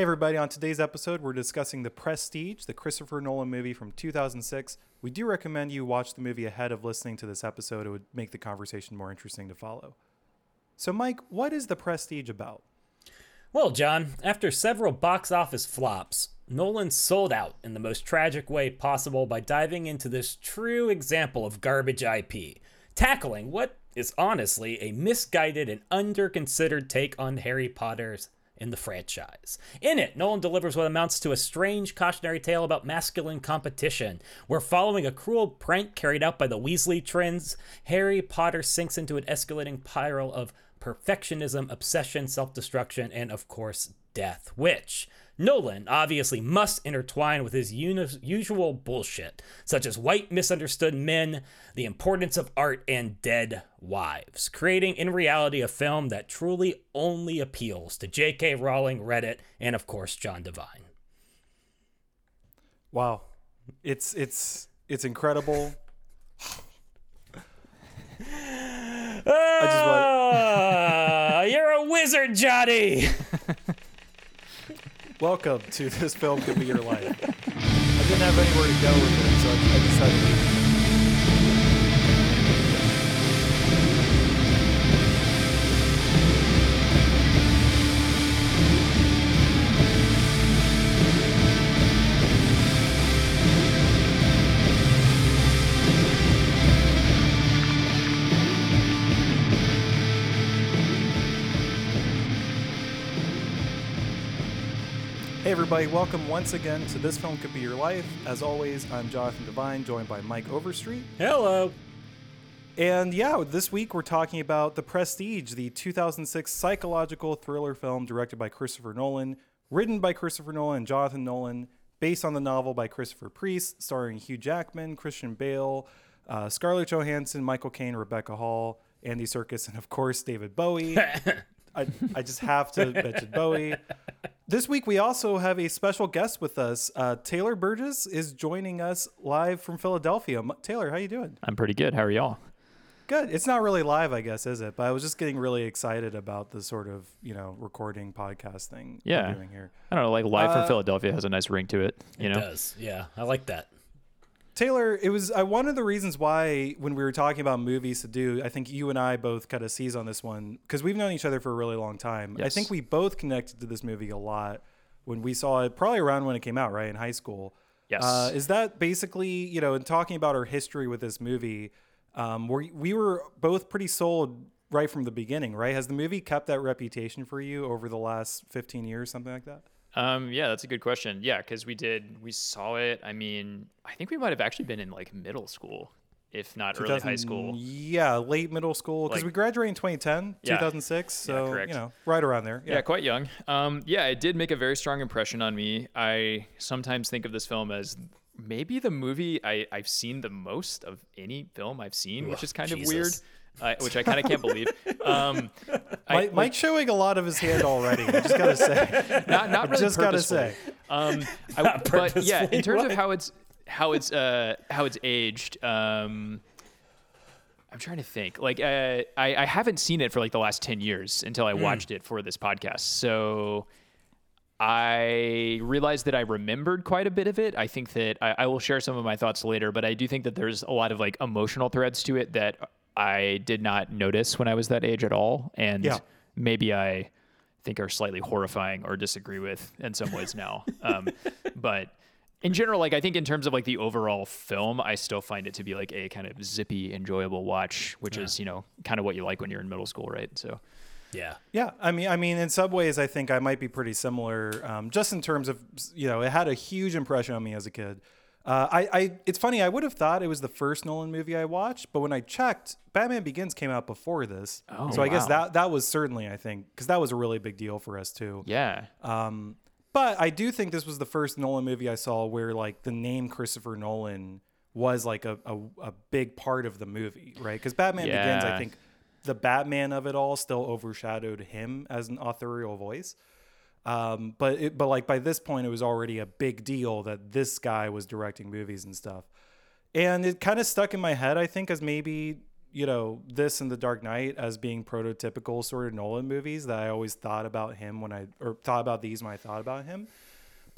Hey, everybody. On today's episode, we're discussing The Prestige, the Christopher Nolan movie from 2006. We do recommend you watch the movie ahead of listening to this episode. It would make the conversation more interesting to follow. So, Mike, what is The Prestige about? Well, John, after several box office flops, Nolan sold out in the most tragic way possible by diving into this true example of garbage IP, tackling what is honestly a misguided and underconsidered take on Harry Potter's in the franchise. In it, Nolan delivers what amounts to a strange cautionary tale about masculine competition, where following a cruel prank carried out by the Weasley twins, Harry Potter sinks into an escalating spiral of perfectionism, obsession, self destruction, and of course, death, which Nolan obviously must intertwine with his usual bullshit, such as white misunderstood men, the importance of art, and dead wives, creating in reality a film that truly only appeals to J.K. Rowling, Reddit, and of course John Divine. Wow, it's it's it's incredible. Uh, you're a wizard, Johnny. Welcome to This Film Could Be Your Life. I didn't have anywhere to go with it, so I, decided to. Everybody, welcome once again to This Film Could Be Your Life. As always, I'm Jonathan Divine, joined by Mike Overstreet. Hello. And yeah, this week we're talking about The Prestige, the 2006 psychological thriller film directed by Christopher Nolan, written by Christopher Nolan and Jonathan Nolan, based on the novel by Christopher Priest, starring Hugh Jackman, Christian Bale, uh, Scarlett Johansson, Michael Caine, Rebecca Hall, Andy Serkis, and of course David Bowie. I, I just have to mention Bowie. This week we also have a special guest with us. Uh, Taylor Burgess is joining us live from Philadelphia. M- Taylor, how you doing? I'm pretty good. How are y'all? Good. It's not really live, I guess, is it? But I was just getting really excited about the sort of you know recording podcast thing Yeah. we're doing here. I don't know, like live Uh, from Philadelphia has a nice ring to it, you it know? does. Yeah, I like that. Taylor, it was uh, one of the reasons why when we were talking about movies to do, I think you and I both kind of seized on this one because we've known each other for a really long time. I think we both connected to this movie a lot when we saw it, probably around when it came out, right in high school. Yes. Uh, is that basically, you know, in talking about our history with this movie, um, we we were both pretty sold right from the beginning, right? Has the movie kept that reputation for you over the last 15 years, something like that? Um, yeah, that's a good question. Yeah, because we did, we saw it. I mean, I think we might have actually been in like middle school, if not early high school. Yeah, late middle school because Like- we graduated in 2010, Yeah. 2006. So, correct. you know, right around there. Yeah. quite young. Um, yeah, it did make a very strong impression on me. I sometimes think of this film as maybe the movie I, I've seen the most of any film I've seen, which is kind of weird. Uh, which I kind of can't believe. Um, I- Mike, Mike's showing a lot of his hand already. I just gotta say. not not really just gotta say. Um, I, but yeah, in terms of how it's how it's uh how it's aged, um, I'm trying to think. Like, uh, I I haven't seen it for like the last ten years until. I watched it for this podcast. So. I realized that I remembered quite a bit of it. I think that I, I will share some of my thoughts later, but I do think that there's a lot of like emotional threads to it that I did not notice when I was that age at all. And Yeah. maybe I think are slightly horrifying or disagree with in some ways now. Um, but in general, like I think in terms of like the overall film, I still find it to be like a kind of zippy, enjoyable watch, which is you know kind of what you like when you're in middle school, right? So Yeah. Yeah, I mean, I mean, in some ways, I think I might be pretty similar, um, just in terms of, you know, it had a huge impression on me as a kid. Uh, I, I, it's funny. I would have thought it was the first Nolan movie I watched, but when I checked, Batman Begins came out before this. Oh, so I guess that that was certainly, I think, because that was a really big deal for us too. yeah, Um, but I do think this was the first Nolan movie I saw where like the name Christopher Nolan was like a, a, a big part of the movie, right? Because Batman Begins, I think the Batman of it all still overshadowed him as an authorial voice. Um, but it, but like by this point, it was already a big deal that this guy was directing movies and stuff, and it kind of stuck in my head. I think as maybe you know, this and The Dark Knight as being prototypical sort of Nolan movies that I always thought about him when I, or thought about these when I thought about him.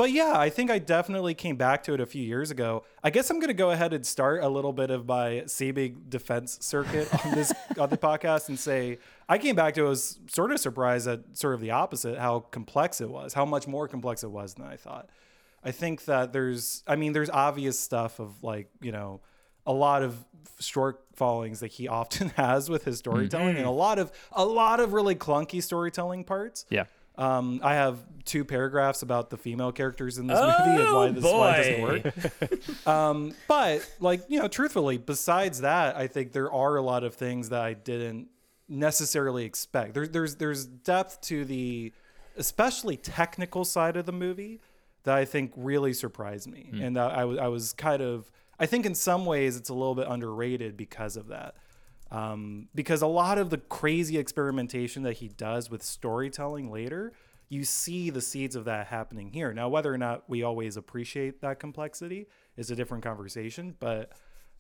But yeah, I think I definitely came back to it a few years ago. I guess I'm going to go ahead and start a little bit of my Sebig defense circuit on this on the podcast and say I came back to it, I was sort of surprised at sort of the opposite how complex it was, how much more complex it was than I thought. I think that there's I mean there's obvious stuff of like, you know, a lot of short shortfallings that he often has with his storytelling and mm-hmm. a lot of a lot of really clunky storytelling parts. Yeah. Um, I have two paragraphs about the female characters in this movie and why this why it doesn't work. um, but like you know, truthfully, besides that, I think there are a lot of things that I didn't necessarily expect. There's there's there's depth to the especially technical side of the movie that I think really surprised me, and uh, I was I was kind of I think in some ways it's a little bit underrated because of that um, because a lot of the crazy experimentation that he does with storytelling later, you see the seeds of that happening here. Now, whether or not we always appreciate that complexity is a different conversation, but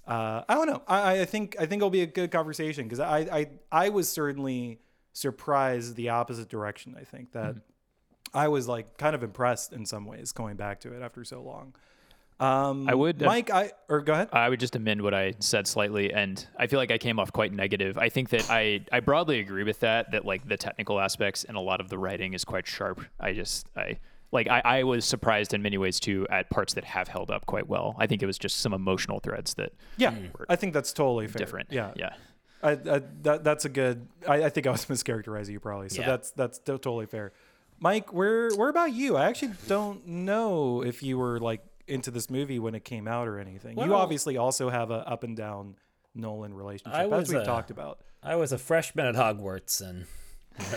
uh, I don't know. I, I think I think it'll be a good conversation because I, I I was certainly surprised the opposite direction. I think that I was like kind of impressed in some ways going back to it after so long. Um, I would- Mike. I or go ahead. I would just amend what I said slightly, and I feel like I came off quite negative. I think that I, I broadly agree with that. That like the technical aspects and a lot of the writing is quite sharp. I just I like I, I was surprised in many ways too at parts that have held up quite well. I think it was just some emotional threads that Yeah, I think that's totally fair. different. Yeah, yeah. I, I, that that's a good. I, I think I was mischaracterizing you probably. So Yeah. that's that's totally fair. Mike, where where about you? I actually don't know if you were like into this movie when it came out or anything. you obviously also have a up and down Nolan relationship, I as was, we've uh, talked about. I was a freshman at Hogwarts and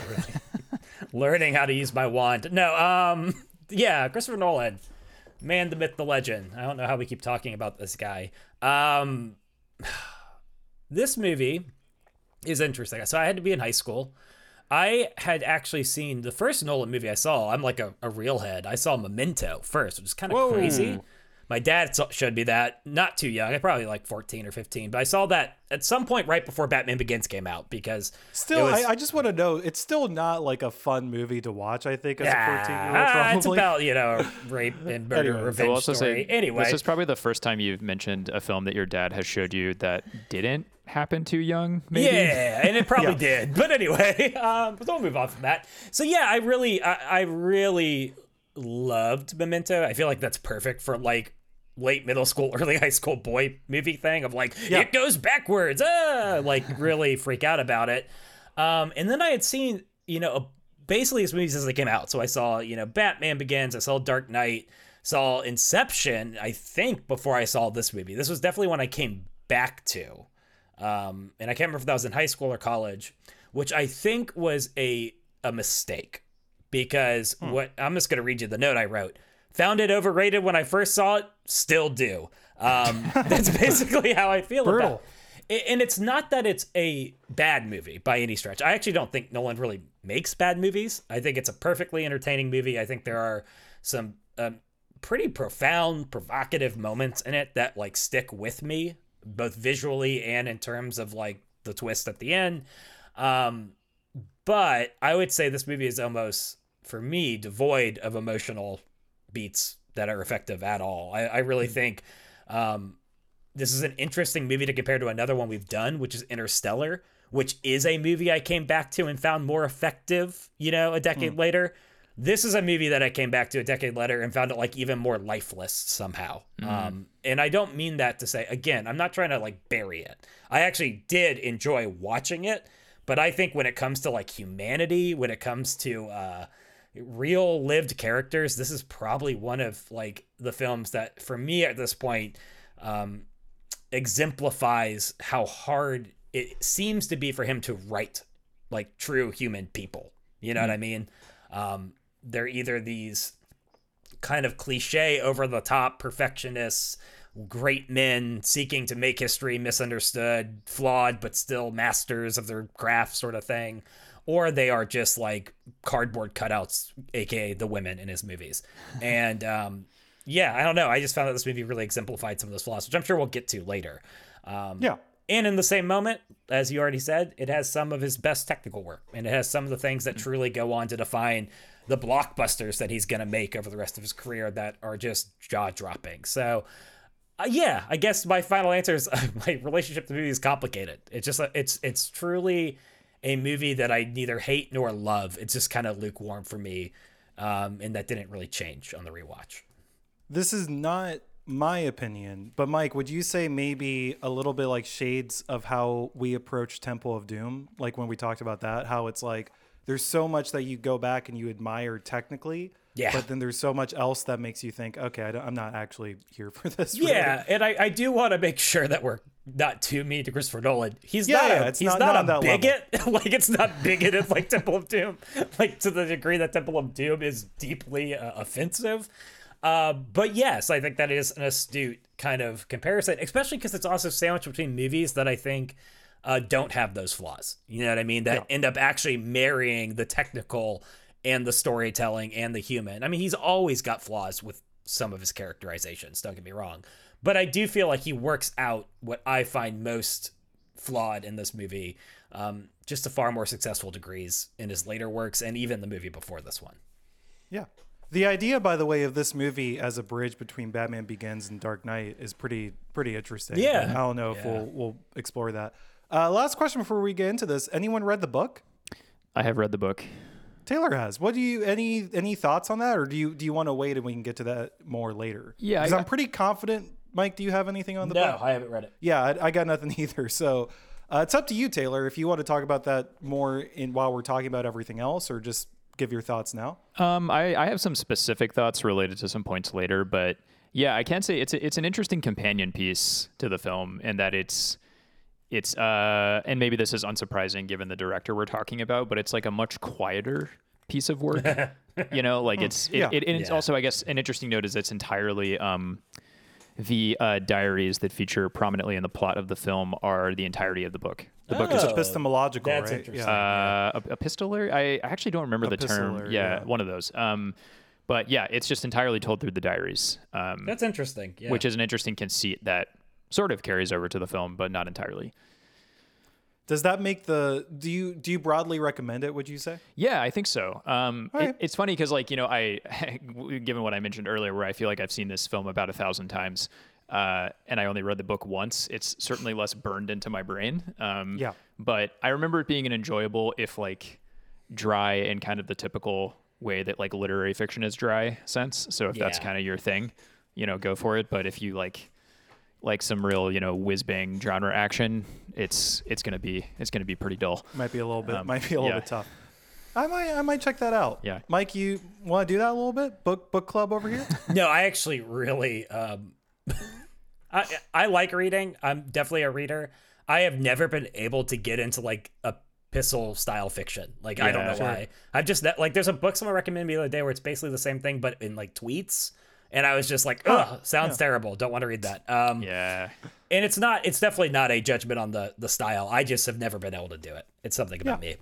really learning how to use my wand. No, um, yeah, Christopher Nolan, man, the myth, the legend. I don't know how we keep talking about this guy. Um, this movie is interesting. So I had to be in high school. I had actually seen the first Nolan movie I saw. I'm like a, a real head. I saw Memento first, which is kind of crazy. My dad saw- showed me that, not too young. I probably like 14 or 15, but I saw that at some point right before Batman Begins came out because Still, was- I, I just want to know. It's still not like a fun movie to watch. I think as a fourteen year old, probably. it's about you know rape and murder Anyway. I will revenge I'll story. say anyway, this is probably the first time you've mentioned a film that your dad has showed you that didn't happen too young. Maybe. Yeah, and it probably Yeah. did. But anyway, um, don't move on from that. So yeah, I really, I, I really loved Memento. I feel like that's perfect for like late middle school, early high school boy movie thing of like Yeah. it goes backwards, ah, like really freak out about it. Um, and then I had seen, you know, basically his movies as they came out. So I saw, you know, Batman Begins, I saw Dark Knight, saw Inception. I think before I saw this movie, this was definitely when I came back to um, and I can't remember if that was in high school or college, which I think was a a mistake because what I'm just gonna read you the note I wrote. Found it overrated when I first saw it. Still do. Um, that's basically how I feel Brutal. about it. And it's not that it's a bad movie by any stretch. I actually don't think Nolan really makes bad movies. I think it's a perfectly entertaining movie. I think there are some um, pretty profound, provocative moments in it that like stick with me, both visually and in terms of like the twist at the end. Um, but I would say this movie is almost, for me, devoid of emotional beats that are effective at all. I, I really think um, this is an interesting movie to compare to another one we've done, which is Interstellar, which is a movie I came back to and found more effective, you know, a decade later. This is a movie that I came back to a decade later and found it like even more lifeless somehow. Um, and I don't mean that to say, again, I'm not trying to like bury it. I actually did enjoy watching it, but I think when it comes to like humanity, when it comes to uh, real lived characters, this is probably one of like the films that for me at this point um, exemplifies how hard it seems to be for him to write like true human people. You know what I mean? Um, they're either these kind of cliche, over the top perfectionists, great men seeking to make history misunderstood, flawed, but still masters of their craft, sort of thing. Or they are just like cardboard cutouts, aka the women in his movies. And um, yeah, I don't know. I just found that this movie really exemplified some of those flaws, which I'm sure we'll get to later. Um, Yeah. And in the same moment, as you already said, it has some of his best technical work, and it has some of the things that truly go on to define the blockbusters that he's going to make over the rest of his career that are just jaw dropping. So, uh, yeah, I guess my final answer is my relationship to the movie is complicated. It's just it's it's truly a movie that I neither hate nor love. It's just kind of lukewarm for me, um, and that didn't really change on the rewatch. This is not my opinion, but Mike, would you say maybe a little bit like shades of how we approach Temple of Doom, like when we talked about that, how it's like there's so much that you go back and you admire technically. Yeah. But then there's so much else that makes you think, okay, I am not actually here for this. Really. Yeah, and I, I do want to make sure that we're not too mean to Christopher Nolan. He's Yeah, not yeah, a, it's he's not- not, not a bigot. like it's not bigoted like Temple of Doom. Like to the degree that Temple of Doom is deeply uh, offensive. Uh, but yes, I think that is an astute kind of comparison, especially because it's also sandwiched between movies that I think uh, don't have those flaws. You know what I mean? That end up actually marrying the technical and the storytelling and the human. I mean, he's always got flaws with some of his characterizations, don't get me wrong. But I do feel like he works out what I find most flawed in this movie um, just to far more successful degrees in his later works and even the movie before this one. Yeah. The idea, by the way, of this movie as a bridge between Batman Begins and Dark Knight is pretty pretty interesting. Yeah. I don't know if Yeah. we'll we'll explore that. Uh, last question before we get into this: Anyone read the book? I have read the book. Taylor has. What do you any any thoughts on that, or do you do you want to wait and we can get to that more later? Yeah, because I- I'm pretty confident. Mike, do you have anything on the No, book? No, I haven't read it. Yeah, I, I got nothing either. So uh, it's up to you, Taylor, if you want to talk about that more in while we're talking about everything else, or just give your thoughts now. Um, I, I have some specific thoughts related to some points later, but yeah, I can say it's a, it's an interesting companion piece to the film in that it's it's uh and maybe this is unsurprising given the director we're talking about, but it's like a much quieter piece of work. you know, like it's it, Yeah. it, and it's Yeah. also I guess an interesting note is it's entirely um the uh, diaries that feature prominently in the plot of the film are the entirety of the book. The book is Oh, epistemological, that's right? interesting. Yeah. uh, ep- epistolary. I I actually don't remember the term. Yeah, yeah. one of those. Um, but yeah, it's just entirely told through the diaries, um, That's interesting. Yeah. which is an interesting conceit that sort of carries over to the film, but not entirely. Does that make the do you do you broadly recommend it? Would you say? Yeah, I think so. Um, it- it's funny because, like, you know, I, given what I mentioned earlier, where I feel like I've seen this film about a thousand times, uh, and I only read the book once, it's certainly less burned into my brain. Um, Yeah. But I remember it being an enjoyable, if like dry and kind of the typical way that like literary fiction is dry sense. So if that's kind of your thing, you know, go for it. But if you like, like some real, you know, whiz bang genre action, it's it's gonna be it's gonna be pretty dull. Might be a little bit. Um, might be a little yeah. bit tough. I might. I might check that out. Yeah. Mike, you want to do that a little bit? Book book club over here. no, I actually really um I I like reading. I'm definitely a reader. I have never been able to get into like a epistle style fiction. Like I don't know sure. why. I've just like there's a book someone recommended me the other day where it's basically the same thing but in like tweets. And I was just like, ugh, sounds terrible. Don't want to read that. Um, Yeah. and it's not. It's definitely not a judgment on the the style. I just have never been able to do it. It's something about Yeah. me.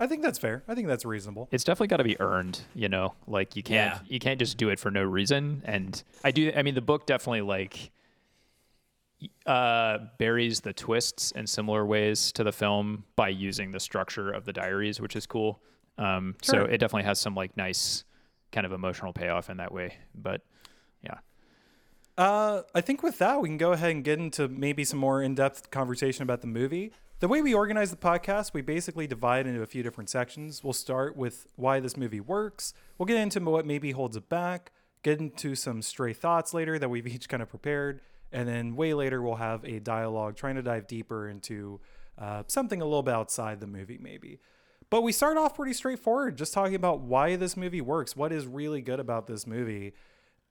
I think that's fair. I think that's reasonable. it's definitely got to be earned you know like you can't Yeah. you can't just do it for no reason and i do i mean the book definitely like uh buries the twists in similar ways to the film by using the structure of the diaries which is cool um so it definitely has some like nice kind of emotional payoff in that way but yeah Uh, I think with that, we can go ahead and get into maybe some more in depth conversation about the movie. The way we organize the podcast, we basically divide into a few different sections. We'll start with why this movie works. We'll get into what maybe holds it back, get into some stray thoughts later that we've each kind of prepared. And then way later, we'll have a dialogue trying to dive deeper into uh, something a little bit outside the movie, maybe. But we start off pretty straightforward, just talking about why this movie works, what is really good about this movie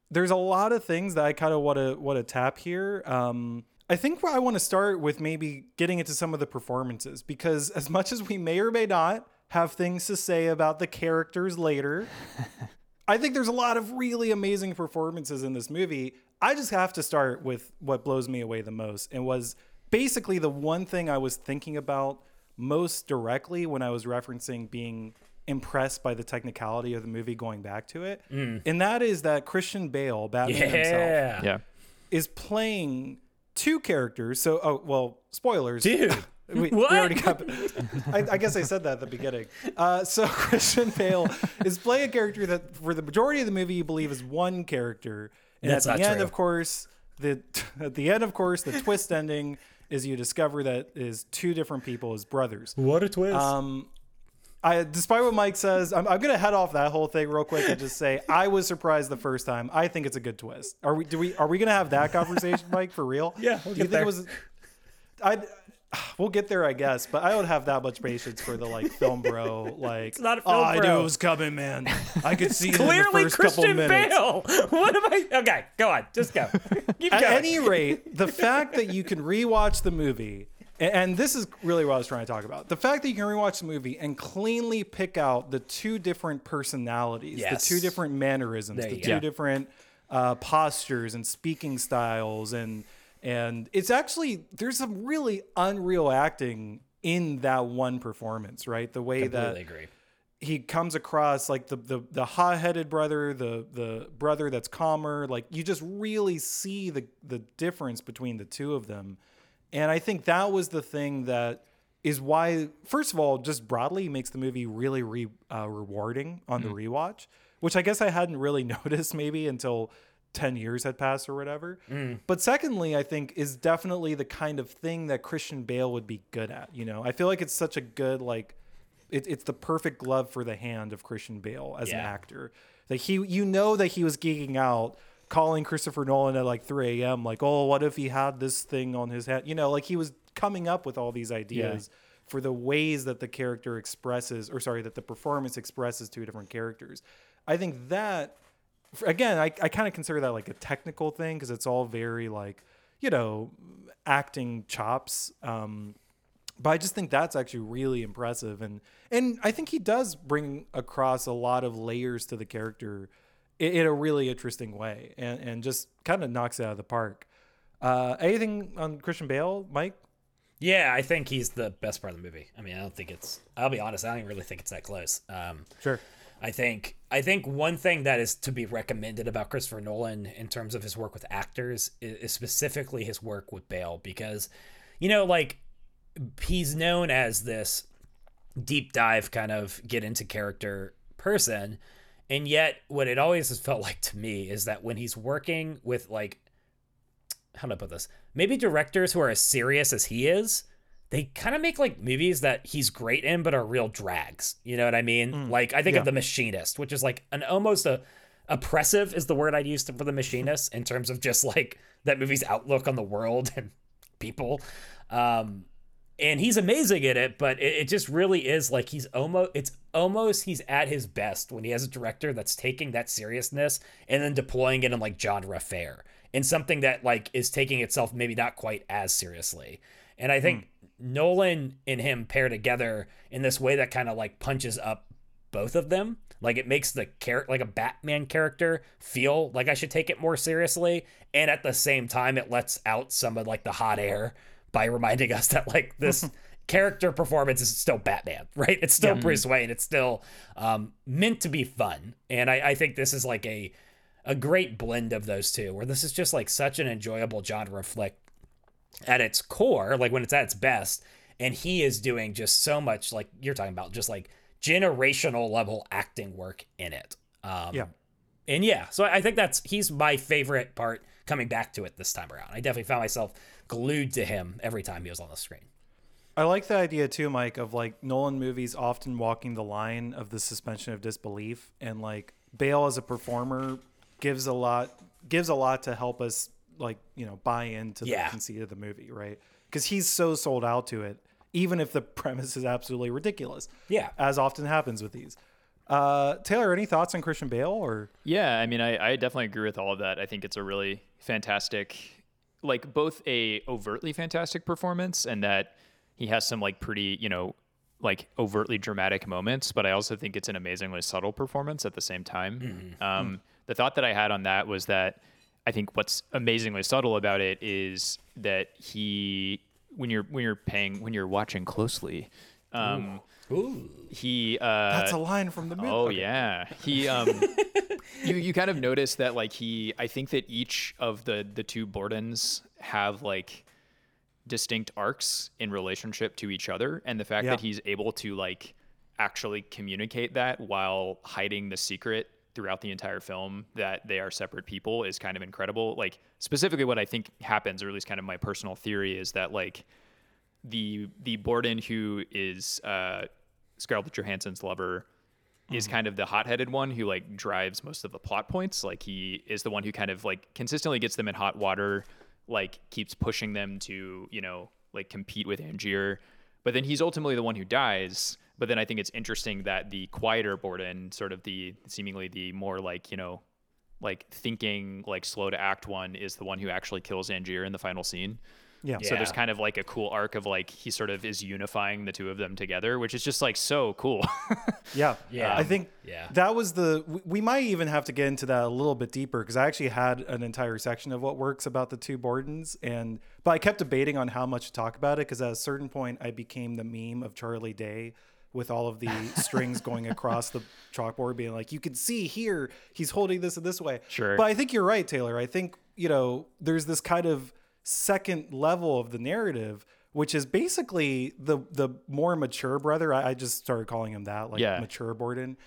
there's a lot of things that I kind of want to want to tap here. Um, I think I want to start with maybe getting into some of the performances because as much as we may or may not have things to say about the characters later, I think there's a lot of really amazing performances in this movie. I just have to start with what blows me away the most and was basically the one thing I was thinking about most directly when I was referencing being impressed by the technicality of the movie going back to it. And that is that Christian Bale, Batman himself, Yeah. yeah is playing two characters. So, oh well, spoilers, Dude, We, we what? already got. I, I guess I said that at the beginning. Uh, so Christian Bale is playing a character that, for the majority of the movie, you believe is one character, and That's at the not end, true. of course, the at the end, of course, the twist ending is you discover that is two different people as brothers. What a twist. Um, I, despite what Mike says, I'm, I'm gonna head off that whole thing real quick and just say I was surprised the first time. I think it's a good twist. Are we? Do we? Are we gonna have that conversation, Mike, for real? Yeah, we'll do you think there. it was? I. We'll get there, I guess, but I don't have that much patience for the like film bro. Like, it's not a oh, film I knew it was coming, man. I could see it in the Clearly, Christian. Bale. What am I? Okay, go on. Just go. Keep At going. any rate, the fact that you can rewatch the movie, and this is really what I was trying to talk about. The fact that you can rewatch the movie and cleanly pick out the two different personalities, Yes. the two different mannerisms, the two go. different uh, postures and speaking styles, and and it's actually there's some really unreal acting in that one performance, right? The way that agree. he comes across like the the, the hot-headed brother the the brother that's calmer like you just really see the the difference between the two of them and i think that was the thing that is why first of all just broadly makes the movie really re, uh, rewarding on the rewatch which i guess i hadn't really noticed maybe until 10 years had passed or whatever. But secondly i think is definitely the kind of thing that christian bale would be good at you know? I feel like it's such a good like it, it's the perfect glove for the hand of Christian Bale as an actor. That he, you know, that he was geeking out, calling Christopher Nolan at like 3 a.m. Like, oh, what if he had this thing on his head? You know, like he was coming up with all these ideas for the ways that the character expresses, or sorry, that the performance expresses two different characters. I think that, again, I, I kind of consider that like a technical thing because it's all very like, you know, acting chops. Um, but I just think that's actually really impressive, and and I think he does bring across a lot of layers to the character in, in a really interesting way, and and just kind of knocks it out of the park. Uh, anything on Christian Bale, Mike? Yeah, I think he's the best part of the movie. I mean, I don't think it's. I'll be honest. I don't even really think it's that close. Um, Sure. I think I think one thing that is to be recommended about Christopher Nolan in terms of his work with actors is specifically his work with Bale because you know like he's known as this deep dive kind of get into character person and yet what it always has felt like to me is that when he's working with like how do I put this? Maybe directors who are as serious as he is they kind of make like movies that he's great in but are real drags. You know what i mean? Like i think yeah. of the machinist which is like an almost a oppressive is the word i'd use for the machinist in terms of just like that movie's outlook on the world and people. Um and he's amazing at it but it, it just really is like he's almost it's almost he's at his best when he has a director that's taking that seriousness and then deploying it in like genre fare in something that like is taking itself maybe not quite as seriously. And i think hmm. nolan and him pair together in this way that kind of like punches up both of them. Like it makes the character like a batman character feel like i should take it more seriously and at the same time it lets out some of like the hot air by reminding us that like this character performance is still batman right it's still bruce wayne it's still um, meant to be fun and I, I think this is like a a great blend of those two where this is just like such an enjoyable genre flick at its core, like when it's at its best, and he is doing just so much, like you're talking about, just like generational level acting work in it. Um, Yeah. And yeah, so I think that's he's my favorite part coming back to it this time around. I definitely found myself glued to him every time he was on the screen. I like the idea too, Mike, of like Nolan movies often walking the line of the suspension of disbelief, and like Bale as a performer gives a lot gives a lot to help us like you know buy into the Yeah. conceit of the movie, right? Because he's so sold out to it, even if the premise is absolutely ridiculous. Yeah. as often happens with these. Uh, Taylor, any thoughts on Christian Bale or? Yeah, I mean, I, I definitely agree with all of that. I think it's a really fantastic, like both a overtly fantastic performance and that he has some like pretty, you know, like overtly dramatic moments, but I also think it's an amazingly subtle performance at the same time. Um, the thought that I had on that was that I think what's amazingly subtle about it is that he, when you're when you're paying when you're watching closely, um, Ooh. he uh, That's a line from the movie. Oh Okay. yeah, he um, you you kind of notice that like he, I think that each of the the two Bordens have like distinct arcs in relationship to each other and the fact Yeah. that he's able to like actually communicate that while hiding the secret throughout the entire film that they are separate people is kind of incredible like specifically what i think happens or at least kind of my personal theory is that like the the borden who is uh scarlett johansson's lover is mm. kind of the hot-headed one who like drives most of the plot points. Like he is the one who kind of like consistently gets them in hot water like keeps pushing them to you know like compete with angier. But then he's ultimately the one who dies. But then i think it's interesting that the quieter borden sort of the seemingly the more like you know like thinking like slow to act one is the one who actually kills angier in the final scene Yeah. so there's kind of like a cool arc of like he sort of is unifying the two of them together which is just like so cool Yeah. Yeah. I think Yeah. that was the, we- we might even have to get into that a little bit deeper because I actually had an entire section of what works about the two Bordens. And, but I kept debating on how much to talk about it because at a certain point I became the meme of Charlie Day with all of the strings going across the chalkboard being like, you can see here, he's holding this in this way. Sure. But I think you're right, Taylor. I think, you know, there's this kind of second level of the narrative. Which is basically the the more mature brother. I, I just started calling him that, like Yeah. mature Borden,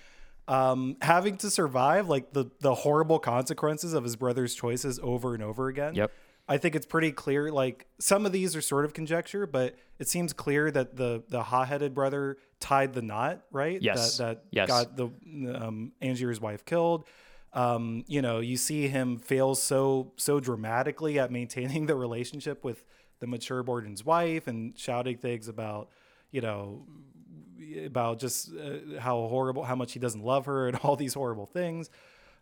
um, having to survive like the the horrible consequences of his brother's choices over and over again. Yep. I think it's pretty clear. Like some of these are sort of conjecture, but it seems clear that the the hot headed brother tied the knot, right? Yes. That that Yes. got the um, Angier's wife killed. Um, you know, you see him fail so so dramatically at maintaining the relationship with the mature Borden's wife and shouting things about, you know, about just uh, how horrible, how much he doesn't love her, and all these horrible things.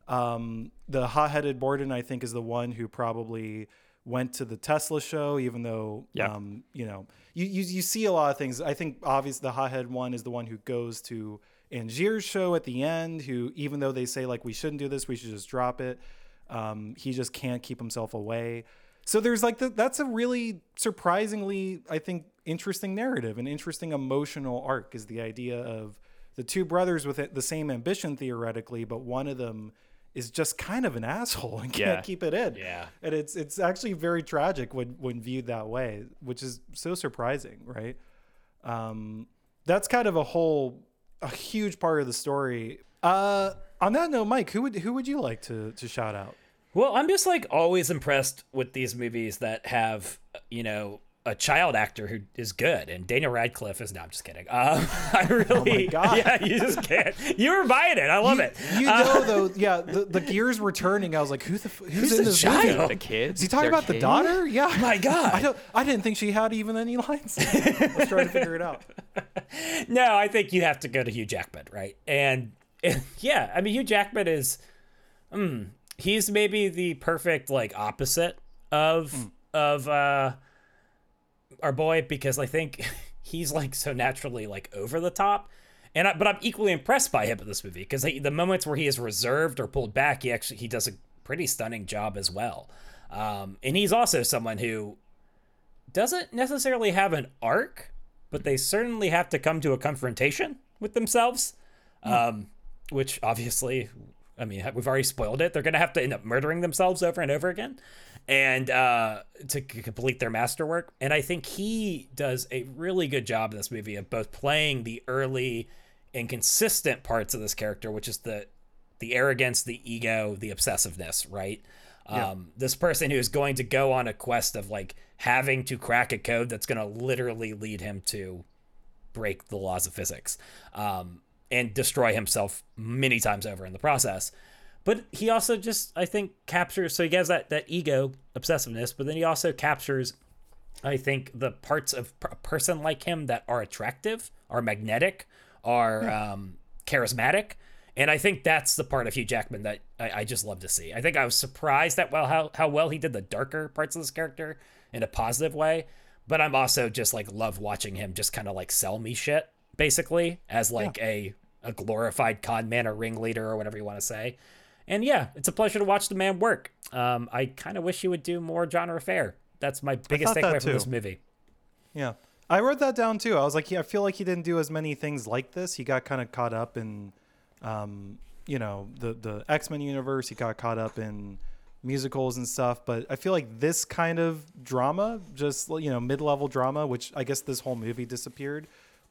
Um, the hot-headed Borden, I think, is the one who probably went to the Tesla show, even though, Yeah. um, you know, you, you you see a lot of things. I think obviously the hot-headed one is the one who goes to Angier's show at the end. Who, even though they say like we shouldn't do this, we should just drop it. Um, he just can't keep himself away. So there's like the, that's a really surprisingly, I think, interesting narrative, an interesting emotional arc is the idea of the two brothers with the same ambition theoretically, but one of them is just kind of an asshole and can't Yeah. keep it in. Yeah. And it's it's actually very tragic when when viewed that way, which is so surprising, right? Um, that's kind of a whole a huge part of the story. Uh, on that note, Mike, who would who would you like to to shout out? Well, I'm just like always impressed with these movies that have, you know, a child actor who is good, and Daniel Radcliffe is. No, I'm just kidding. Um, I really, God. yeah, you just can't. You were buying it. I love you, it. You Uh, know, though, yeah, the, the gears were turning. I was like, who the f- who's, Who's in the this child? movie? the kids Is he talking Their about the daughter? Yeah. My God. I don't. I didn't think she had even any lines. Let's try to figure it out. no, I think you have to go to Hugh Jackman, right? And, and yeah, I mean Hugh Jackman is, mm, he's maybe the perfect like opposite of of uh our boy because I think he's like so naturally like over the top. And I, but I'm equally impressed by him in this movie because the moments where he is reserved or pulled back, he actually he does a pretty stunning job as well. Um, and he's also someone who doesn't necessarily have an arc, but they certainly have to come to a confrontation with themselves. Um, which obviously, I mean, we've already spoiled it. They're going to have to end up murdering themselves over and over again, and uh, to complete their masterwork. And I think he does a really good job in this movie of both playing the early and consistent parts of this character, which is the the arrogance, the ego, the obsessiveness, right? Um, this person who is going to go on a quest of like having to crack a code that's going to literally lead him to break the laws of physics um, and destroy himself many times over in the process. But he also just, I think, captures. So he has that that ego obsessiveness, but then he also captures, I think, the parts of a person like him that are attractive, are magnetic, are um, charismatic. And I think that's the part of Hugh Jackman that I, I just love to see. I think I was surprised at well how, how well he did the darker parts of this character in a positive way. But I'm also just like love watching him just kind of like sell me shit, basically, as like a a glorified con man or ringleader or whatever you want to say. And yeah, it's a pleasure to watch the man work. Um, I kind of wish he would do more genre fare. That's my biggest takeaway from this movie. Yeah. I wrote that down too. I was like, yeah, I feel like he didn't do as many things like this. He got kind of caught up in, um, you know, the the X Men universe. He got caught up in musicals and stuff, but I feel like this kind of drama, just you know, mid-level drama, which I guess this whole movie disappeared,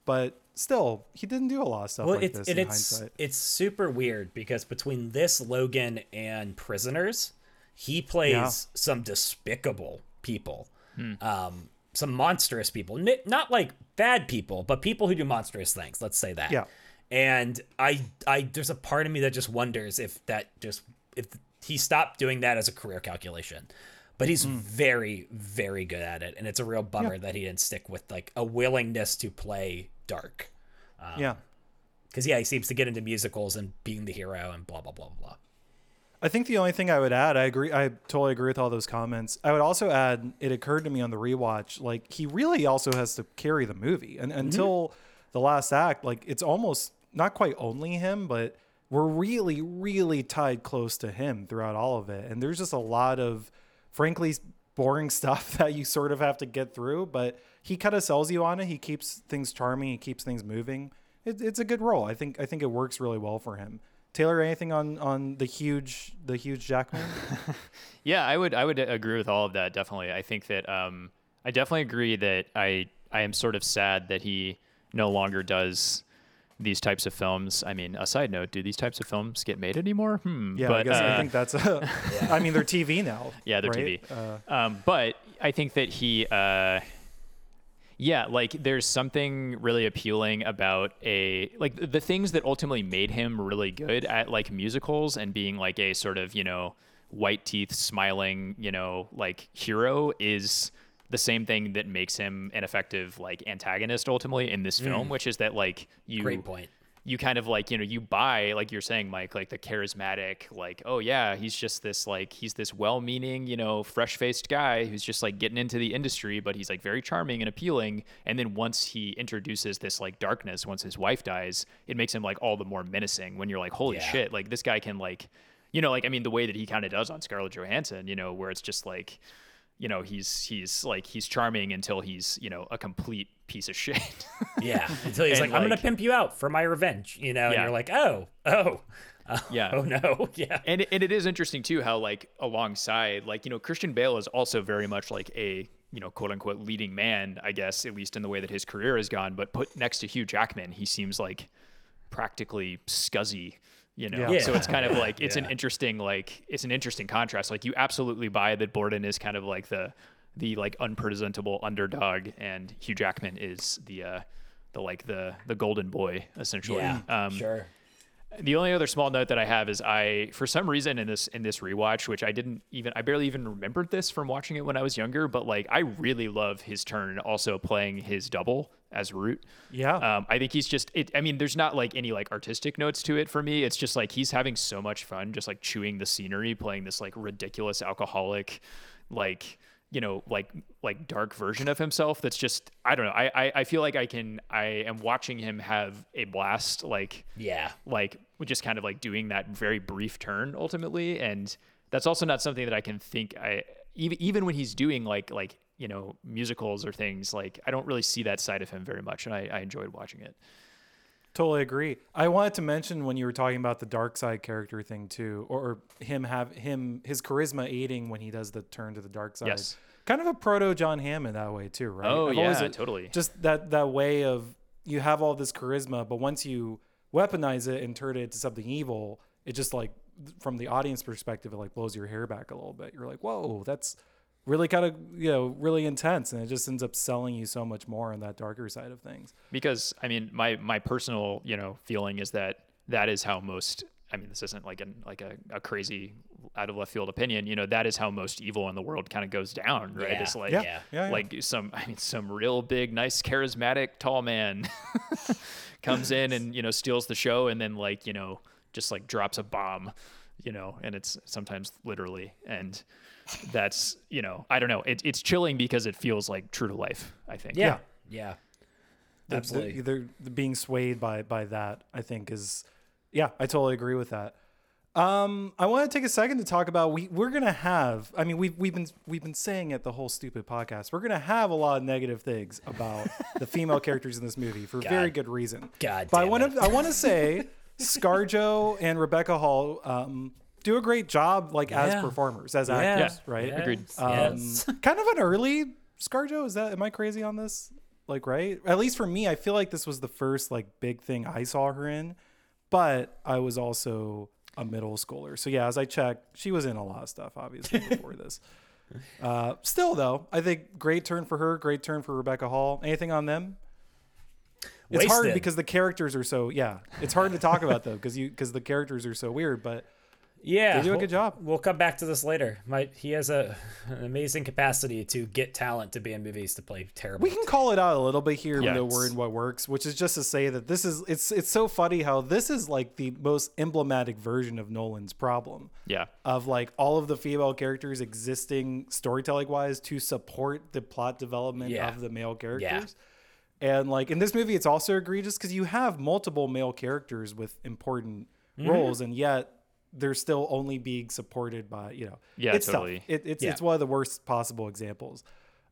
but still, he didn't do a lot of stuff Well, like it's this and in it's hindsight. it's super weird because between this Logan and Prisoners, he plays Yeah. some despicable people, Hmm. um, some monstrous people. N- not like bad people, but people who do monstrous things. Let's say that. Yeah. And I, I, there's a part of me that just wonders if that just if he stopped doing that as a career calculation. But he's very, very good at it, and it's a real bummer. Yeah. that he didn't stick with like a willingness to play dark um, yeah. because yeah, he seems to get into musicals and being the hero and blah blah blah blah. I think the only thing I would add, I agree, I totally agree with all those comments. I would also add, it occurred to me on the rewatch, like he really also has to carry the movie, and mm-hmm. until the last act, like it's almost not quite only him, but we're really, really tied close to him throughout all of it, and there's just a lot of, frankly, boring stuff that you sort of have to get through, but he kind of sells you on it. He keeps things charming. He keeps things moving. It, it's a good role. I think. I think it works really well for him. Taylor, anything on on the huge the huge Jackman? Yeah, I would I would agree with all of that. Definitely, I think that um, I definitely agree that I I am sort of sad that he no longer does these types of films. I mean, a side note: Do these types of films get made anymore? Hmm. Yeah, I but, guess I uh, think that's. A, I mean, they're TV now. Yeah, they're right? TV. Uh, Um, but I think that he, uh, yeah, like there's something really appealing about a like the- things that ultimately made him really good at like musicals and being like a sort of you know white teeth smiling you know like hero is the same thing that makes him an effective like antagonist ultimately in this film, mm. which is that like you Great point. You kind of like you know you buy like you're saying mike like the charismatic like oh yeah he's just this like he's this well-meaning you know fresh-faced guy who's just like getting into the industry but he's like very charming and appealing and then once he introduces this like darkness once his wife dies it makes him like all the more menacing when you're like holy Yeah. shit like this guy can like you know like i mean the way that he kind of does on scarlett johansson you know where it's just like you know he's he's like he's charming until he's you know a complete piece of shit. Yeah, until he's And, like, "I'm gonna pimp you out for my revenge," you know, and you're like, "Oh, oh, oh Yeah. oh no, yeah, and and it is interesting too how like alongside like you know Christian Bale is also very much like a you know quote unquote leading man I guess at least in the way that his career has gone but put next to Hugh Jackman he seems like practically scuzzy you know? Yeah. so it's kind of like it's an interesting like it's an interesting contrast. Like you absolutely buy that Borden is kind of like the the like unpresentable underdog and Hugh Jackman is the uh the like the the golden boy essentially. Yeah, um sure, the only other small note that I have is I, for some reason in this in this rewatch, which I didn't even I barely even remembered this from watching it when I was younger, but like I really love his turn also playing his double as Root. yeah. Um, I think he's just it. I mean, there's not like any like artistic notes to it for me. It's just like he's having so much fun, just like chewing the scenery, playing this like ridiculous alcoholic, like you know, like like dark version of himself. That's just I don't know. I I, I feel like I can I am watching him have a blast. Like yeah, like just kind of like doing that very brief turn ultimately and that's also not something that i can think i even even when he's doing like like you know musicals or things like i don't really see that side of him very much and i, I enjoyed watching it Totally agree. I wanted to mention when you were talking about the dark side character thing too, or him have him his charisma aiding when he does the turn to the dark side. Yes. Kind of a proto John Hammond that way too, right? Oh, I've always- yeah, totally. Just that that way of you have all this charisma, but once you weaponize it and turn it into something evil, it just like from the audience perspective, it like blows your hair back a little bit. You're like, whoa, that's really kind of you know really intense, and it just ends up selling you so much more on that darker side of things. because i mean my my personal you know feeling is that that is how most i mean this isn't like an like a, a crazy out of left field opinion you know that is how most evil in the world kind of goes down right Yeah. it's like Yeah, Yeah. yeah, yeah. like some i mean some real big nice charismatic tall man comes in and you know steals the show and then like you know just like drops a bomb you know and it's sometimes literally and that's you know i don't know. It, it's chilling because it feels like true to life i think. Yeah, yeah, the- the- absolutely. they're being swayed by by that i think is yeah i totally agree with that. Um i want to take a second to talk about we we're gonna have i mean we've, we've been we've been saying it the whole stupid podcast we're gonna have a lot of negative things about the female characters in this movie for very good reason. God but i want to i want to say scarjo and rebecca hall um do a great job, like as performers, as Yeah. actors, Yeah. right? Yes, Agreed. Um, yes. kind of an early ScarJo. Is that am I crazy on this? Like, right? At least for me, I feel like this was the first like big thing I saw her in. But I was also a middle schooler, so yeah. As I checked, she was in a lot of stuff, obviously before this. Uh, still, though, I think great turn for her. Great turn for Rebecca Hall. Anything on them? It's hard because the characters are so yeah. It's hard to talk about though because you because the characters are so weird. But Yeah, They do a we'll- good job. We'll come back to this later. My, he has a an amazing capacity to get talent to be in movies to play terrible. we can call it out a little bit here, Yeah, even though it's- we're what works, which is just to say that this is it's it's so funny how this is like the most emblematic version of Nolan's problem Yeah. of like all of the female characters existing storytelling wise to support the plot development Yeah. of the male characters. And like in this movie, it's also egregious because you have multiple male characters with important Mm-hmm. roles, and yet they're still only being supported by you know. Yeah, it's tough. totally. It, it's Yeah. it's one of the worst possible examples.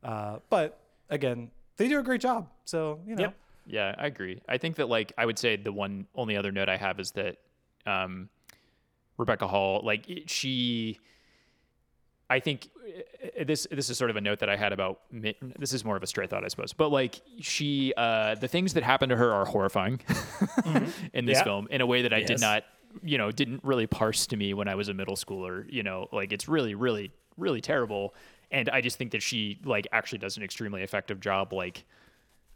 Uh, but again, they do a great job. So you know, Yep. Yeah, I agree. I think that like I would say the one only other note I have is that um, Rebecca Hall, like she, I think uh, this this is sort of a note that I had about this is more of a stray thought, I suppose, but like she, uh, the things that happen to her are horrifying in this Yeah. film in a way that I did not, you know, didn't really parse to me when I was a middle schooler. You know, like it's really, really, really terrible. And I just think that she like actually does an extremely effective job, like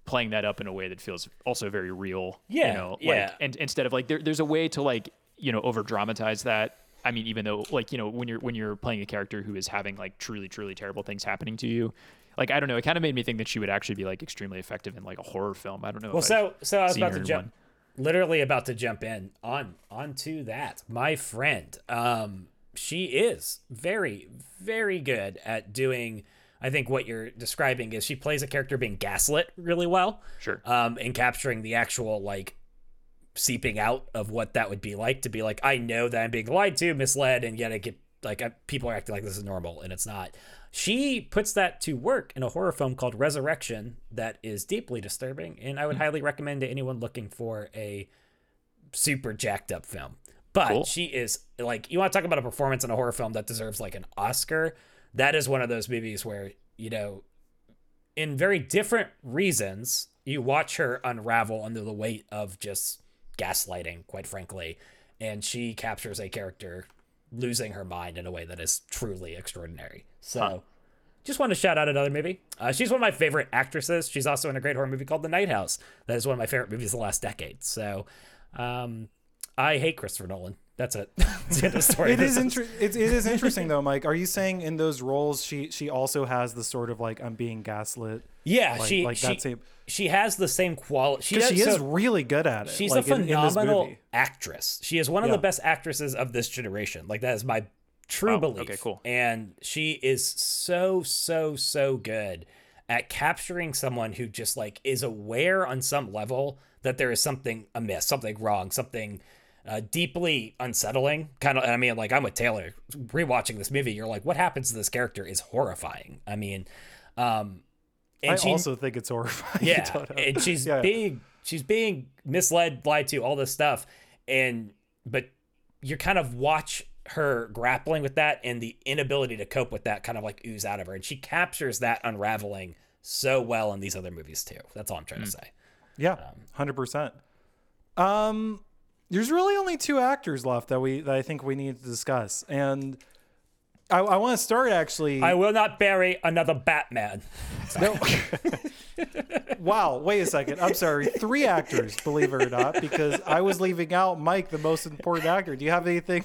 playing that up in a way that feels also very real. Yeah, You know, yeah. like and instead of like there, there's a way to like, you know, over dramatize that. I mean, even though like, you know, when you're when you're playing a character who is having like truly, truly terrible things happening to you, like I don't know, it kind of made me think that she would actually be like extremely effective in like a horror film. I don't know. Well, so so I was about to jump, literally about to jump in on onto that. My friend, um, she is very very good at doing. I think what you're describing is she plays a character being gaslit really well. Sure. Um, and capturing the actual like seeping out of what that would be like to be like, I know that I'm being lied to, misled, and yet I get like I, people are acting like this is normal and it's not. She puts that to work in a horror film called Resurrection that is deeply disturbing, and I would hmm. highly recommend to anyone looking for a super jacked up film. But Cool. she is like you want to talk about a performance in a horror film that deserves like an Oscar. That is one of those movies where you know, in very different reasons, you watch her unravel under the weight of just gaslighting, quite frankly, and she captures a character losing her mind in a way that is truly extraordinary. So. Just want to shout out another movie. Uh, she's one of my favorite actresses. She's also in a great horror movie called The Night House. That is one of my favorite movies of the last decade. So, um, I hate Christopher Nolan. That's it. That's the end of the story. It is This inter- it, it is interesting though, Mike. Are you saying in those roles she she also has the sort of like I'm being gaslit? Yeah, Like- she like she, that same- she has the same quality. She, does, she is so really good at it. she's like, a in- in this phenomenal movie. actress. She is one of Yeah. the best actresses of this generation. Like that is my true belief. okay, cool. And she is so so so good at capturing someone who just like is aware on some level that there is something amiss, something wrong, something uh, deeply unsettling. Kind of, I mean, like I'm with Taylor rewatching this movie. You're like, what happens to this character is horrifying. I mean, um, and I she, also think it's horrifying. yeah, and she's Yeah. being she's being misled, lied to, all this stuff, and but you kind of watch her grappling with that and the inability to cope with that kind of like ooze out of her, and she captures that unraveling so well in these other movies too. That's all I'm trying to say. Yeah, hundred percent. Um, there's really only two actors left that we that I think we need to discuss, and I, I want to start actually. I will not bury another Batman. No. wow, wait a second. I'm sorry. Three actors, believe it or not, because I was leaving out Mike, the most important actor. Do you have anything?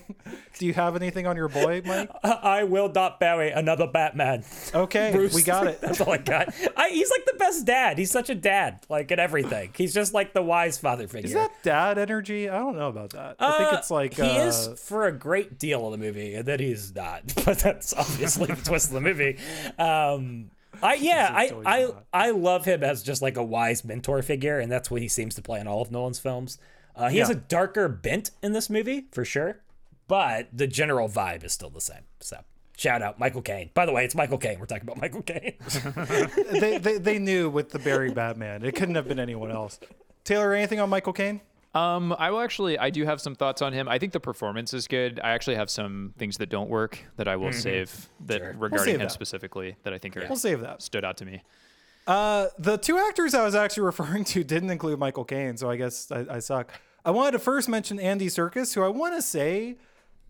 Do you have anything on your boy, Mike? I will not bury another Batman. Okay, Bruce. we got it. That's all I got. I, he's like the best dad. He's such a dad, like in everything. He's just like the wise father figure. Is that dad energy? I don't know about that. I think Uh, it's like he uh, is for a great deal of the movie, and then he's not. But that's obviously the twist of the movie. Um, I yeah, I totally I not. I love him as just like a wise mentor figure, and that's what he seems to play in all of Nolan's films. Uh, he has a darker bent in this movie for sure, but the general vibe is still the same. So. Shout out Michael Caine. By the way, it's Michael Caine. We're talking about Michael Caine. they, they they knew with the bury Batman. It couldn't have been anyone else. Taylor, anything on Michael Caine? Um, I will actually. I do have some thoughts on him. I think the performance is good. I actually have some things that don't work that I will save that Sure. regarding save him that. specifically that I think are We'll save that. stood out to me. Uh, the two actors I was actually referring to didn't include Michael Caine, so I guess I, I suck. I wanted to first mention Andy Serkis, who I want to say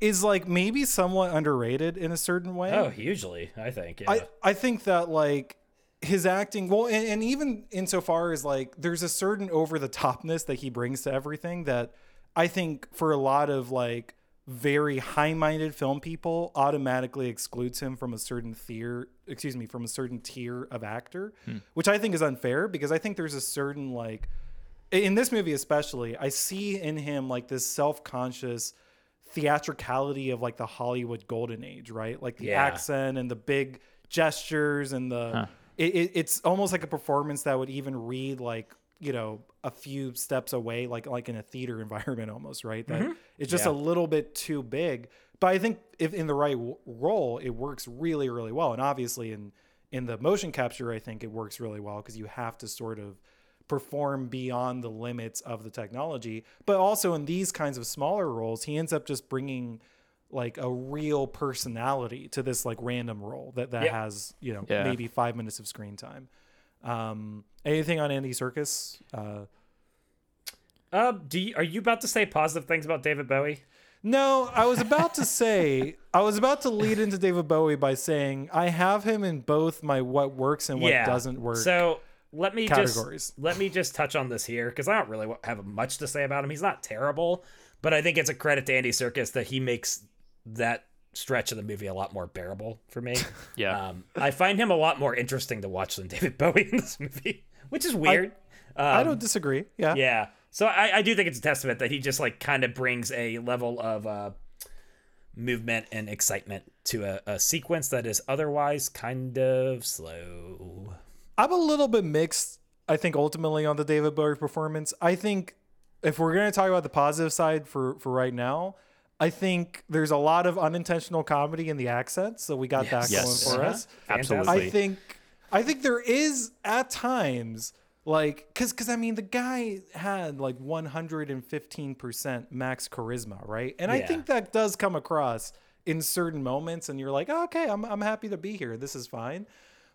is like maybe somewhat underrated in a certain way. Oh, hugely, I think. Yeah. I, I think that like his acting, well, and, and even insofar as like there's a certain over the topness that he brings to everything that I think for a lot of like very high minded film people automatically excludes him from a certain tier, excuse me, from a certain tier of actor, hmm. which I think is unfair because I think there's a certain like in this movie especially, I see in him like this self conscious theatricality of like the Hollywood golden age, right? Like the Yeah. accent and the big gestures and the it, it, it's almost like a performance that would even read like you know a few steps away like like in a theater environment almost right? That mm-hmm. it's just Yeah. a little bit too big. But i think if in the right w- role it works really really well. And obviously in in the motion capture i think it works really well because you have to sort of perform beyond the limits of the technology. But also in these kinds of smaller roles he ends up just bringing like a real personality to this like random role that that Yeah. has you know Yeah. maybe five minutes of screen time um anything on Andy Serkis uh uh, do you, are you about to say positive things about David Bowie? no i was about to say i was about to lead into david bowie by saying i have him in both my what works and what yeah. doesn't work So let me categories. just let me just touch on this here because I don't really have much to say about him. He's not terrible, but I think it's a credit to Andy Serkis that he makes that stretch of the movie a lot more bearable for me. Yeah. Um, I find him a lot more interesting to watch than David Bowie in this movie, which is weird. i Um, don't disagree yeah yeah. So I, I do think it's a testament that he just like kind of brings a level of uh, movement and excitement to a, a sequence that is otherwise kind of slow. I'm a little bit mixed. I think ultimately on the David Bowie performance. I think if we're going to talk about the positive side for for right now, I think there's a lot of unintentional comedy in the accents, so we got that Yes. going for Uh-huh. us. Absolutely. I think I think there is at times like cuz cuz I mean the guy had like 115% max charisma, right? And I think that does come across in certain moments and you're like, oh, "Okay, I'm I'm happy to be here. This is fine."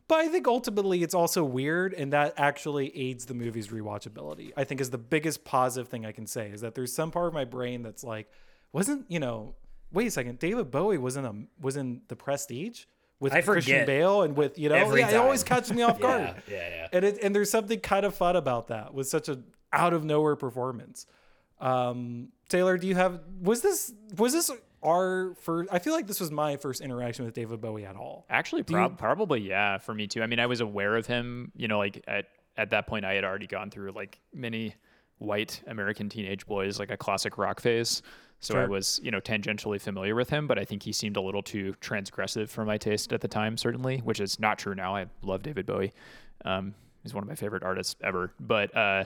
But I think ultimately it's also weird, and that actually aids the movie's rewatchability. I think is the biggest positive thing I can say is that there's some part of my brain that's like, wasn't you know? Wait a second, David Bowie was in a was in The Prestige with I Christian Bale and with you know, every yeah, it always catches me off guard. Yeah, yeah, yeah. And it and there's something kind of fun about that with such a out of nowhere performance. Um, Taylor, do you have was this was this our first? I feel like this was my first interaction with David Bowie at all. Actually, you- probably yeah, for me too. I mean, I was aware of him. You know, like at at that point, I had already gone through like many white American teenage boys, like a classic rock phase. So I was, you know, tangentially familiar with him, but I think he seemed a little too transgressive for my taste at the time, certainly, which is not true now. I love David Bowie. Um, he's one of my favorite artists ever. But uh,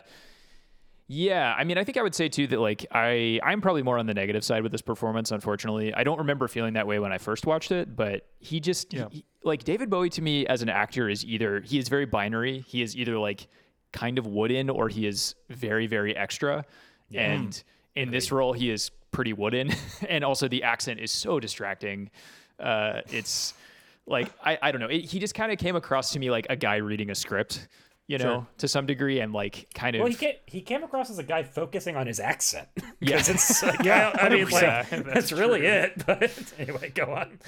yeah, I mean, I think I would say too that like I I'm probably more on the negative side with this performance. Unfortunately, I don't remember feeling that way when I first watched it, but he just Yeah. he- like David Bowie to me as an actor is either he is very binary. He is either like kind of wooden or he is very very extra. And in this role, he is pretty wooden, and also the accent is so distracting. Uh, it's like I, I don't know. It, he just kind of came across to me like a guy reading a script, you know, Sure. to some degree, and like kind of Well, he came, he came across as a guy focusing on his accent. Yeah. It's like, Yeah, I, I mean, like, 100%. that's, really it. But anyway, go on.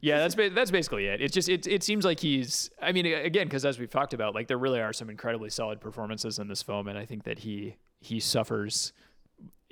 yeah, that's ba- that's basically it. It just it it seems like he's. I mean, again, because as we've talked about, like there really are some incredibly solid performances in this film, and I think that he he suffers.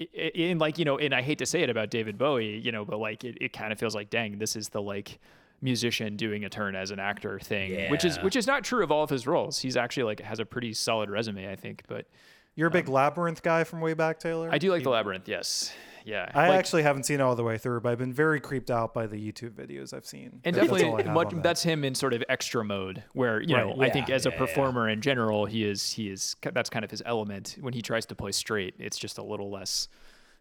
i- i- In like you know, and I hate to say it about David Bowie, you know, but like it, it kind of feels like, dang, this is the like musician doing a turn as an actor thing, which is which is not true of all of his roles. He's actually like has a pretty solid resume, I think. But You're a big um, labyrinth guy from way back, Taylor. I do like the labyrinth. Yes, yeah. I Like- actually haven't seen it all the way through, but I've been very creeped out by the YouTube videos I've seen. And That- that's definitely, have much, that. that's him in sort of extra mode, where you know Right. I think Yeah, as a yeah, yeah. performer in general, he is he is that's kind of his element. When he tries to play straight, it's just a little less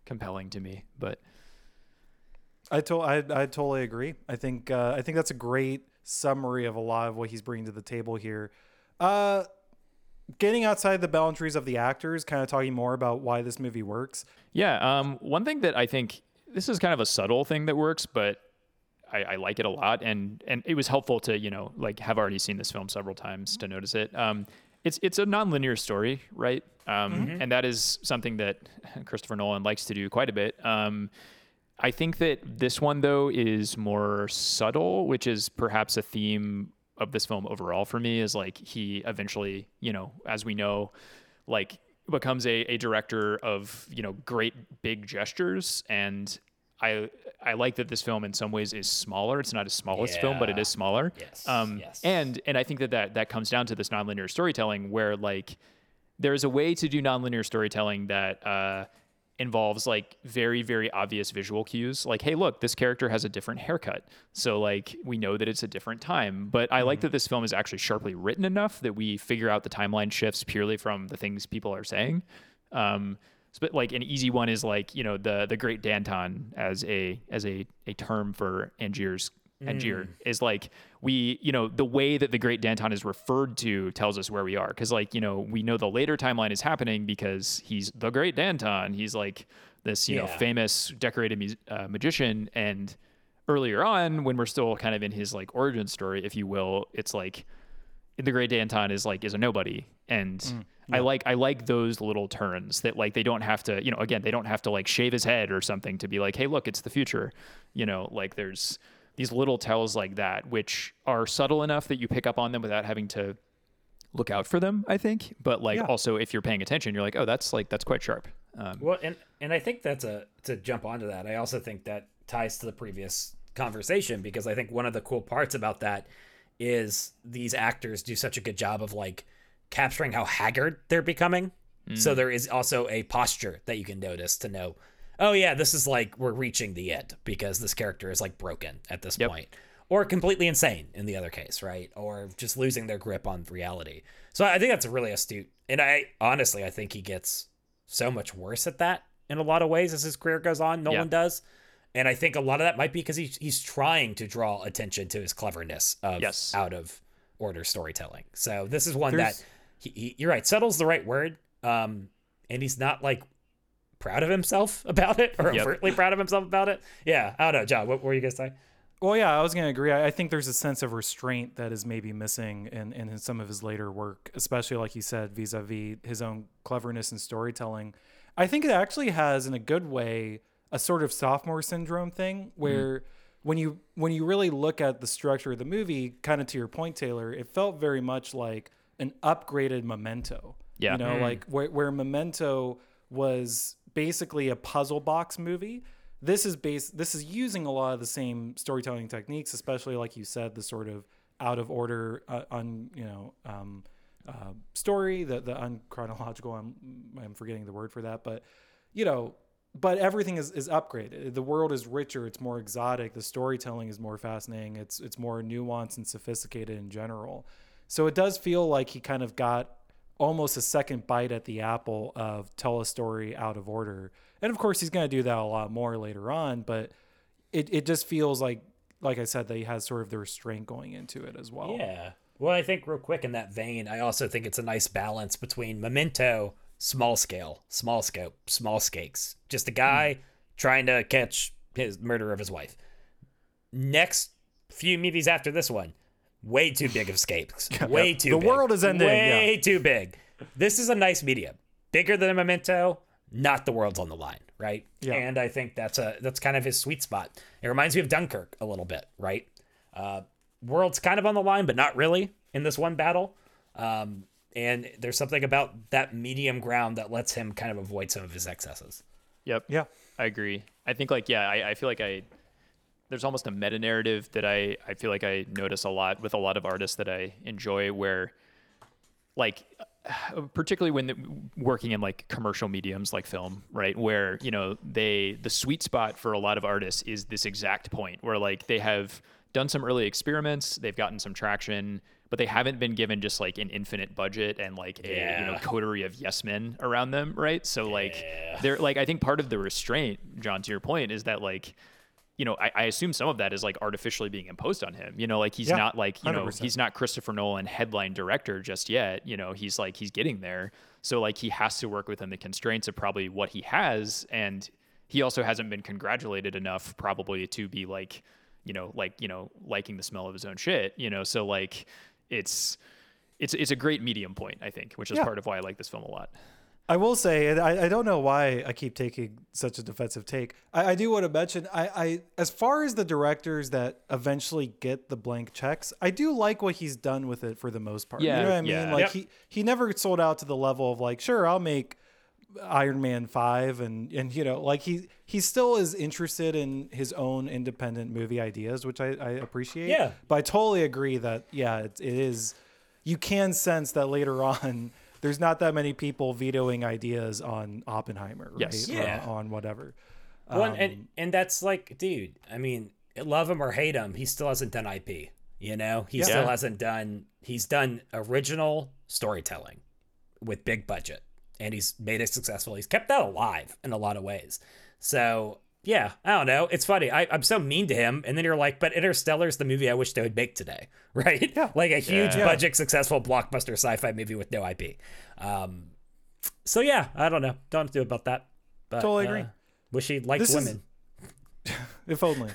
compelling to me. But I, to- I I totally agree. I think uh, I think that's a great summary of a lot of what he's bringing to the table here. Uh, getting outside the boundaries of the actors, kind of talking more about why this movie works. Yeah. Um, one thing that I think this is kind of a subtle thing that works, but I, I, like it a lot, and and it was helpful to you know like have already seen this film several times to notice it. Um, it's it's a nonlinear story, right? Um, mm-hmm. And that is something that Christopher Nolan likes to do quite a bit. Um, I think that this one though is more subtle, which is perhaps a theme of this film overall for me. Is like he eventually, you know, as we know, like becomes a, a director of you know great big gestures and I I like that this film in some ways is smaller. It's not his smallest yeah. film, but it is smaller. Yes. Um, yes. And and I think that, that that comes down to this nonlinear storytelling, where like there is a way to do nonlinear storytelling that uh, involves like very very obvious visual cues. Like hey look this character has a different haircut. So like we know that it's a different time. But i mm like mm-hmm. that this film is actually sharply written enough that we figure out the timeline shifts purely from the things people are saying. Um, but like an easy one is like you know the the great danton as a as a a term for angier's Angier mm. is like we, you know, the way that the Great Danton is referred to tells us where we are. Cause like, you know, we know the later timeline is happening because he's the Great Danton. He's like this, you yeah. know, famous decorated mu- uh, magician. And earlier on, when we're still kind of in his like origin story, if you will, it's like the Great Danton is like, is a nobody. And mm. I like I like those little turns that like they don't have to you know again they don't have to like shave his head or something to be like hey look it's the future you know like there's these little tells like that which are subtle enough that you pick up on them without having to look out for them I think but like yeah. also if you're paying attention you're like oh that's like that's quite sharp um, well and and I think that's a to jump onto that I also think that ties to the previous conversation because I think one of the cool parts about that is these actors do such a good job of like capturing how haggard they're becoming. Mm. So there is also a posture that you can notice to know, oh yeah, this is like we're reaching the end because this character is like broken at this yep. point. Or completely insane in the other case, right? Or just losing their grip on reality. So I think that's really astute. And I honestly I think he gets so much worse at that in a lot of ways as his career goes on. Nolan yeah. does. And I think a lot of that might be because he's he's trying to draw attention to his cleverness of yes. out of order storytelling. So this is one There's, that he, he, you're right. settles the right word. Um, and he's not like proud of himself about it or yep. overtly proud of himself about it. Yeah, I don't know, John. What were you gonna say? Well, yeah, I was gonna agree. I, I think there's a sense of restraint that is maybe missing in, in some of his later work, especially like you said, vis-a-vis his own cleverness and storytelling. I think it actually has, in a good way, a sort of sophomore syndrome thing where. Mm. When you when you really look at the structure of the movie, kind of to your point, Taylor, it felt very much like an upgraded Memento. Yeah. You know, mm. like where, where Memento was basically a puzzle box movie. This is based this is using a lot of the same storytelling techniques, especially like you said, the sort of out of order uh, un, you know, um, uh, story, the the unchronological I'm I'm forgetting the word for that, but you know, but everything is, is upgraded. The world is richer, it's more exotic, the storytelling is more fascinating, it's it's more nuanced and sophisticated in general. So it does feel like he kind of got almost a second bite at the apple of tell a story out of order. And of course, he's going to do that a lot more later on, but it, it just feels like, like I said, that he has sort of the restraint going into it as well. Yeah. Well, I think real quick in that vein, I also think it's a nice balance between Memento, small scale, small scope, small stakes. Just a guy mm. trying to catch his murder of his wife. Next few movies after this one, way too big of escapes. Way too. Big. The big. world is ending. Way yeah. too big. This is a nice medium, bigger than a Memento. Not the world's on the line, right? Yeah. And I think that's a that's kind of his sweet spot. It reminds me of Dunkirk a little bit, right? Uh, world's kind of on the line, but not really in this one battle. Um, and there's something about that medium ground that lets him kind of avoid some of his excesses. Yep. Yeah. I agree. I think like yeah, I, I feel like I there's almost a meta narrative that I, I feel like I notice a lot with a lot of artists that I enjoy where like particularly when the, working in like commercial mediums like film right where you know they the sweet spot for a lot of artists is this exact point where like they have done some early experiments they've gotten some traction but they haven't been given just like an infinite budget and like a yeah. you know coterie of yes men around them right so like yeah. they're like i think part of the restraint john to your point is that like you know, I, I assume some of that is like artificially being imposed on him. You know, like he's Yeah, not like you know 100%. he's not Christopher Nolan headline director just yet. You know, he's like he's getting there. So like he has to work within the constraints of probably what he has, and he also hasn't been congratulated enough probably to be like, you know, like you know liking the smell of his own shit. You know, so like it's it's it's a great medium point I think, which is Yeah. part of why I like this film a lot. I will say, and I, I don't know why I keep taking such a defensive take. I, I do want to mention, I, I as far as the directors that eventually get the blank checks, I do like what he's done with it for the most part. Yeah, you know what I mean? yeah. Like Yep. he he never sold out to the level of like, sure, I'll make Iron Man five, and and you know, like he he still is interested in his own independent movie ideas, which I, I appreciate. Yeah. but I totally agree that yeah, it, it is. You can sense that later on. There's not that many people vetoing ideas on Oppenheimer, right? Yes. Or on whatever. Well, Um, and and that's like, dude. I mean, love him or hate him, he still hasn't done IP. You know, he still hasn't done. He's done original storytelling with big budget, and he's made it successful. He's kept that alive in a lot of ways. So yeah, I don't know. It's funny. I, I'm so mean to him, and then you're like, but Interstellar's the movie I wish they would make today, right? Yeah. like a huge Yeah. budget, successful blockbuster sci-fi movie with no IP. Um, so yeah, I don't know. Don't have to do about that. But, Totally agree. uh, wish he liked This is- women. if only.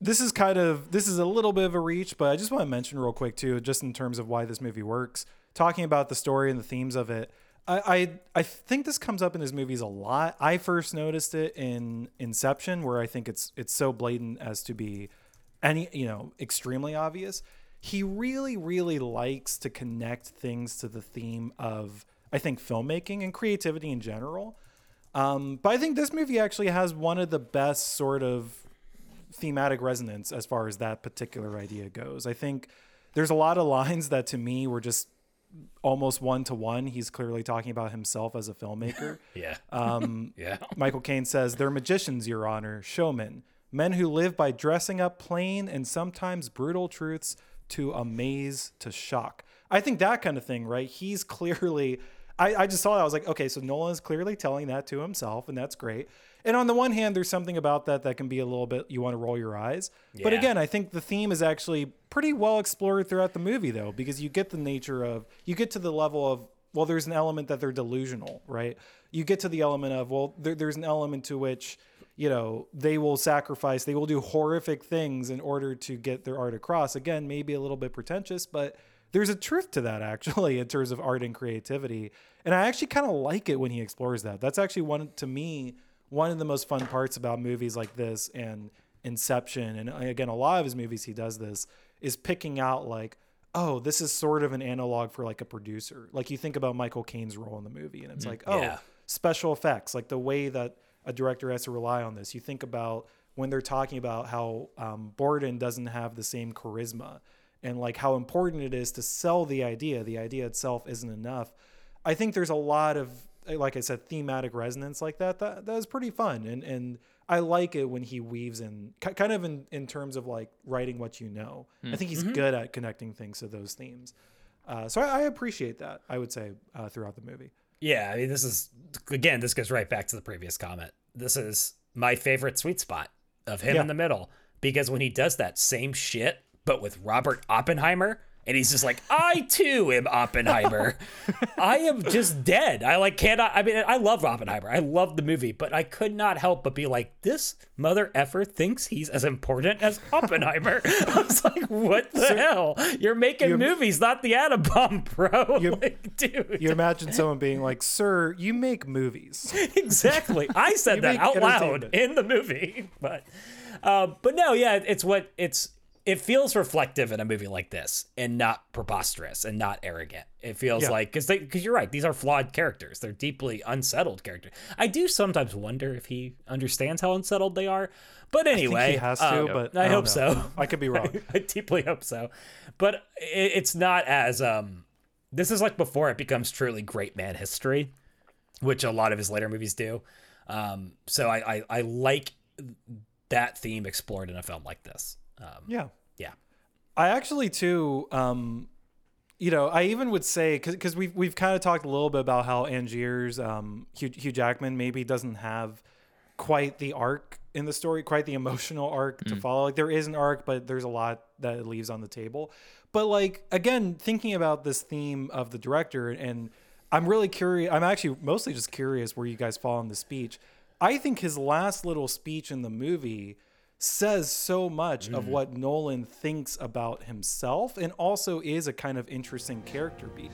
this is kind of this is a little bit of a reach, but I just want to mention real quick too, just in terms of why this movie works. Talking about the story and the themes of it, I I, I think this comes up in his movies a lot. I first noticed it in Inception, where I think it's it's so blatant as to be any you know extremely obvious. He really really likes to connect things to the theme of I think filmmaking and creativity in general. Um, but I think this movie actually has one of the best sort of thematic resonance as far as that particular idea goes. I think there's a lot of lines that to me were just almost one to one. He's clearly talking about himself as a filmmaker. Yeah. Um, yeah. Michael Caine says, They're magicians, Your Honor, showmen, men who live by dressing up plain and sometimes brutal truths to amaze, to shock. I think that kind of thing, right? He's clearly, I, I just saw that. I was like, okay, so Nolan's clearly telling that to himself, and that's great. And on the one hand, there's something about that that can be a little bit, you want to roll your eyes. But again, I think the theme is actually pretty well explored throughout the movie, though, because you get the nature of, you get to the level of, well, there's an element that they're delusional, right? You get to the element of, well, there, there's an element to which, you know, they will sacrifice, they will do horrific things in order to get their art across. Again, maybe a little bit pretentious, but there's a truth to that actually in terms of art and creativity. And I actually kind of like it when he explores that. That's actually one, to me, one of the most fun parts about movies like this and Inception. And again, a lot of his movies, he does this, is picking out like, oh, this is sort of an analog for like a producer. Like you think about Michael Caine's role in the movie, and it's like, oh, Yeah. special effects, like the way that a director has to rely on this. You think about when they're talking about how um, Borden doesn't have the same charisma and like how important it is to sell the idea. The idea itself isn't enough. I think there's a lot of, like I said, thematic resonance like that. That, that is pretty fun. And, and I like it when he weaves in kind of in, in terms of like writing what you know. I think he's good at connecting things to those themes. Uh, so I, I appreciate that, I would say, uh, throughout the movie. Yeah, I mean, this is again. This goes right back to the previous comment. This is my favorite sweet spot of him Yeah. in the middle because when he does that same shit, but with Robert Oppenheimer, and he's just like, "I too am Oppenheimer. I am just dead. I like cannot. I mean, I love Oppenheimer. I love the movie, but I could not help but be like, this mother effer thinks he's as important as Oppenheimer. I was like, what the hell? You're making you- movies, not the atom bomb, bro. You- like, dude. You imagine someone being like, "Sir, you make movies." exactly. I said that out loud in the movie, but uh, but no, yeah, it's what it's. It feels reflective in a movie like this, and not preposterous and not arrogant. It feels Yeah. like because because you're right, these are flawed characters. They're deeply unsettled characters. I do sometimes wonder if he understands how unsettled they are, but I anyway, he has to, um, but I, don't hope know. so. I could be wrong. I deeply hope so. But it, it's not as um this is like before it becomes truly great man history, which a lot of his later movies do. Um so I I, I like that theme explored in a film like this. Um Yeah. yeah. I actually too, um, you know, I even would say because we've we've kind of talked a little bit about how Angier's um, Hugh, Hugh Jackman maybe doesn't have quite the arc in the story, quite the emotional arc to follow. Like there is an arc, but there's a lot that it leaves on the table. But like again, thinking about this theme of the director, and I'm really curious. I'm actually mostly just curious where you guys fall on the speech. I think his last little speech in the movie says so much of mm-hmm. what Nolan thinks about himself, and also is a kind of interesting character beat.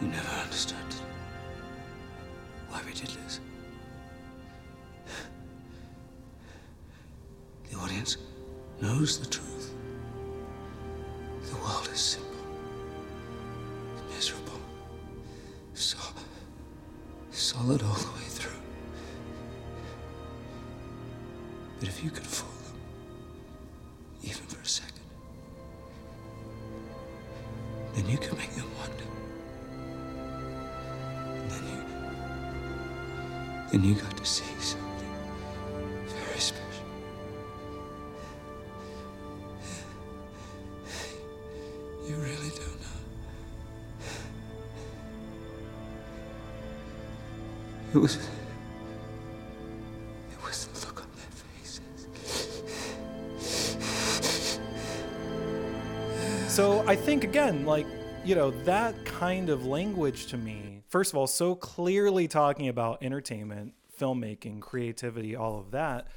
You never understood why we did this. The audience knows the truth. The world is simple, miserable, so solid all the way through. But if you could fool them, even for a second, then you could make them wonder. And then you. Then you got to see something very special. You really don't know. It was I think again, like you know, that kind of language to me, first of all, so clearly talking about entertainment, filmmaking, creativity, all of that,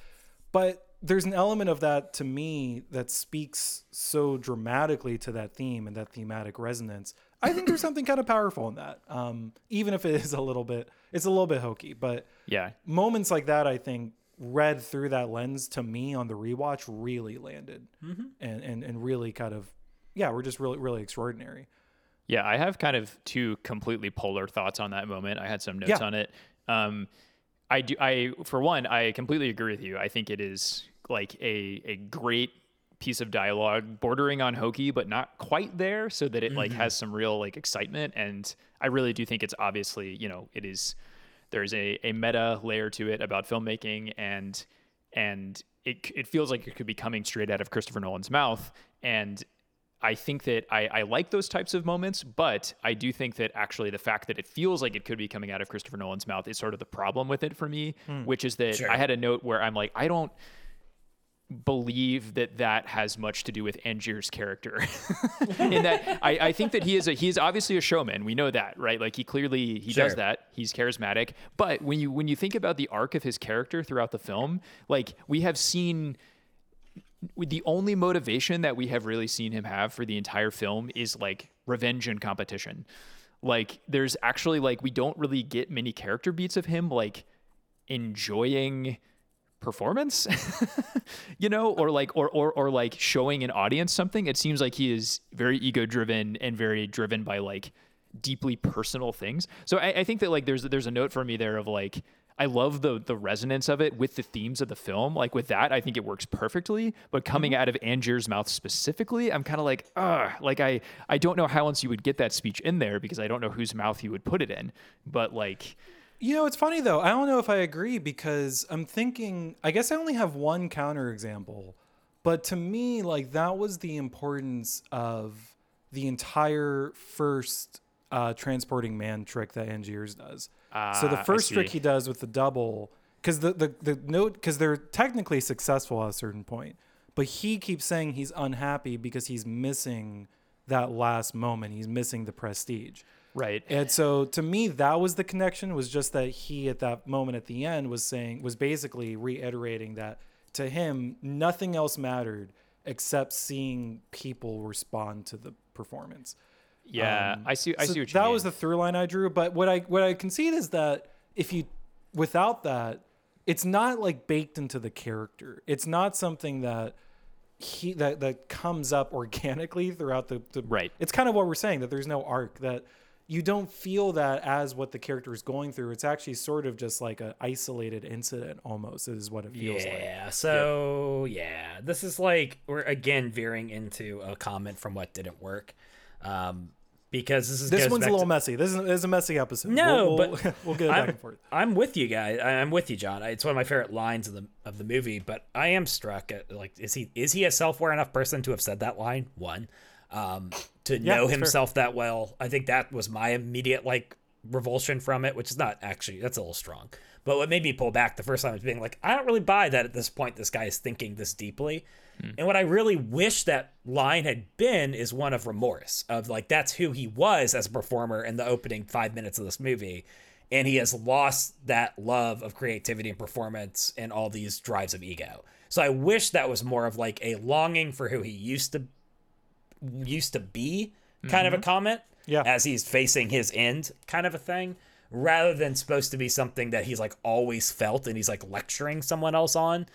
but there's an element of that to me that speaks so dramatically to that theme and that thematic resonance. I think there's something kind of powerful in that, um, even if it is a little bit, it's a little bit hokey, but Yeah. moments like that, I think, read through that lens to me on the rewatch really landed, and, and and really kind of, yeah, we're just really really extraordinary. Yeah, I have kind of two completely polar thoughts on that moment. I had some notes Yeah. on it. Um, I do. I for one, I completely agree with you. I think it is like a a great piece of dialogue, bordering on hokey, but not quite there, so that it like has some real like excitement. And I really do think it's obviously you know it is there's a a meta layer to it about filmmaking and and it it feels like it could be coming straight out of Christopher Nolan's mouth and I think that I, I like those types of moments, but I do think that actually the fact that it feels like it could be coming out of Christopher Nolan's mouth is sort of the problem with it for me, hmm. which is that Sure. I had a note where I'm like, I don't believe that that has much to do with Angier's character. In that, I, I think that he is a he is obviously a showman. We know that, right? Like he clearly he does that. He's charismatic. But when you when you think about the arc of his character throughout the film, like we have seen the only motivation that we have really seen him have for the entire film is like revenge and competition. Like there's actually like we don't really get many character beats of him like enjoying performance you know or like or, or or like showing an audience something it seems like he is very ego driven and very driven by like deeply personal things so I, I think that like there's there's a note for me there of like I love the the resonance of it with the themes of the film. Like with that, I think it works perfectly. But coming out of Angier's mouth specifically, I'm kind of like, ugh, like I I don't know how else you would get that speech in there because I don't know whose mouth you would put it in. But like, You know, it's funny though. I don't know if I agree because I'm thinking. I guess I only have one counterexample, but to me, like that was the importance of the entire first uh, transporting man trick that Angiers does. So the Ah, first trick he does with the double, because the the the note, because they're technically successful at a certain point, but he keeps saying he's unhappy because he's missing that last moment. He's missing the prestige. right, And so to me, that was the connection. Was just that he at that moment at the end was saying was basically reiterating that to him nothing else mattered except seeing people respond to the performance. Yeah, um, I see, I So see what you mean. that mean. was the through line I drew. But what I what I concede is that if you without that, it's not like baked into the character. It's not something that he that that comes up organically throughout the, the Right. It's kind of what we're saying that there's no arc that you don't feel that as what the character is going through. It's actually sort of just like an isolated incident almost is what it feels like. Yeah. So yeah, this is like we're again veering into a comment from what didn't work, um, because this is This one's a little to- messy. This is, this is a messy episode. No, We'll- we'll- but we'll get it back I'm, and forth. I'm with you guys. I'm with you, John. It's one of my favorite lines of the of the movie. But I am struck at like, is he is he a self aware enough person to have said that line? One, um, to Yeah, know that's fair. himself that well. I think that was my immediate like revulsion from it, which is not actually that's a little strong. But what made me pull back the first time was being like, I don't really buy that at this point. This guy is thinking this deeply. Hmm. And what I really wish that line had been is one of remorse of like that's who he was as a performer in the opening five minutes of this movie, and he has lost that love of creativity and performance and all these drives of ego. So I wish that was more of like a longing for who he used to used to be kind of a mm-hmm. comment Yeah. as he's facing his end kind of a thing rather than supposed to be something that he's like always felt and he's like lecturing someone else on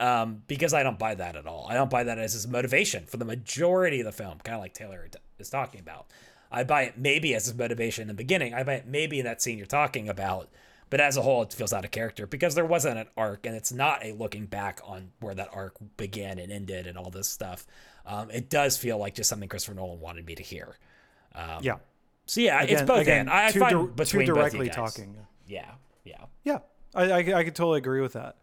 um, because I don't buy that at all. I don't buy that as his motivation for the majority of the film, kind of like Taylor is talking about. I buy it maybe as his motivation in the beginning. I buy it maybe in that scene you're talking about, but as a whole, it feels out of character because there wasn't an arc, and it's not a looking back on where that arc began and ended and all this stuff. Um, it does feel like just something Christopher Nolan wanted me to hear. Um, yeah. So yeah, it's Again- both again. I I too find dir- too directly talking. Yeah, yeah. Yeah, I, I, I could totally agree with that.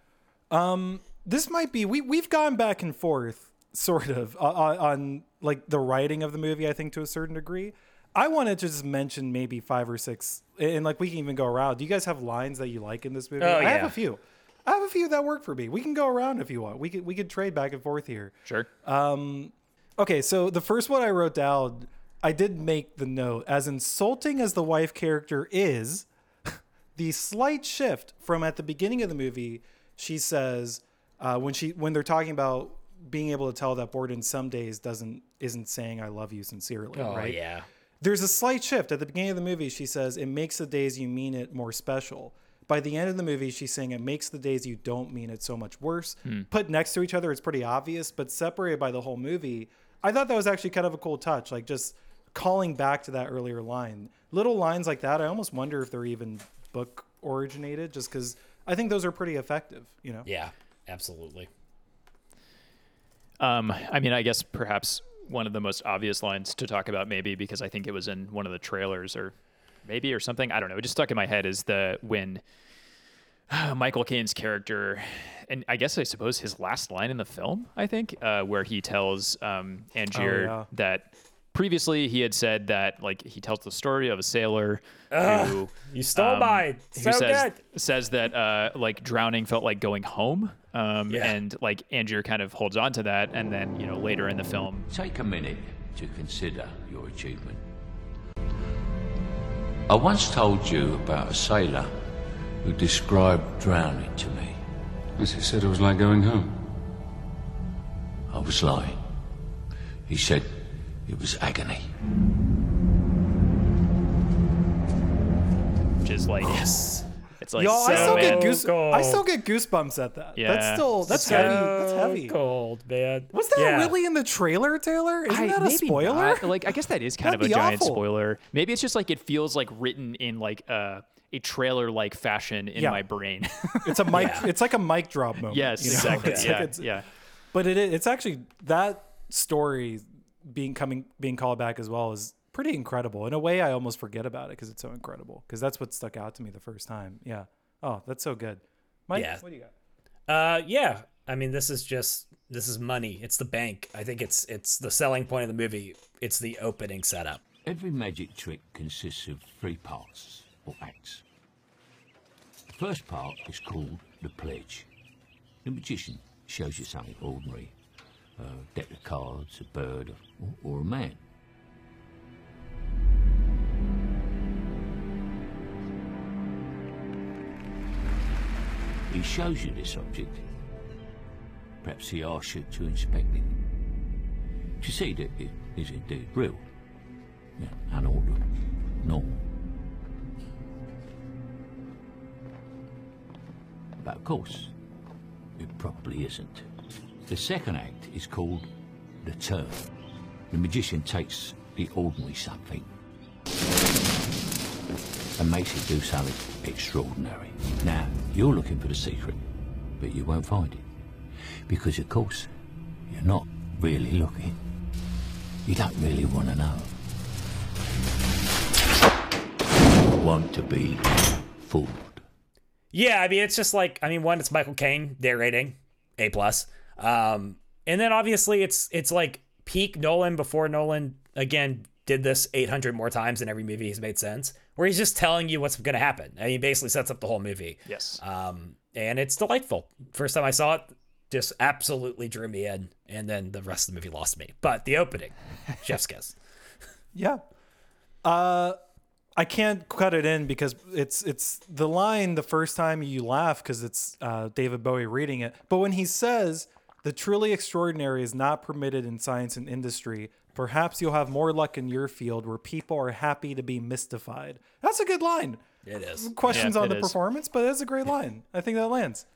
Um, this might be we we've gone back and forth, sort of, uh, on, on like the writing of the movie. I think to a certain degree. I wanted to just mention maybe five or six, and like we can even go around. Do you guys have lines that you like in this movie? Oh, yeah. I have a few. I have a few that work for me. We can go around if you want. We could we could trade back and forth here. Sure. Okay, so the first one I wrote down, I did make the note as insulting as the wife character is, the slight shift from at the beginning of the movie, she says uh, when she when they're talking about being able to tell that Borden some days doesn't isn't saying I love you sincerely, Oh right? yeah. There's a slight shift at the beginning of the movie. She says it makes the days you mean it more special. By the end of the movie, she's saying it makes the days you don't mean it so much worse. Put next to each other, it's pretty obvious, but separated by the whole movie, I thought that was actually kind of a cool touch. Like just calling back to that earlier line. Little lines like that, I almost wonder if they're even book originated, just because I think those are pretty effective. You know? Yeah, absolutely. Um, I mean, I guess perhaps one of the most obvious lines to talk about, maybe because I think it was in one of the trailers, or maybe or something. I don't know. It just stuck in my head is the when Michael Caine's character, and I guess I suppose his last line in the film, I think, uh, where he tells um, Angier yeah. that previously he had said that like he tells the story of a sailor who You stole um, mine. who So says, good. says that uh, like drowning felt like going home. Um, Yeah. And like Angier kind of holds on to that. And then, you know, later in the film, Take a minute to consider your achievement. I once told you about a sailor who described drowning to me. As he said, it was like going home. I was lying. He said it was agony. which is like, Yes. it's like, Y'all, I so still get goose. cold. I still get goosebumps at that. Yeah. That's still that's So heavy. That's heavy. cold, man. Was that Yeah. really in the trailer, Taylor? Isn't I- that a spoiler? not. Like, I guess that is kind That'd of a giant awful. spoiler. Maybe it's just like it feels like written in like uh, a trailer like fashion in Yeah. my brain. It's a mic. Yeah. It's like a mic drop moment. yes, you know? exactly. It's yeah, like it's, yeah. But it, it's actually that story being coming being called back as well is pretty incredible. In a way, I almost forget about it because it's so incredible. Because that's what stuck out to me the first time. Yeah. Oh, that's so good. Mike, Yeah. what do you got? Uh, yeah. I mean, this is just this is money. It's the bank. I think it's it's the selling point of the movie. It's the opening setup. Every magic trick consists of three parts, or acts. The first part is called the pledge. The magician shows you something ordinary a deck of cards, a bird, or, or a man. He shows you this object. Perhaps he asks you to inspect it. To see that it is indeed real. Yeah, unaltered, normal. But of course, it probably isn't. The second act is called the turn. The magician takes the ordinary something and makes it do something extraordinary. Now, you're looking for the secret, but you won't find it. Because, of course, you're not really looking. You don't really want to know. Want to be fooled. Yeah, I mean, it's just like I mean, one, it's Michael Caine narrating, a plus, um, and then obviously it's it's like peak Nolan before Nolan again did this 800 more times in every movie he's made since, where he's just telling you what's going to happen. And he basically sets up the whole movie. Yes. Um, and it's delightful. First time I saw it, just absolutely drew me in, and then the rest of the movie lost me. But the opening, chef's kiss. Yeah. Uh, I can't cut it in because it's it's the line the first time you laugh because it's uh, David Bowie reading it. But when he says the truly extraordinary is not permitted in science and industry, perhaps you'll have more luck in your field where people are happy to be mystified. That's a good line. It is. Questions Yeah, on the is. performance, but that's a great line. I think that lands.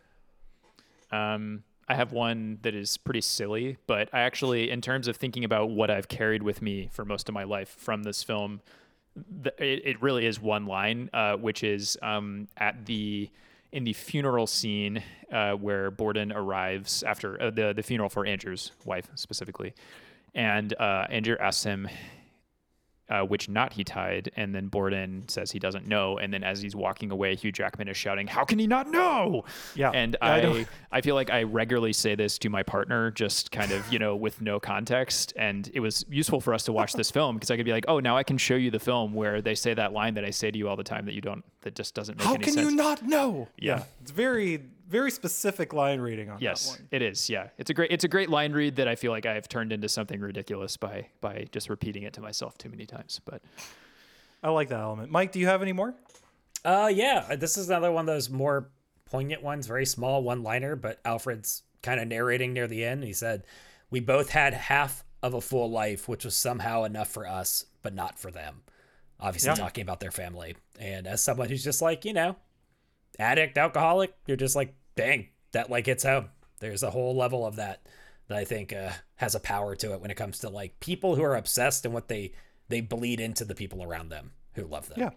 Um, I have one that is pretty silly, but I actually, in terms of thinking about what I've carried with me for most of my life from this film, th- it, it really is one line, uh, which is um, at the in the funeral scene uh, where Borden arrives after uh, the the funeral for Angier's wife specifically, and uh, Andrew asks him uh, which knot he tied, and then Borden says he doesn't know, and then as he's walking away, Hugh Jackman is shouting, "How can he not know?" Yeah. and Yeah, I I, I feel like I regularly say this to my partner, just kind of you know with no context, and it was useful for us to watch this film because I could be like, "Oh, now I can show you the film where they say that line that I say to you all the time that you don't, that just doesn't make How any can you not know? Yeah. It's very very specific line reading on that Yes, it is. Yeah, it's a great it's a great line read that I feel like I've turned into something ridiculous by by just repeating it to myself too many times. But I like that element. Mike, do you have any more? Uh, yeah, this is another one of those more poignant ones, very small one liner, but Alfred's kind of narrating near the end. He said, We both had half of a full life, which was somehow enough for us, but not for them. Obviously, Yeah. talking about their family. And as someone who's just like, you know, addict, alcoholic, you're just like, dang, that like hits home. There's a whole level of that that I think uh, has a power to it when it comes to like people who are obsessed and what they they bleed into the people around them who love them. Yeah.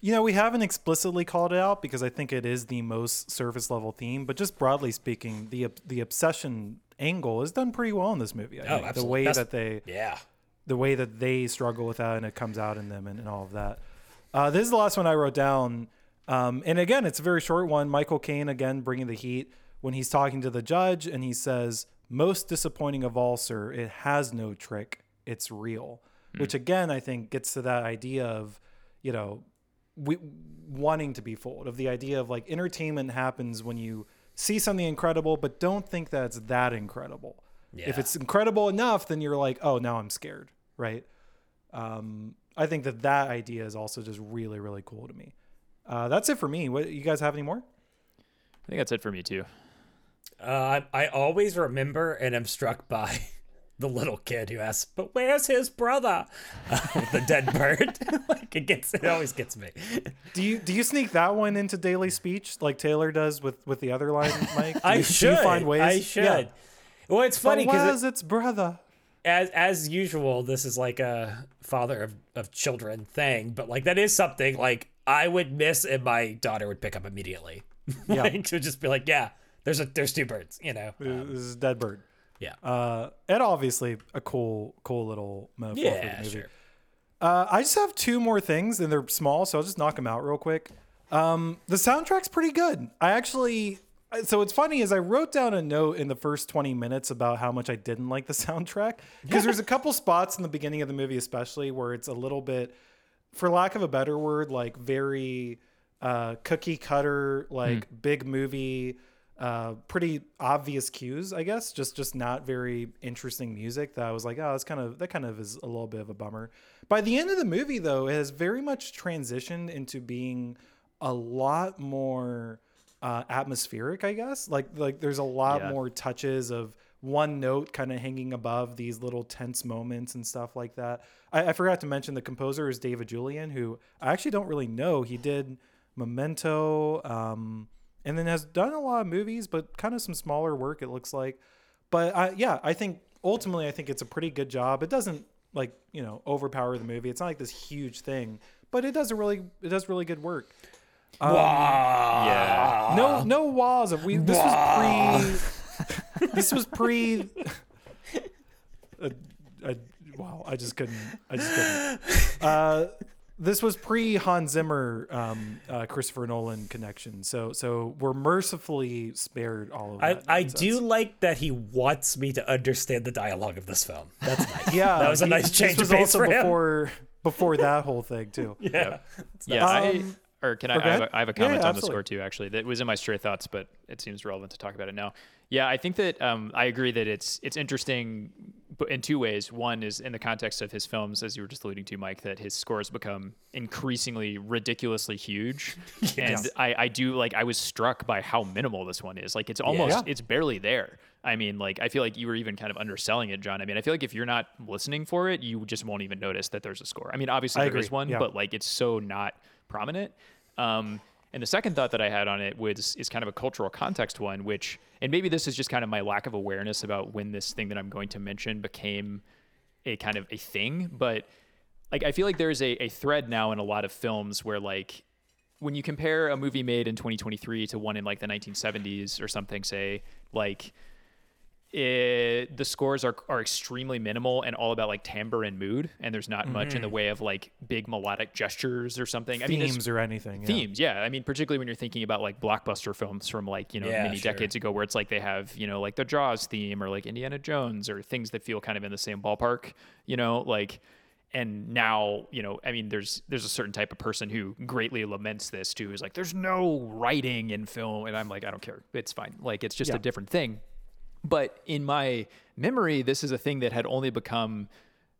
You know, we haven't explicitly called it out because I think it is the most surface level theme, but just broadly speaking, the the obsession angle is done pretty well in this movie. I Oh, think. The way That's- that they Yeah. the way that they struggle with that and it comes out in them and, and all of that. Uh, this is the last one I wrote down. Um, and again, it's a very short one. Michael Caine, again, bringing the heat when he's talking to the judge and he says, Most disappointing of all, sir, it has no trick. It's real. Which again, I think gets to that idea of, you know, we, wanting to be fooled, of the idea of like entertainment happens when you see something incredible, but don't think that it's that incredible. If it's incredible enough, then you're like, oh, now I'm scared, right? Um, I think that that idea is also just really, really cool to me. Uh, that's it for me. What you guys have any more? I think that's it for me too. Uh, I, I always remember and am struck by the little kid who asks, "But where's his brother?" Uh, with the dead bird. like it gets, it always gets me. Do you do you sneak that one into daily speech like Taylor does with with the other line, Mike? Do I you, should. Do you find ways? I should. Yeah. Well, it's funny because where's its brother? as as usual, this is like a father of, of children thing, but like that is something like I would miss and my daughter would pick up immediately. Yeah. like to just be like, yeah, there's a there's two birds, you know. this is dead bird. Yeah. Uh, and obviously a cool, cool little metaphor for the yeah, movie. sure. Uh, I just have two more things, and they're small, so I'll just knock them out real quick. Um, the soundtrack's pretty good. I actually, so what's funny is I wrote down a note in the first 20 minutes about how much I didn't like the soundtrack because there's a couple spots in the beginning of the movie, especially where it's a little bit, for lack of a better word, like very uh, cookie cutter, like big movie. Uh, pretty obvious cues, I guess. Just just not very interesting music. That I was like, oh, that's kind of that kind of is a little bit of a bummer. By the end of the movie, though, it has very much transitioned into being a lot more uh, atmospheric. I guess like like there's a lot Yeah. more touches of one note kind of hanging above these little tense moments and stuff like that. I, I forgot to mention the composer is David Julyan, who I actually don't really know. He did Memento, um, and then has done a lot of movies, but kind of some smaller work. It looks like, but I, yeah, I think ultimately I think it's a pretty good job. It doesn't like you know overpower the movie. It's not like this huge thing, but it does a really it does really good work. Wow. Yeah. No, no walls of we. This was pre. This was pre. uh, I, wow, I just couldn't. I just couldn't. Uh, this was pre Hans Zimmer, um, uh, Christopher Nolan connection. So so we're mercifully spared all of that. I nonsense. do like that he wants me to understand the dialogue of this film. That's nice. Yeah, that was a he- nice change This was of pace also for him. before before that whole thing too. yeah. Yeah, I, Um, or can I? I have, a, I have a comment yeah, on the score too. Actually, that was in my stray thoughts, but it seems relevant to talk about it now. Yeah, I think that um, I agree that it's it's interesting, but in two ways. One is in the context of his films, as you were just alluding to, Mike, that his scores become increasingly ridiculously huge, and I, I do like I was struck by how minimal this one is. Like it's almost Yeah. it's barely there. I mean, like I feel like you were even kind of underselling it, John. I mean, I feel like if you're not listening for it, you just won't even notice that there's a score. I mean, obviously I there is agree, one, yeah. but like it's so not prominent. Um, and the second thought that I had on it was is kind of a cultural context one, which and maybe this is just kind of my lack of awareness about when this thing that I'm going to mention became a kind of a thing. But like I feel like there's a, a thread now in a lot of films where like when you compare a movie made in 2023 to one in like the 1970s or something, say like it, the scores are are extremely minimal and all about like timbre and mood, and there's not much in the mm-hmm. way of like big melodic gestures or something. I mean, Themes or anything. yeah. themes yeah i mean particularly when you're thinking about like blockbuster films from like you know Yeah, many sure. decades ago where it's like they have you know like the jaws theme or like indiana jones or things that feel kind of in the same ballpark you know like and now you know i mean there's there's a certain type of person who greatly laments this too is like there's no writing in film and i'm like i don't care it's fine like it's just Yeah. a different thing but in my memory this is a thing that had only become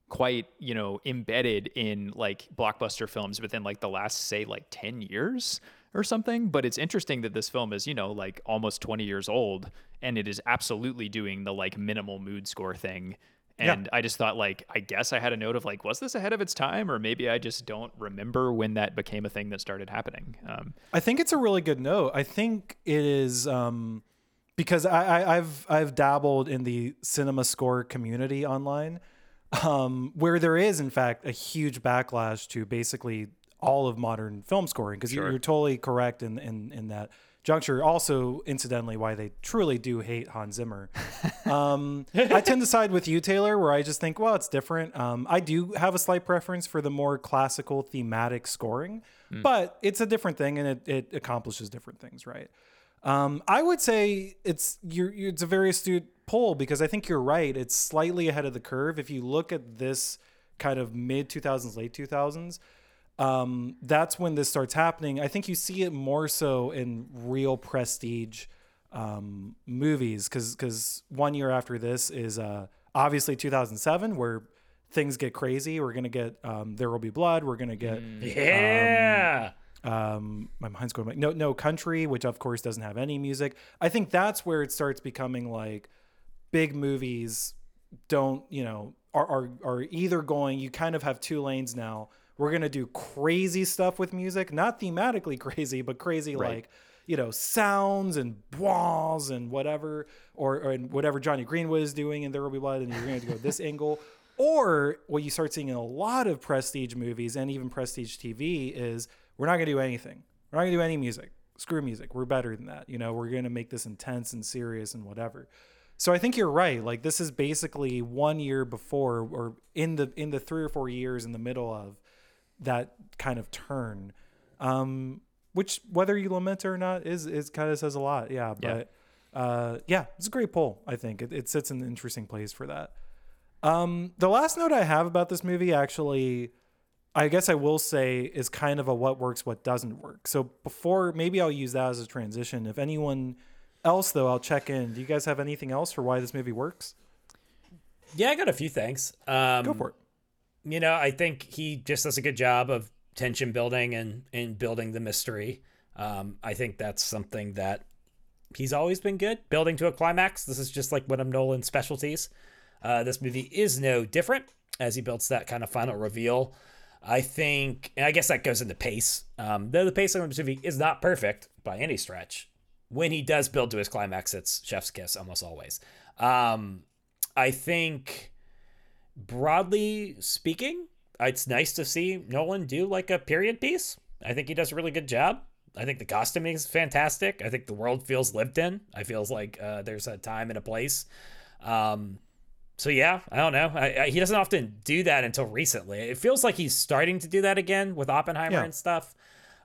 quite you know embedded in like blockbuster films within like the last say like 10 years or something but it's interesting that this film is you know like almost 20 years old and it is absolutely doing the like minimal mood score thing Yeah. and i just thought like i guess i had a note of like was this ahead of its time or maybe i just don't remember when that became a thing that started happening um, I think it's a really good note. I think it is um, because I, I, I've I've dabbled in the cinema score community online, um, where there is in fact a huge backlash to basically all of modern film scoring. Because you're, you're totally correct in, in in that juncture. Also, incidentally, why they truly do hate Hans Zimmer. Um, I tend to side with you, Taylor, where I just think, well, it's different. Um, I do have a slight preference for the more classical thematic scoring, but it's a different thing and it, it accomplishes different things, right? Um, I would say it's you're, you it's a very astute poll because I think you're right. It's slightly ahead of the curve. If you look at this kind of mid 2000s, late 2000s, um, that's when this starts happening. I think you see it more so in real prestige um, movies because because one year after this is uh, obviously 2007 where things get crazy. We're gonna get um, There Will Be Blood. We're gonna get Yeah. um, Um, my mind's going like No, no country, which of course doesn't have any music. I think that's where it starts becoming like big movies don't, you know, are, are, are either going, you kind of have two lanes now. We're going to do crazy stuff with music, not thematically crazy, but crazy like, you know, sounds and walls and whatever, or, or and whatever Jonny Greenwood is doing in There Will Be Blood, and you're going to go this angle. Or what you start seeing in a lot of prestige movies and even prestige TV is we're not going to do anything. We're not going to do any music. Screw music. We're better than that. You know, we're going to make this intense and serious and whatever. So I think you're right. Like this is basically one year before or in the in the 3 or 4 years in the middle of that kind of turn. Um which whether you lament it or not is is kind of says a lot. Yeah, Yeah. but uh yeah, it's a great poll, I think. It, it sits in an interesting place for that. Um, the last note I have about this movie actually, I guess I will say is kind of a what works, what doesn't work. So before, maybe I'll use that as a transition. If anyone else, though, I'll check in. Do you guys have anything else for why this movie works? Yeah, I got a few things. Um, Go for it. you know, I think he just does a good job of tension building and and building the mystery. Um, I think that's something that he's always been good building to a climax. This is just like one of Nolan's specialties. Uh, this movie is no different as he builds that kind of final reveal. I think, and I guess that goes into pace. Um, though the pace of the movie is not perfect by any stretch, when he does build to his climax, it's chef's kiss almost always. Um, I think broadly speaking, it's nice to see Nolan do like a period piece. I think he does a really good job. I think the costuming is fantastic. I think the world feels lived in. I feels like uh, there's a time and a place. Um, so yeah, I don't know. I, I, he doesn't often do that until recently. It feels like he's starting to do that again with Oppenheimer Yeah. and stuff.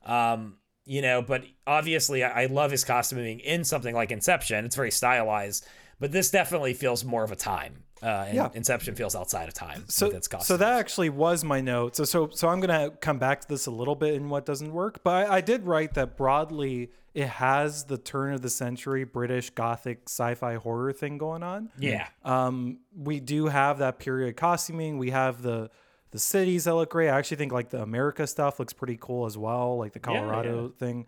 Um, you know, but obviously, I, I love his costuming in something like Inception. It's very stylized, but this definitely feels more of a time. Uh, and Yeah. Inception feels outside of time so, costume. so that actually was my note. So so so I'm gonna come back to this a little bit in what doesn't work, but I, I did write that broadly it has the turn of the century British Gothic sci-fi horror thing going on. yeah, Um, we do have that period costuming. We have the the cities that look great. I actually think like the America stuff looks pretty cool as well, like the Yeah, Colorado thing.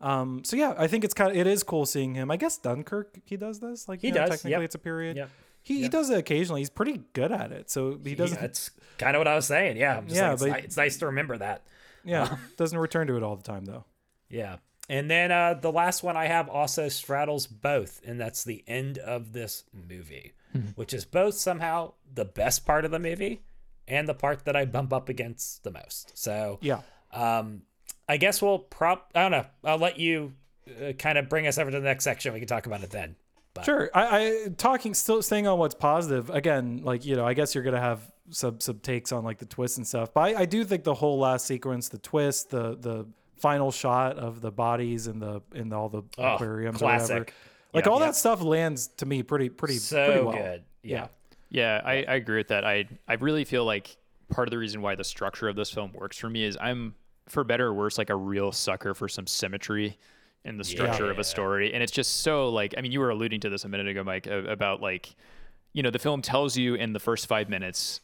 Um, so yeah, I think it's kind of it is cool seeing him. I guess Dunkirk he does this. Like He know, does, Technically, yep. it's a period. Yep. He, he does it occasionally. He's pretty good at it. So he doesn't. yeah, it's kind of what I was saying. Yeah, Yeah, like, it's, but- it's nice to remember that. Yeah, doesn't return to it all the time though. Yeah. And then uh, the last one I have also straddles both, and that's the end of this movie, which is both somehow the best part of the movie and the part that I bump up against the most. So, Yeah. um, I guess we'll prop. I don't know. I'll let you uh, kind of bring us over to the next section. We can talk about it then. But, Sure. I, I talking still staying on what's positive again. Like you know, I guess you're gonna have some some takes on like the twists and stuff. But I, I do think the whole last sequence, the twist, the the final shot of the bodies in the in all the Oh, aquariums, or whatever. classic. Like Yeah. all Yeah. that stuff lands to me pretty pretty So pretty well. good. Yeah. Yeah, I, I agree with that. I I really feel like part of the reason why the structure of this film works for me is I'm for better or worse like a real sucker for some symmetry in the structure of Yeah. a story, and it's just so like I mean you were alluding to this a minute ago, Mike, about like you know the film tells you in the first five minutes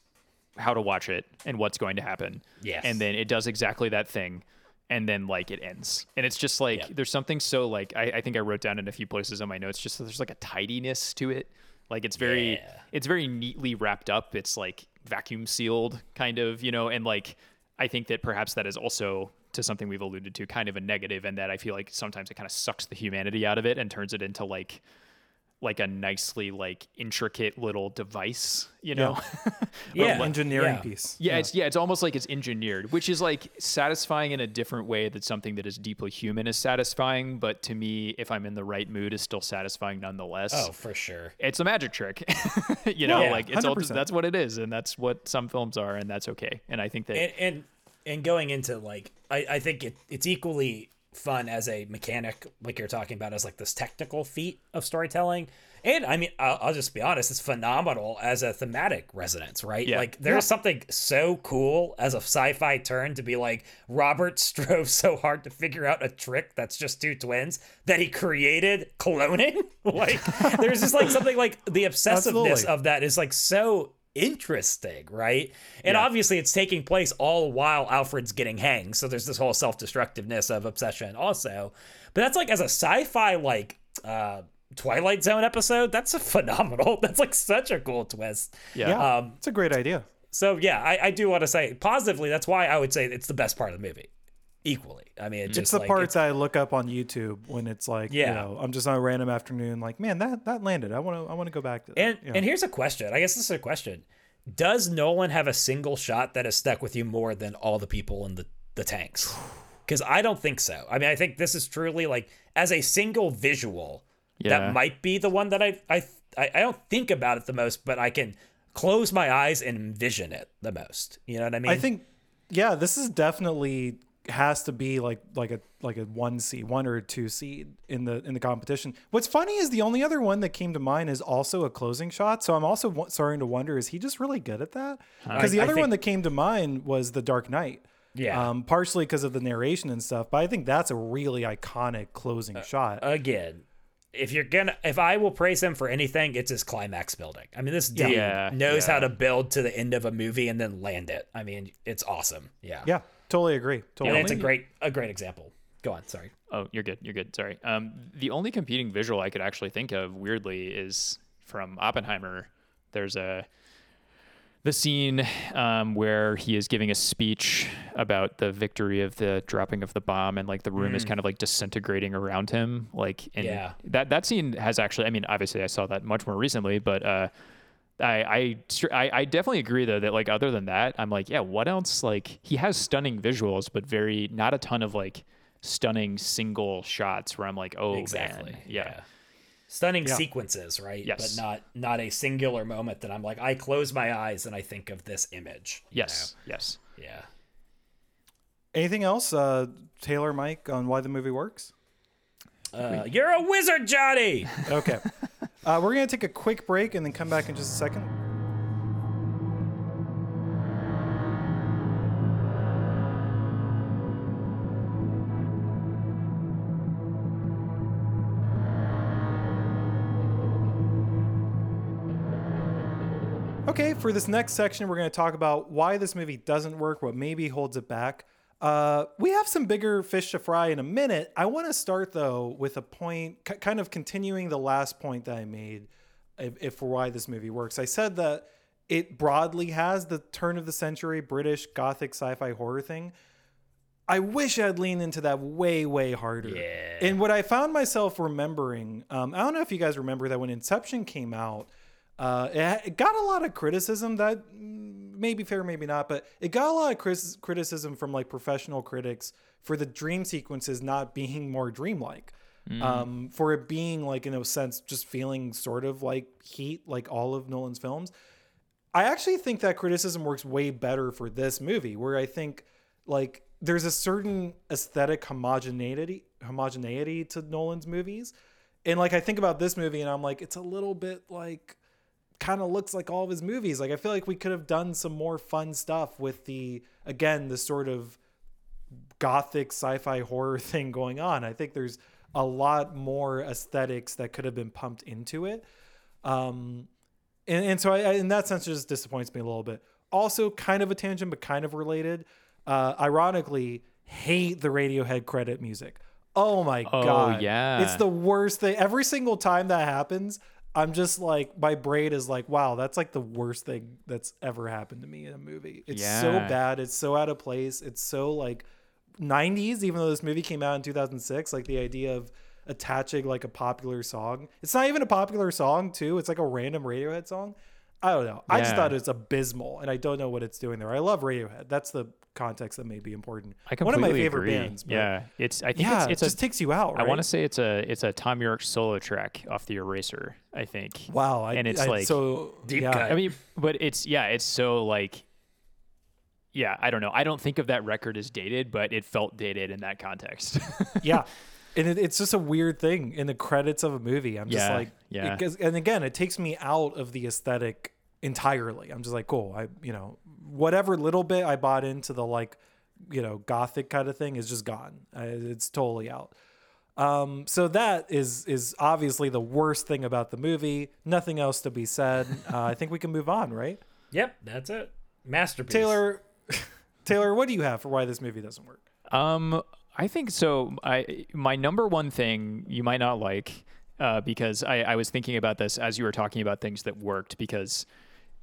how to watch it and what's going to happen, Yes. and then it does exactly that thing. And then like it ends, and it's just like Yeah. there's something so like I, I think I wrote down in a few places on my notes just there's like a tidiness to it, like it's very Yeah. it's very neatly wrapped up. It's like vacuum sealed, kind of, you know, and like I think that perhaps that is also to something we've alluded to, kind of a negative, and that I feel like sometimes it kind of sucks the humanity out of it and turns it into like like a nicely like intricate little device, you know? Yeah. Engineering Yeah. piece. Yeah, it's yeah, it's almost like it's engineered, which is like satisfying in a different way that something that is deeply human is satisfying, but to me, if I'm in the right mood, is still satisfying nonetheless. Oh, for sure. It's a magic trick. you know, Yeah, like it's 100%. that's what it is, and that's what some films are, and that's okay. And I think that and and and going into like I, I think it, it's equally fun as a mechanic like you're talking about as like this technical feat of storytelling and i mean i'll, I'll just be honest it's phenomenal as a thematic resonance right Yeah. like there's something so cool as a sci-fi turn to be like robert strove so hard to figure out a trick that's just two twins that he created cloning like there's just like something like the obsessiveness Absolutely. of that is like so interesting, right? And obviously, it's taking place all while Alfred's getting hanged. So there's this whole self-destructiveness of obsession, also. But that's like as a sci-fi like uh, Twilight Zone episode. That's a phenomenal. That's like such a cool twist. yeah. Yeah, Um, it's a great idea. So yeah, I, I do want to say positively. That's why I would say it's the best part of the movie. Equally, I mean, it just It's the like, parts I look up on YouTube when it's like, Yeah. you know, I'm just on a random afternoon, like, man, that that landed. I want to I want to go back to that. And Yeah. and here's a question. I guess this is a question. Does Nolan have a single shot that has stuck with you more than all the people in the, the tanks? Because I don't think so. I mean, I think this is truly like as a single visual, Yeah. that might be the one that I I I I don't think about it the most, but I can close my eyes and envision it the most. You know what I mean? I think, yeah, this is definitely has to be like like a like a one seed, one or a two seed in the in the competition. What's funny is the only other one that came to mind is also a closing shot. So I'm also w- starting to wonder: is he just really good at that? Because the I other think- one that came to mind was the Dark Knight. Yeah. Um, partially because of the narration and stuff, but I think that's a really iconic closing Uh, shot. again, if you're gonna, if I will praise him for anything, it's his climax building. I mean, this dude Yeah, knows yeah. how to build to the end of a movie and then land it. I mean, it's awesome. Yeah. yeah, totally agree. And Totally. it's a great, a great example. Go on. Sorry. Oh, you're good. You're good. Sorry. Um, the only competing visual I could actually think of, weirdly, is from Oppenheimer. There's a the scene um, where he is giving a speech about the victory of the dropping of the bomb, and like the room is kind of like disintegrating around him. Like, and Yeah. that that scene has actually. I mean, obviously, I saw that much more recently, but. Uh, I, I I I definitely agree though that like other than that I'm like yeah what else like he has stunning visuals but very not a ton of like stunning single shots where I'm like oh Exactly. man yeah Stunning Yeah. sequences, right? Yes. But not not a singular moment that I'm like, I close my eyes and I think of this image. you Yes, yes. Yeah. Anything else, uh, Taylor, Mike, on why the movie works? Uh, you're a wizard, Johnny. Okay. uh, we're going to take a quick break and then come back in just a second. Okay, for this next section, we're going to talk about why this movie doesn't work, what maybe holds it back. Uh, we have some bigger fish to fry in a minute. I want to start though with a point, k- kind of continuing the last point that I made, if, if for why this movie works. I said that it broadly has the turn of the century British gothic sci-fi horror thing. I wish I'd leaned into that way, way harder. Yeah. And what I found myself remembering, um, I don't know if you guys remember that when Inception came out, uh, it, it got a lot of criticism that mm, maybe fair, maybe not, but it got a lot of cris- criticism from like professional critics for the dream sequences not being more dreamlike. Um, for it being like in a sense just feeling sort of like heat, like all of Nolan's films. I actually think that criticism works way better for this movie, where I think like there's a certain aesthetic homogeneity homogeneity to Nolan's movies. And like I think about this movie and I'm like, it's a little bit like kind of looks like all of his movies. Like I feel like we could have done some more fun stuff with the again, the sort of gothic sci-fi horror thing going on. I think there's a lot more aesthetics that could have been pumped into it. Um, and, and so I, I- in that sense, it just disappoints me a little bit. Also, kind of a tangent, but kind of related. Uh, ironically, hate the Radiohead credit music. Oh my god. Oh, god, yeah. it's the worst thing. Every single time that happens, I'm just like, my brain is like, wow, that's like the worst thing that's ever happened to me in a movie. It's so bad. It's so out of place. It's so like 90s, even though this movie came out in 2006. Like the idea of attaching like a popular song. It's not even a popular song, too. It's like a random Radiohead song. I don't know. I just Yeah. thought it's abysmal, and I don't know what it's doing there. I love Radiohead. That's the context that may be important. I One of my favorite agree. bands. but yeah, it's. I think yeah, it's, it's it just a, takes you out. I want to say it's a it's a Thom Yorke solo track off the Eraser. I think. Wow, I, and it's I- like- so Deep yeah. cut. I mean, but it's yeah, it's so like. Yeah, I don't know. I don't think of that record as dated, but it felt dated in that context. yeah and it, it's just a weird thing in the credits of a movie. I'm just Yeah, like yeah. it and again it takes me out of the aesthetic entirely. I'm just like cool i you know whatever little bit i bought into the like you know gothic kind of thing is just gone. I, it's totally out. Um so that is is obviously the worst thing about the movie. Nothing else to be said. Uh, i think we can move on right? Yep, that's it. Masterpiece. taylor taylor what do you have for why this movie doesn't work? Um, I think so. I my number one thing you might not like uh, because I, I was thinking about this as you were talking about things that worked because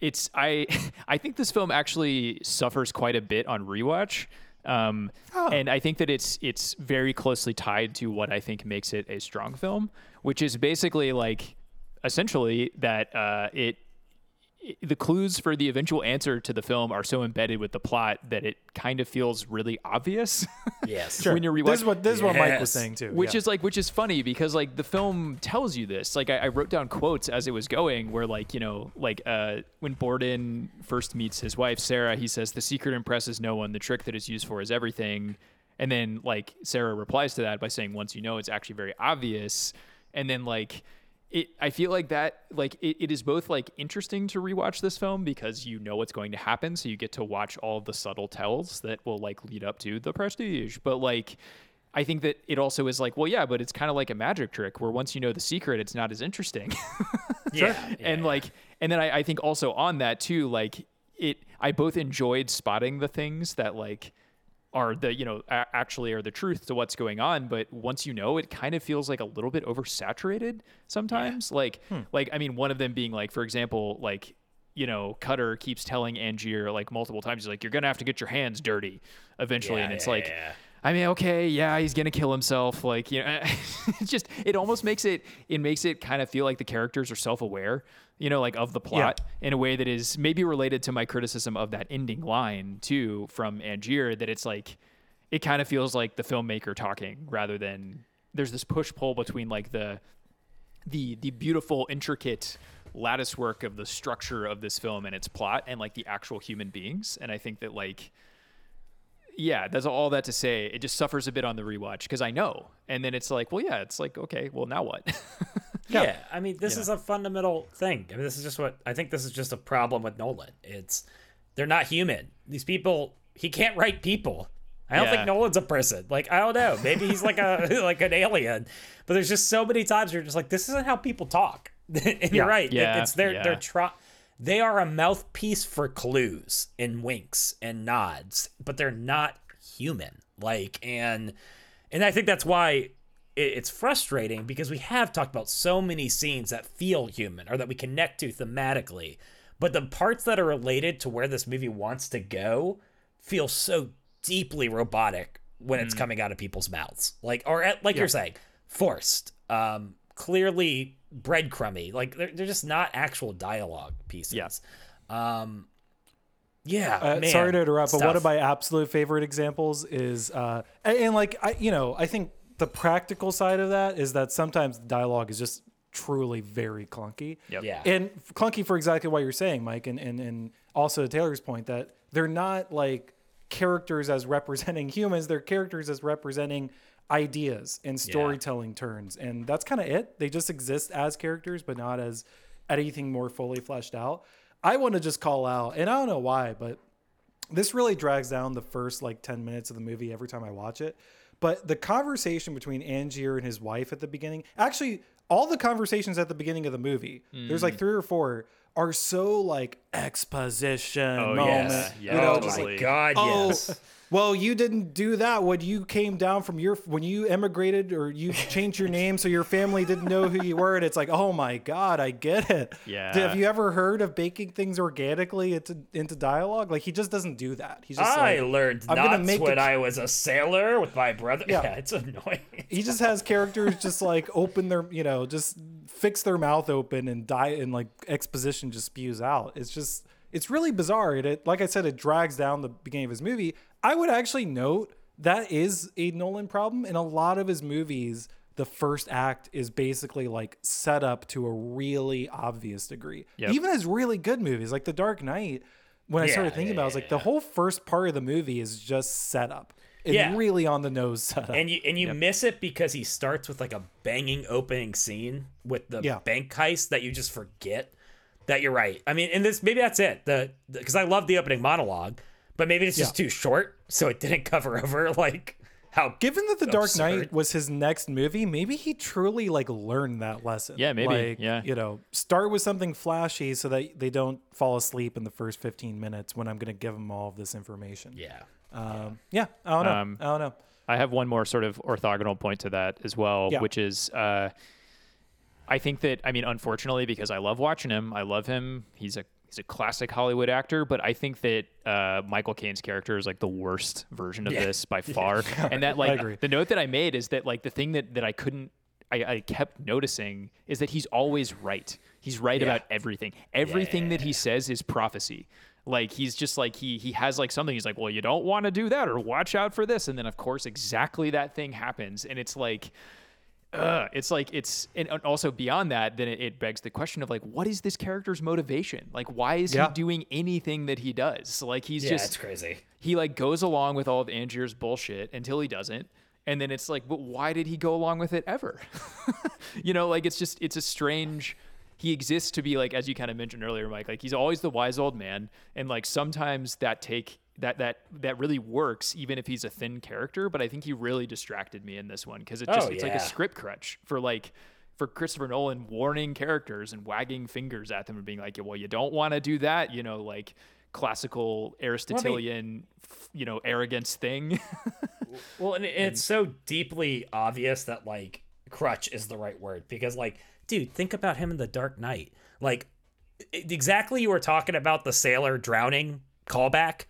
it's I I think this film actually suffers quite a bit on rewatch. Um, and I think that it's it's very closely tied to what I think makes it a strong film, which is basically like essentially that uh, it the clues for the eventual answer to the film are so embedded with the plot that it kind of feels really obvious yes. when you're this is what this is what mike was saying too Which yeah. is like, which is funny because like the film tells you this. Like I, I wrote down quotes as it was going, where like you know, like uh, when Borden first meets his wife Sarah, he says, "The secret impresses no one. The trick that is used for is everything." And then like Sarah replies to that by saying, "Once you know, it's actually very obvious." And then like it, I feel like that like it, it is both like interesting to rewatch this film because you know what's going to happen, so you get to watch all the subtle tells that will like lead up to the prestige. But like I think that it also is like, well, yeah, but it's kind of like a magic trick where once you know the secret, it's not as interesting. Yeah, and like, and then I, I think also on that too, like it, I both enjoyed spotting the things that like are the, you know, a- actually are the truth to what's going on. But once you know, it kind of feels like a little bit oversaturated sometimes. Like, hmm. like, I mean, one of them being like, for example, like, you know, Cutter keeps telling Angier like multiple times, he's like, you're going to have to get your hands dirty eventually. Yeah, and it's yeah, like, yeah. I mean, okay, yeah, he's gonna kill himself. Like, you know, it's just it almost makes it it makes it kind of feel like the characters are self aware, you know, like of the plot in a way that is maybe related to my criticism of that ending line too from Angier. That it's like it kind of feels like the filmmaker talking rather than there's this push pull between like the the the beautiful intricate lattice work of the structure of this film and its plot and like the actual human beings and i think that like yeah that's all that to say it just suffers a bit on the rewatch because i know and then it's like well yeah it's like okay well now what Yeah. I mean, this is a fundamental thing. I mean, this is just what I think. This is just a problem with Nolan. It's they're not human. These people, he can't write people. I don't Yeah. think Nolan's a person. Like I don't know. Maybe he's like a like an alien. But there's just so many times you're just like, this isn't how people talk. and you're right. It- Yeah, it's they're yeah. they're try. They are a mouthpiece for clues and winks and nods, but they're not human. Like and and I think that's why it's frustrating because we have talked about so many scenes that feel human or that we connect to thematically, but the parts that are related to where this movie wants to go feel so deeply robotic when it's coming out of people's mouths. Like, or at, like you're saying, forced, um, clearly breadcrumby. Like they're, they're just not actual dialogue pieces. Yeah. Um, yeah. Uh, man, sorry to interrupt, but one of my absolute favorite examples is, uh, and, and like I, you know, I think the practical side of that is that sometimes the dialogue is just truly very clunky. Yep. Yeah. And clunky for exactly what you're saying, Mike, and and and also to Taylor's point that they're not like characters as representing humans; they're characters as representing ideas and storytelling turns, and that's kind of it. They just exist as characters, but not as anything more fully fleshed out. I want to just call out, and I don't know why, but this really drags down the first like 10 minutes of the movie every time I watch it. But the conversation between Angier and his wife at the beginning, actually, all the conversations at the beginning of the movie, there's like mm. three or four, are so like exposition Oh, moment. yes. you know, Oh just my god, Oh, yes. well, you didn't do that when you came down from your when you emigrated or you changed your name so your family didn't know who you were. And it's like, oh my god, I get it. Yeah. Have you ever heard of baking things organically into into dialogue? Like he just doesn't do that. He's just I like, learned I'm gonna make when a- I was a sailor with my brother. Yeah, Yeah. it's annoying. he just has characters just like open their you know just fix their mouth open and die and like exposition just spews out it's just it's really bizarre. It, it like i said it drags down the beginning of his movie. I would actually note that is a nolan problem. In a lot of his movies the first act is basically like set up to a really obvious degree. Yep. even his really good movies like the dark knight when i started thinking yeah, about it, I was yeah, like the whole first part of the movie is just set up. It's Yeah. really on the nose setup and you and you miss it because he starts with like a banging opening scene with the Yeah. bank heist that you just forget that you're right. I mean, and this maybe that's it. The because I love the opening monologue, but maybe it's just Yeah. too short, so it didn't cover over like how Given that The Dark. Knight was his next movie, maybe he truly like learned that lesson. Yeah, maybe, Like, yeah. You know, start with something flashy so that they don't fall asleep in the first 15 minutes when I'm going to give them all of this information. yeah. Um, yeah. I don't know. Um, I don't know. I have one more sort of orthogonal point to that as well, Yeah. which is uh, I think that I mean, unfortunately, because I love watching him, I love him. He's a he's a classic Hollywood actor, but I think that uh, Michael Caine's character is like the worst version of Yeah. this by far. and that like the note that I made is that like the thing that that I couldn't. I, I kept noticing is that he's always right. He's right Yeah. about everything. Everything that he says is prophecy. Like he's just like he he has like something. He's like, well, you don't want to do that, or watch out for this, and then of course exactly that thing happens, and it's like, uh, it's like it's and also beyond that, then it, it begs the question of like, what is this character's motivation? Like, why is Yeah. he doing anything that he does? Like he's Yeah, just it's crazy. he like goes along with all of Angier's bullshit until he doesn't. And then it's like, but why did he go along with it ever? you know, like it's just it's a strange he exists to be like as you kind of mentioned earlier, Mike, like he's always the wise old man. And like sometimes that take that that that really works even if he's a thin character, but I think he really distracted me in this one because it oh, just Oh, it's like a script crutch for like for Christopher Nolan warning characters and wagging fingers at them and being like, well, you don't want to do that, you know, like classical Aristotelian, f- you know, arrogance thing. Well, and it- it's so deeply obvious that like crutch is the right word because like, dude, think about him in the Dark Knight. Like, exactly you were talking about the sailor drowning callback.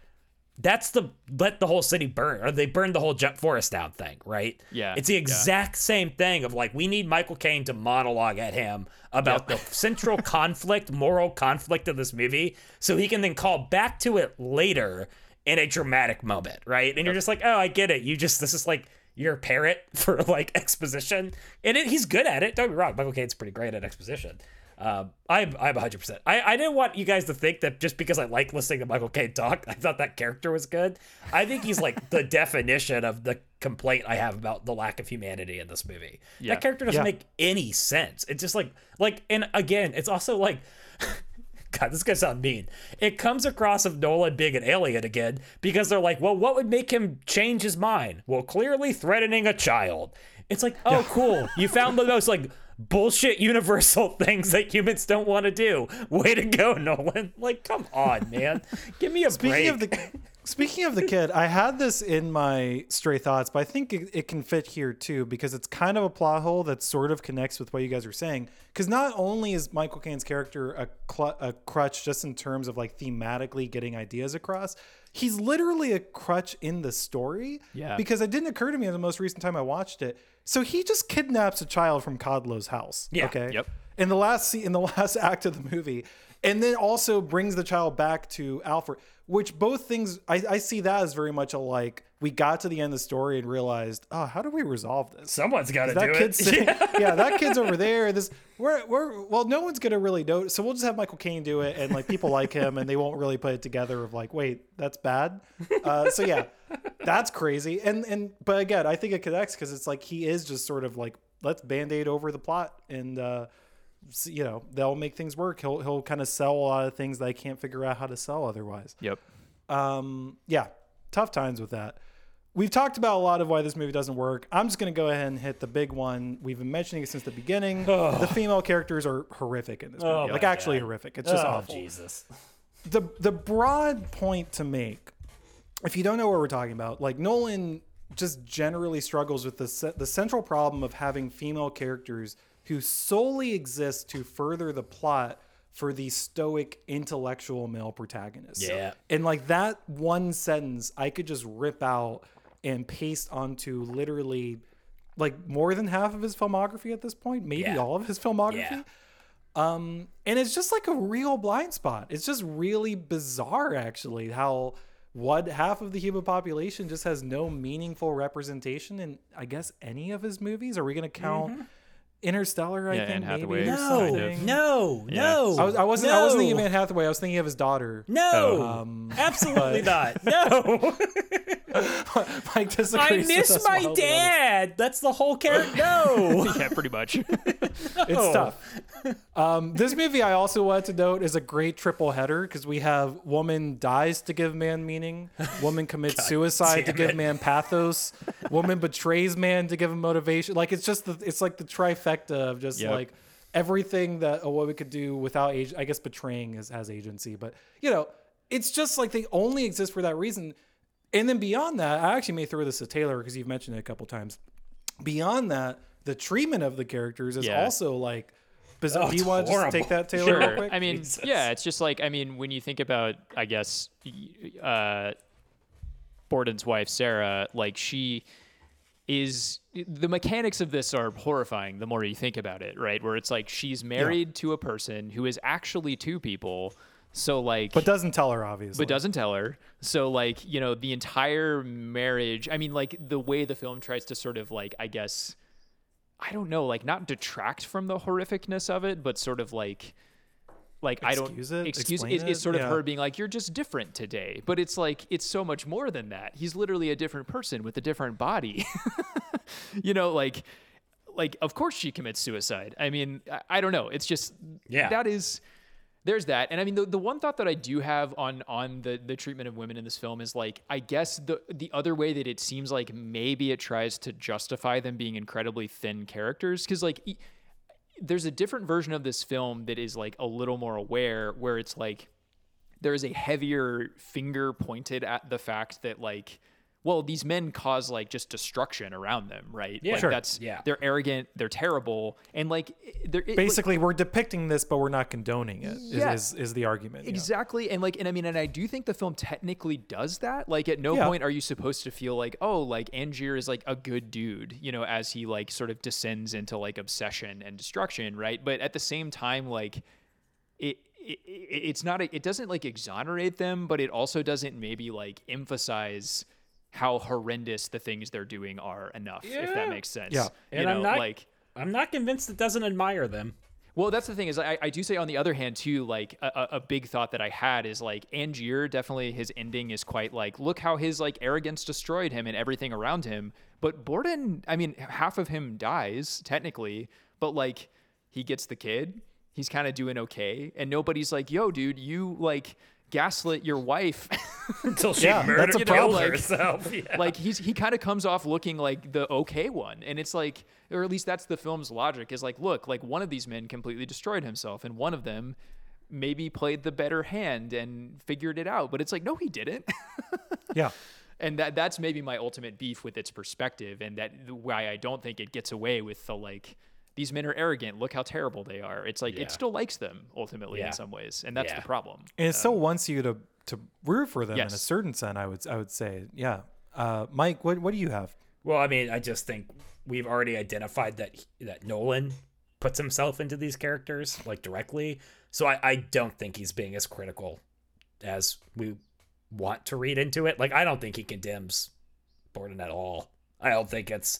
That's the let the whole city burn or they burned the whole jump forest down thing, right? Yeah, It's the yeah. exact same thing of like we need Michael Caine to monologue at him about the central conflict, moral conflict of this movie, so he can then call back to it later in a dramatic moment, right? And you're just like, oh, I get it. You just this is like your parrot for like exposition, and it, he's good at it. Don't be wrong, Michael Caine's pretty great at exposition. Um, I'm I'm 100. percent I I didn't want you guys to think that just because I like listening to Michael Caine talk, I thought that character was good. I think he's like the definition of the complaint I have about the lack of humanity in this movie. Yeah. That character doesn't Yeah. make any sense. It's just like like and again, it's also like God, this is gonna sound mean. It comes across of Nolan being an alien again because they're like, well, what would make him change his mind? Well, clearly threatening a child. It's like, oh, cool. You found the most like bullshit universal things that humans don't want to do. Way to go, Nolan. Like, come on, man. Give me a Speaking break. of the speaking of the kid, I had this in my stray thoughts, but I think it, it can fit here too because it's kind of a plot hole that sort of connects with what you guys are saying. Because not only is Michael Caine's character a, cl- a crutch just in terms of like thematically getting ideas across, he's literally a crutch in the story. Yeah. Because it didn't occur to me the most recent time I watched it. So he just kidnaps a child from Caldlow's house. Yeah. Okay. Yep. In the last scene, in the last act of the movie, and then also brings the child back to Alfred, which both things I, I see that as very much a like we got to the end of the story and realized, oh, how do we resolve this? Someone's got to do it. sitting, yeah. that kid's over there. This we're we're well, no one's gonna really know. So we'll just have Michael Caine do it, and like people like him, and they won't really put it together. Of like, wait, that's bad. Uh, so yeah, that's crazy. And and but again, I think it connects because it's like he is just sort of like let's band aid over the plot, and uh, you know they'll make things work. He'll he'll kind of sell a lot of things that I can't figure out how to sell otherwise Yep. um, yeah, tough times with that. We've talked about a lot of why this movie doesn't work. I'm just going to go ahead and hit the big one. We've been mentioning it since the beginning. the female characters are horrific in this movie. Oh like actually God. horrific. It's just oh, awful. Jesus. The the broad point to make, if you don't know what we're talking about, like Nolan just generally struggles with the the central problem of having female characters who solely exists to further the plot for the stoic intellectual male protagonist. Yeah. And like that one sentence, I could just rip out and paste onto literally like more than half of his filmography at this point, maybe Yeah. all of his filmography. Yeah. Um, and it's just like a real blind spot. It's just really bizarre, actually, how what half of the human population just has no meaningful representation in, I guess, any of his movies. Are we going to count Interstellar? I Yeah, think Anne Hathaway. maybe. No, Kind of. no, Yeah. no. I, was, I wasn't. I wasn't thinking of Anne Hathaway. I was thinking of his daughter. No, Um, absolutely not. No, Mike disagrees. I miss my wildly on this. dad. That's the whole character. No, yeah, pretty much. It's tough. Um, this movie, I also wanted to note, is a great triple header because we have woman dies to give man meaning, woman commits suicide to give it. man pathos, woman betrays man to give him motivation. Like it's just the, it's like the trifecta of just Yep. like everything that a woman could do without age. I guess betraying is, has agency, but you know, it's just like they only exist for that reason. And then beyond that, I actually may throw this to Taylor because you've mentioned it a couple times. Beyond that, the treatment of the characters is Yeah. also like bizarre. Oh, Do you it's want to just take that, Taylor, real Sure. quick? I mean, Jesus. yeah, it's just like I mean, when you think about, I guess, uh, Borden's wife Sarah, like she is the mechanics of this are horrifying the more you think about it, right? Where it's like she's married to a person who is actually two people. So like but doesn't tell her obviously. but doesn't tell her. So like, you know, the entire marriage, I mean like the way the film tries to sort of like I guess I don't know, like not detract from the horrificness of it, but sort of like like I don't Excuse it? excuse Explain it's, it's sort of Yeah. her being like you're just different today. But it's like it's so much more than that. He's literally a different person with a different body. you know, like like of course she commits suicide. I mean, I, I don't know. It's just Yeah. that is there's that and i mean the, the one thought that i do have on on the the treatment of women in this film is like i guess the the other way that it seems like maybe it tries to justify them being incredibly thin characters because like there's a different version of this film that is like a little more aware where it's like there is a heavier finger pointed at the fact that like well these men cause like just destruction around them right Yeah. like Sure. that's Yeah. they're arrogant they're terrible and like they're it- like- Basically, we're depicting this, but we're not condoning it. Is Yeah. is, is the argument? yeah. Exactly. And like and I mean and I do think the film technically does that. Like at no Yeah. point are you supposed to feel like, oh, like Angier is like a good dude, you know, as he like sort of descends into like obsession and destruction, right? But at the same time like it, it it's not it doesn't like exonerate them, but it also doesn't maybe like emphasize how horrendous the things they're doing are enough, if that makes sense. Yeah. You And know, I'm not like I'm not convinced it doesn't admire them. well, that's the thing is I, I do say on the other hand too, like a, a a big thought that I had is like Angier definitely his ending is quite like look how his like arrogance destroyed him and everything around him. But Borden, I mean, half of him dies technically, but like he gets the kid, he's kind of doing okay, and nobody's like, yo, dude, you like gaslit your wife. Until she Yeah, that's murdered a killed problem. Like- herself. Yeah. like he's he kind of comes off looking like the okay one and it's like or at least that's the film's logic is like look like one of these men completely destroyed himself and one of them maybe played the better hand and figured it out but it's like no he didn't Yeah. and that that's maybe my ultimate beef with its perspective and that why I don't think it gets away with the like these men are arrogant look how terrible they are it's like Yeah. it still likes them ultimately Yeah. in some ways and that's Yeah. the problem And it still wants you to to root for them in a certain sense. I would I would say. Yeah. Uh, Mike, what what do you have? Well, I mean, I just think we've already identified that that Nolan puts himself into these characters like directly. So I, I don't think he's being as critical as we want to read into it. Like I don't think he condemns Borden at all. I don't think it's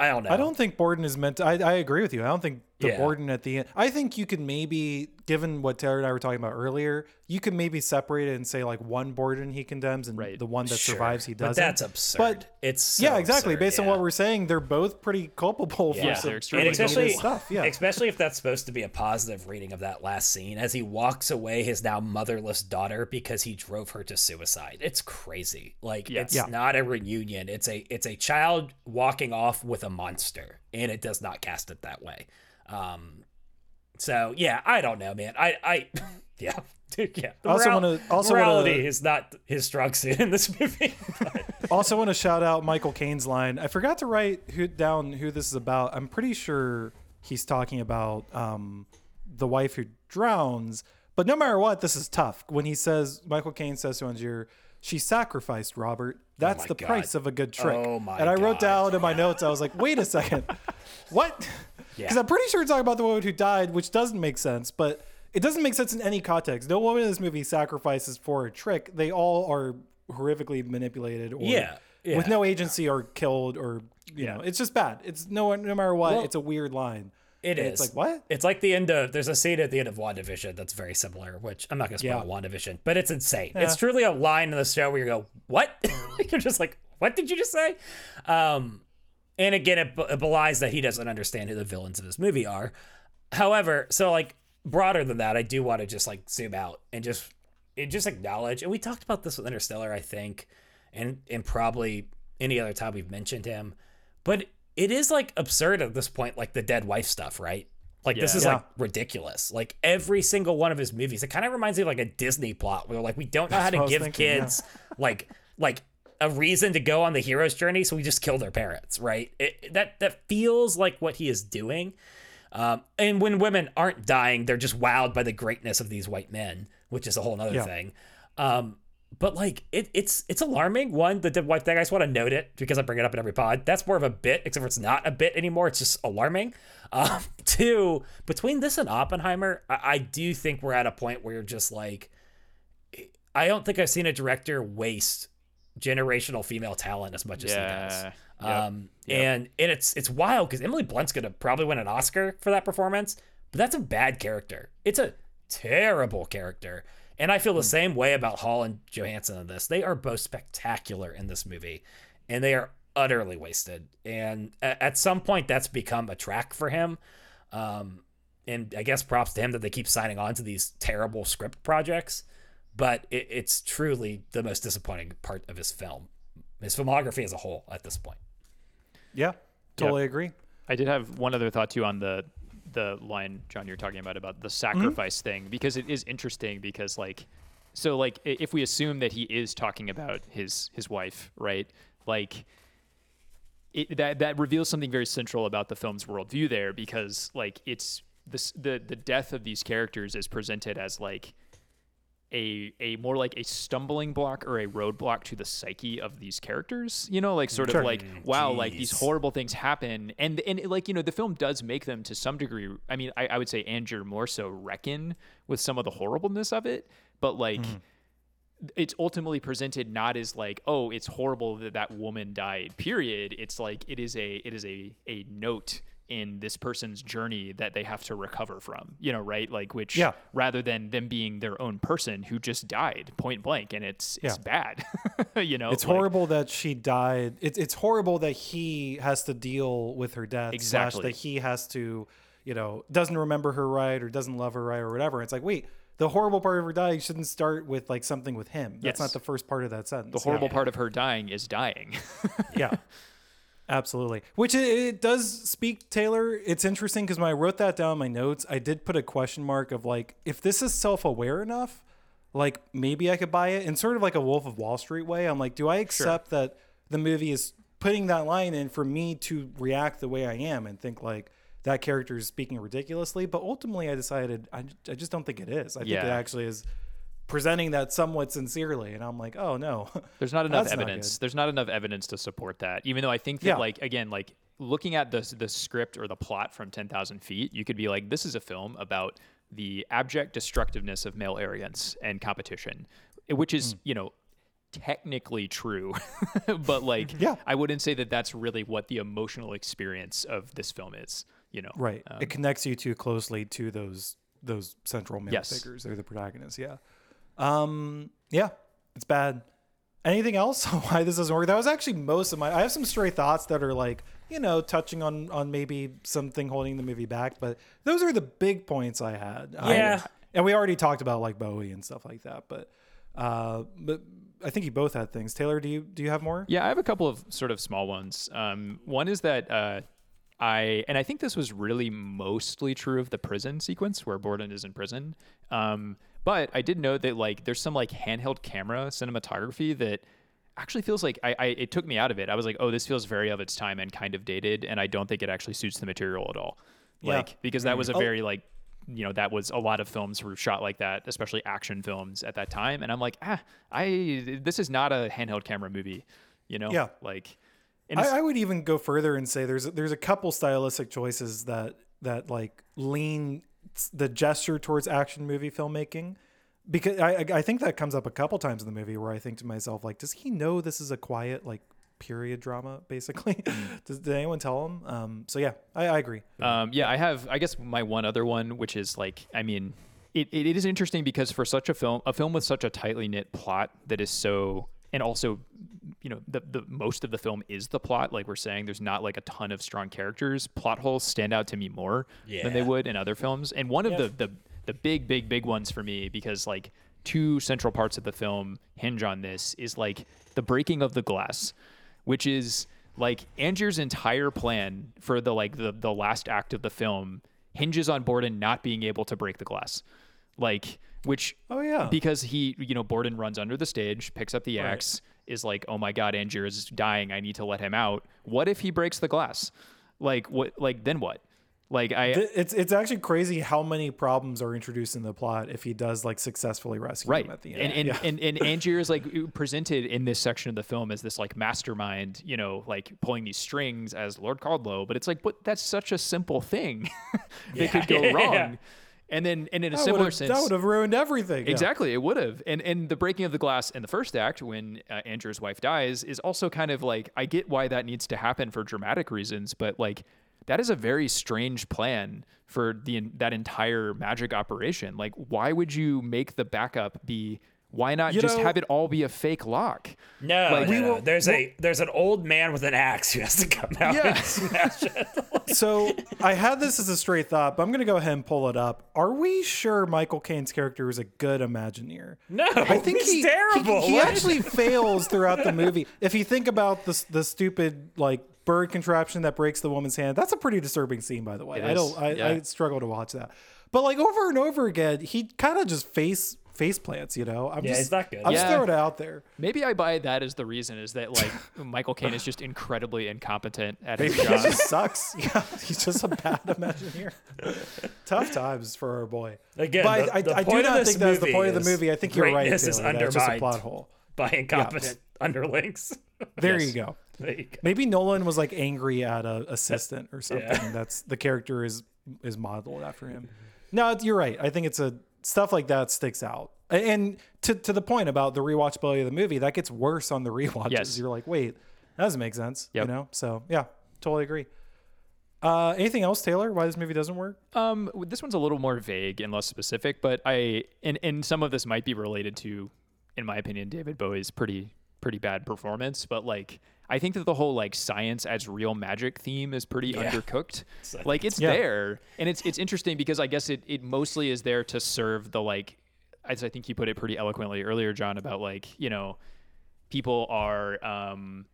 I don't know. I don't think Borden is meant to. I, I agree with you. I don't think the Yeah. Borden at the end. I think you could maybe, given what Taylor and I were talking about earlier, you could maybe separate it and say like one Borden he condemns and Right. the one that Sure. survives he doesn't. that's absurd. But it's so yeah, exactly. absurd, Based on what we're saying, they're both pretty culpable Yeah, for some extremely and especially stuff. Yeah. especially if that's supposed to be a positive reading of that last scene as he walks away his now motherless daughter because he drove her to suicide. It's crazy. Like it's Yeah. not a reunion. It's a it's a child walking off with a monster, and it does not cast it that way. Um, so yeah, I don't know, man. I I yeah. Dude, yeah. The also moral- wanna- also morality wanna- is not his strong suit in this movie. also want to shout out Michael Caine's line. I forgot to write who, down who this is about. I'm pretty sure he's talking about um, the wife who drowns. But no matter what, this is tough. When he says, Michael Caine says to Angier, she sacrificed Robert. That's my the God. price of a good trick. Oh my and I wrote God. down in my notes, I was like, wait a second. what? Because Yeah. I'm pretty sure it's talking about the woman who died, which doesn't make sense. But it doesn't make sense in any context. No woman in this movie sacrifices for a trick. They all are horrifically manipulated or Yeah, with no agency or killed or you know it's just bad it's no no matter what Well, it's a weird line It And is. it's like what It's like the end of there's a scene at the end of WandaVision that's very similar, which I'm not gonna spoil Yeah. WandaVision, but it's insane. Yeah. It's truly a line in the show where you go, What? You're just like, What did you just say? Um and again it, it belies that he doesn't understand who the villains of this movie are. However, so like broader than that, I do want to just like zoom out and just and just acknowledge, and we talked about this with Interstellar, I think, and and probably any other time we've mentioned him, but it is like absurd at this point, like the dead wife stuff, right? Like this is Yeah. like ridiculous. Like every single one of his movies, it kind of reminds me of like a Disney plot where like we don't know how That's I to give thinking, yeah. kids like like a reason to go on the hero's journey, so we just kill their parents, right? It, that that feels like what he is doing. Um, and when women aren't dying, they're just wowed by the greatness of these white men, which is a whole other Yeah. thing. Um, but like it, it's it's alarming. One, the dead white thing. I just want to note it because I bring it up in every pod. That's more of a bit, except for it's not a bit anymore. It's just alarming. Um, two, between this and Oppenheimer, I, I do think we're at a point where you're just like, I don't think I've seen a director waste generational female talent as much as he does. Yeah. Um, and and it's it's wild because Emily Blunt's gonna probably win an Oscar for that performance, but that's a bad character. It's a terrible character, and I feel the same way about Hall and Johansson in this. They are both spectacular in this movie, and they are utterly wasted. And a- at some point, that's become a track for him. Um, and I guess props to him that they keep signing on to these terrible script projects. But it, it's truly the most disappointing part of his film, his filmography as a whole at this point. yeah totally agree. I did have one other thought too on the the line John you're talking about about the sacrifice mm-hmm. thing because it is interesting because like so like if we assume that he is talking about his his wife right like it, that that reveals something very central about the film's worldview there because like it's this the the death of these characters is presented as like a a more like a stumbling block or a roadblock to the psyche of these characters you know like sort of like wow like these horrible things happen. And and like you know the film does make them to some degree. I mean i, I would say Angier more so reckon with some of the horribleness of it but like mm-hmm. it's ultimately presented not as like oh it's horrible that that woman died period. It's like it is a it is a a note in this person's journey that they have to recover from you know right like which Yeah. rather than them being their own person who just died point blank and it's it's Yeah. bad you know It's like- horrible that she died. It's it's horrible that he has to deal with her death. slash Exactly. That he has to, you know, doesn't remember her right or doesn't love her right or whatever. It's like, wait, the horrible part of her dying shouldn't start with like something with him. That's Yes. not the first part of that sentence. the horrible part of her dying is dying yeah absolutely. Which it, it does speak taylor. It's interesting because when i wrote that down in my notes i did put a question mark of like if this is self-aware enough like maybe i could buy it in sort of like a wolf of wall street way. I'm like do i accept that the movie is putting that line in for me to react the way i am and think like that character is speaking ridiculously? But ultimately i decided i, I just don't think it is. I think it actually is presenting that somewhat sincerely and i'm like oh no There's not enough That's not evidence. There's not enough evidence to support that. Even though I think that, Yeah. like, again, like looking at the the script or the plot from Ten Thousand Feet, you could be like, this is a film about the abject destructiveness of male arrogance and competition, which is, you know, technically true, but like, Yeah. I wouldn't say that that's really what the emotional experience of this film is. You know, Right. Um, it connects you too closely to those those central male Yes. figures. They're the protagonists. Yeah. Um. Yeah. It's bad. Anything else? Why this doesn't work? That was actually most of my. I have some stray thoughts that are like you know touching on on maybe something holding the movie back, but those are the big points I had. I- Yeah. and we already talked about like Bowie and stuff like that, but uh, but I think you both had things. Taylor, do you do you have more? Yeah, I have a couple of sort of small ones. Um, one is that uh, I, and I think this was really mostly true of the prison sequence where Borden is in prison. Um, but I did note that like there's some like handheld camera cinematography that actually feels like I, I it took me out of it. I was like, oh, this feels very of its time and kind of dated, and I don't think it actually suits the material at all. Yeah. Like because that was a Oh. very like you know that was a lot of films were shot like that especially action films at that time and i'm like ah i this is not a handheld camera movie you know Yeah. like and I, I would even go further and say there's there's a couple stylistic choices that that like lean the gesture towards action movie filmmaking because I I- I think that comes up a couple times in the movie where I think to myself like does he know this is a quiet like period drama basically? Does did anyone tell him? Um so yeah I, I agree. Um, yeah, I have. I guess my one other one, which is like, I mean, it, it is interesting because for such a film, a film with such a tightly knit plot that is so, and also, you know, the the most of the film is the plot. Like we're saying, there's not like a ton of strong characters. Plot holes stand out to me more than they would in other films. And one of the the the big big big ones for me because like two central parts of the film hinge on this is like the breaking of the glass which is like Angier's entire plan for the like the, the last act of the film hinges on Borden not being able to break the glass. Like which Oh, yeah. because he you know Borden runs under the stage, picks up the axe, is like, "Oh my god, Angier is dying. I need to let him out." What if he breaks the glass? Like what like then what? Like I it's it's actually crazy how many problems are introduced in the plot if he does like successfully rescue right them at the end and and, Yeah. and and Angier is like presented in this section of the film as this like mastermind you know like pulling these strings as lord caldlow but it's like but that's such a simple thing that could go Yeah. wrong and then and in a That similar sense that would have ruined everything yeah. Exactly, it would have. And and the breaking of the glass in the first act when uh, Angier's wife dies is also kind of like I get why that needs to happen for dramatic reasons, but like that is a very strange plan for the that entire magic operation. Like why would you make the backup be why not You just know- have it all be a fake lock? No, Like- no, We no. will- there's a there's an old man with an axe who has to come out Yeah. and smash it. so I had this as a straight thought, but I'm gonna go ahead and pull it up. Are we sure Michael Caine's character is a good Imagineer? No, I think he's he, terrible. He, he actually fails throughout the movie. If you think about the the stupid like bird contraption that breaks the woman's hand, that's a pretty disturbing scene, by the way. It I is, don't. I, yeah. I struggle to watch that. But like over and over again, he kind of just face face plants. You know, I'm Yeah, just he's not good. I'm just throwing it out there. Maybe I buy that as the reason is that like Michael Caine is just incredibly incompetent at his Maybe he job. just sucks. Yeah, he's just a bad Imagineer. Tough times for our boy. Again, but the- I, the I do point of not this think that's the movie point of the movie. I think you're right. This is Taylor. That's just a plot hole. by incompetent underlings. There Yes. you go. There you go. Maybe Nolan was like angry at a assistant or something. That's the character is is modeled after him. No, you're right. I think it's a stuff like that sticks out. And to to the point about the rewatchability of the movie, that gets worse on the rewatches. Yes. You're like, wait, that doesn't make sense. Yep. You know? So yeah, totally agree. Uh, anything else, Taylor? Why this movie doesn't work? Um, this one's a little more vague and less specific, but I and and some of this might be related to, in my opinion, David Bowie's pretty pretty bad performance. But like, I think that the whole like science as real magic theme is pretty undercooked. like it's Yeah. there, and it's it's interesting because I guess it it mostly is there to serve the like, as I think you put it pretty eloquently earlier, John, about like you know, people are um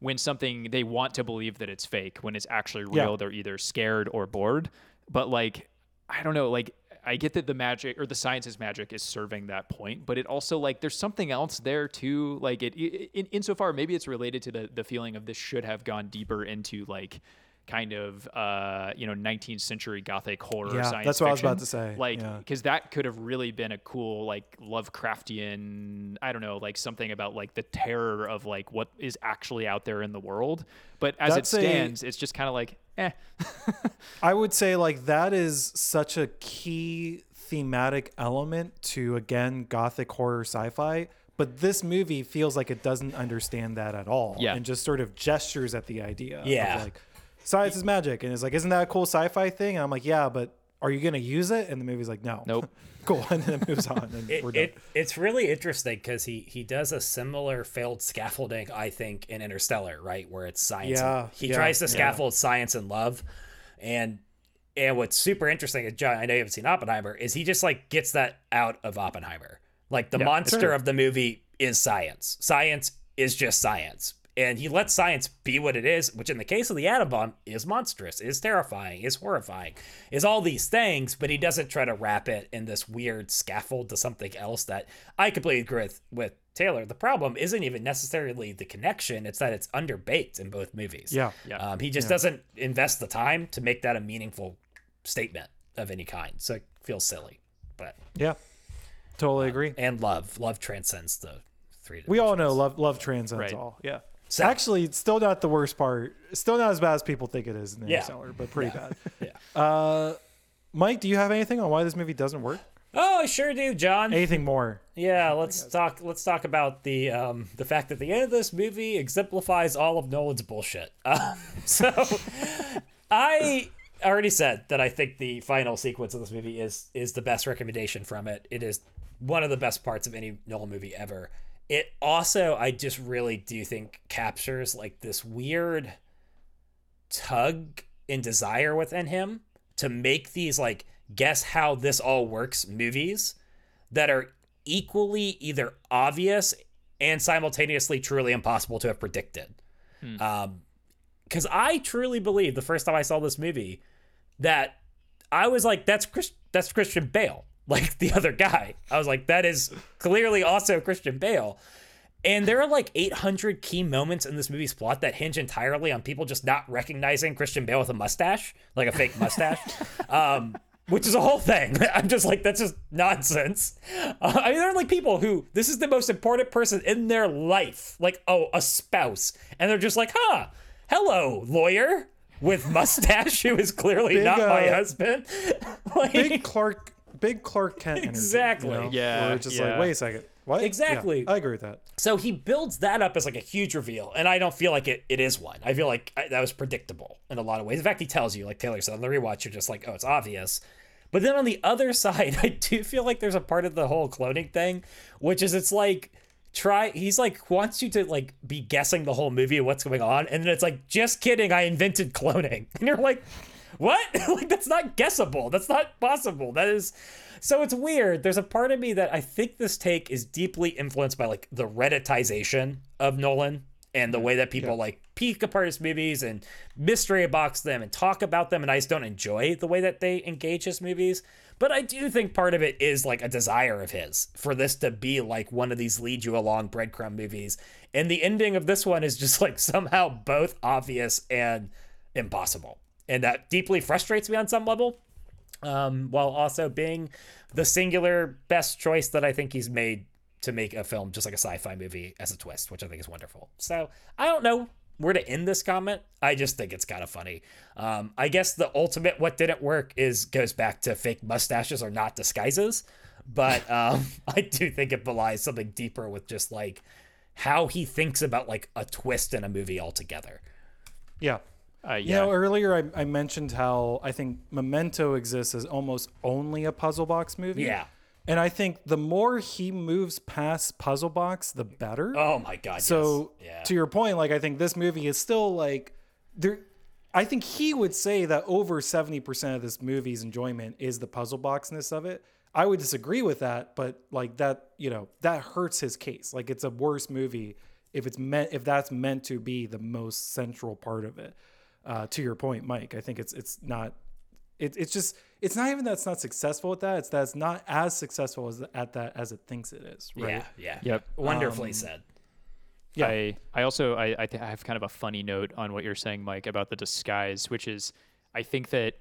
when something they want to believe that it's fake when it's actually real Yeah. they're either scared or bored but like i don't know like i get that the magic or the science's magic is serving that point but it also like there's something else there too like it, it in, insofar maybe it's related to the the feeling of this should have gone deeper into like kind of uh you know 19th century gothic horror Yeah, science that's what I was about to say, like yeah. because that could have really been a cool like lovecraftian i don't know like something about like the terror of like what is actually out there in the world but as That's it stands it's just kind of like eh I would say like that is such a key thematic element to again gothic horror sci-fi, but this movie feels like it doesn't understand that at all Yeah. and just sort of gestures at the idea Yeah. of like science is magic and it's like isn't that a cool sci-fi thing? And I'm like, yeah, but are you going to use it? And the movie's like, no. Nope. cool. And then it moves on and It, we're done. it, it's really interesting because he he does a similar failed scaffolding, I think, in Interstellar, right, where it's science. and- Yeah, he yeah, tries to yeah. scaffold science and love, and and what's super interesting, is John, I know you haven't seen Oppenheimer, is he just like gets that out of Oppenheimer. Like the monster of the movie is science. Science is just science. And he lets science be what it is, which in the case of the atom bomb is monstrous, is terrifying, is horrifying, is all these things, but he doesn't try to wrap it in this weird scaffold to something else that I completely agree with, with Taylor. The problem isn't even necessarily the connection, it's that it's underbaked in both movies. Yeah. Yeah. Um, he just doesn't invest the time to make that a meaningful statement of any kind. So it feels silly. But yeah. Totally agree. and love. Love transcends the three We all know love love transcends Right. all. Yeah. So- Actually, it's still not the worst part. Still not as bad as people think it is in the Yeah. Interstellar, but pretty bad. Yeah. Uh, Mike, do you have anything on why this movie doesn't work? Oh, I sure do, John. Anything more? Yeah, let's talk. Let's talk about the um, the fact that the end of this movie exemplifies all of Nolan's bullshit. Um, so, I already said that I think the final sequence of this movie is is the best recommendation from it. It is one of the best parts of any Nolan movie ever. It also, I just really do think captures like this weird tug and desire within him to make these like guess how this all works movies that are equally either obvious and simultaneously truly impossible to have predicted. Um, because I truly believe the first time I saw this movie that I was like, that's Chris, that's Christian Bale, like the other guy. I was like, that is clearly also Christian Bale. And there are like 800 key moments in this movie's plot that hinge entirely on people just not recognizing Christian Bale with a mustache, like a fake mustache, um, which is a whole thing. I'm just like, that's just nonsense. Uh, I mean, there are like people who this is the most important person in their life, like, oh, a spouse. And they're just like, huh, hello, lawyer with mustache who is clearly Big, not my uh, husband. like, Big Clark, big Clark Kent. energy, Exactly. You know? Yeah, Where it's just yeah. like, wait a second. What? Yeah, Exactly. I agree with that. So he builds that up as like a huge reveal, and I don't feel like it, it is one. I feel like I, that was predictable in a lot of ways. In fact, he tells you, like Taylor said on the rewatch, you're just like, oh, it's obvious. But then on the other side, I do feel like there's a part of the whole cloning thing, which is it's like try he's like wants you to like be guessing the whole movie of what's going on, and then it's like, just kidding, I invented cloning, and you're like, what? like that's not guessable. That's not possible. That is so it's weird. There's a part of me that I think this take is deeply influenced by like the redditization of Nolan and the way that people like peek apart his movies and mystery box them and talk about them and I just don't enjoy the way that they engage his movies. But I do think part of it is like a desire of his for this to be like one of these lead you along breadcrumb movies. And the ending of this one is just like somehow both obvious and impossible. And that deeply frustrates me on some level um, while also being the singular best choice that I think he's made to make a film just like a sci-fi movie as a twist, which I think is wonderful. So I don't know where to end this comment. I just think it's kind of funny. Um, I guess the ultimate what didn't work is goes back to fake mustaches are not disguises, but um, I do think it belies something deeper with just like how he thinks about like a twist in a movie altogether. Yeah. Uh, You know, earlier I, I mentioned how I think Memento exists as almost only a puzzle box movie. Yeah. And I think the more he moves past puzzle box, the better. Oh my god! so yes. yeah. to your point, like I think this movie is still like there. I think he would say that over seventy percent of this movie's enjoyment is the puzzle boxness of it. I would disagree with that, but like that, you know, that hurts his case. Like it's a worse movie if it's meant if that's meant to be the most central part of it. Uh, to your point, Mike, I think it's it's not. It, it's just it's not even that it's not successful at that. It's that it's not as successful as at that as it thinks it is. Right? yeah, yeah, Yep. Wonderfully said. Yeah. I I also I I, th- I have kind of a funny note on what you're saying, Mike, about the disguise, which is I think that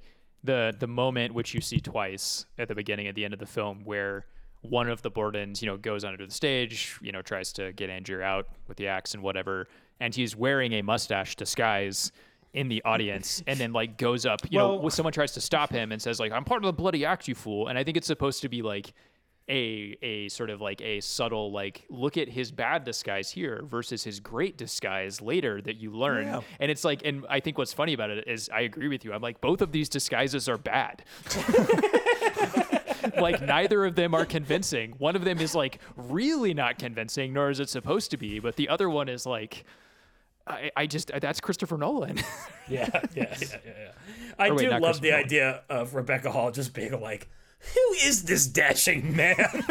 the the moment which you see twice at the beginning at the end of the film where one of the Bordens, you know, goes onto the stage, you know, tries to get Angier out with the axe and whatever, and he's wearing a mustache disguise in the audience and then like goes up you know Well- someone tries to stop him and says like i'm part of the bloody act you fool. And i think it's supposed to be like a a sort of like a subtle like look at his bad disguise here versus his great disguise later that you learn. Yeah. and it's like and i think what's funny about it is i agree with you. I'm like both of these disguises are bad. Like neither of them are convincing. One of them is like really not convincing nor is it supposed to be but the other one is like I, I just that's Christopher Nolan. Yeah, yeah, yeah, yeah. yeah. I Or do not love the Nolan. idea of Rebecca Hall just being like, "Who is this dashing man?"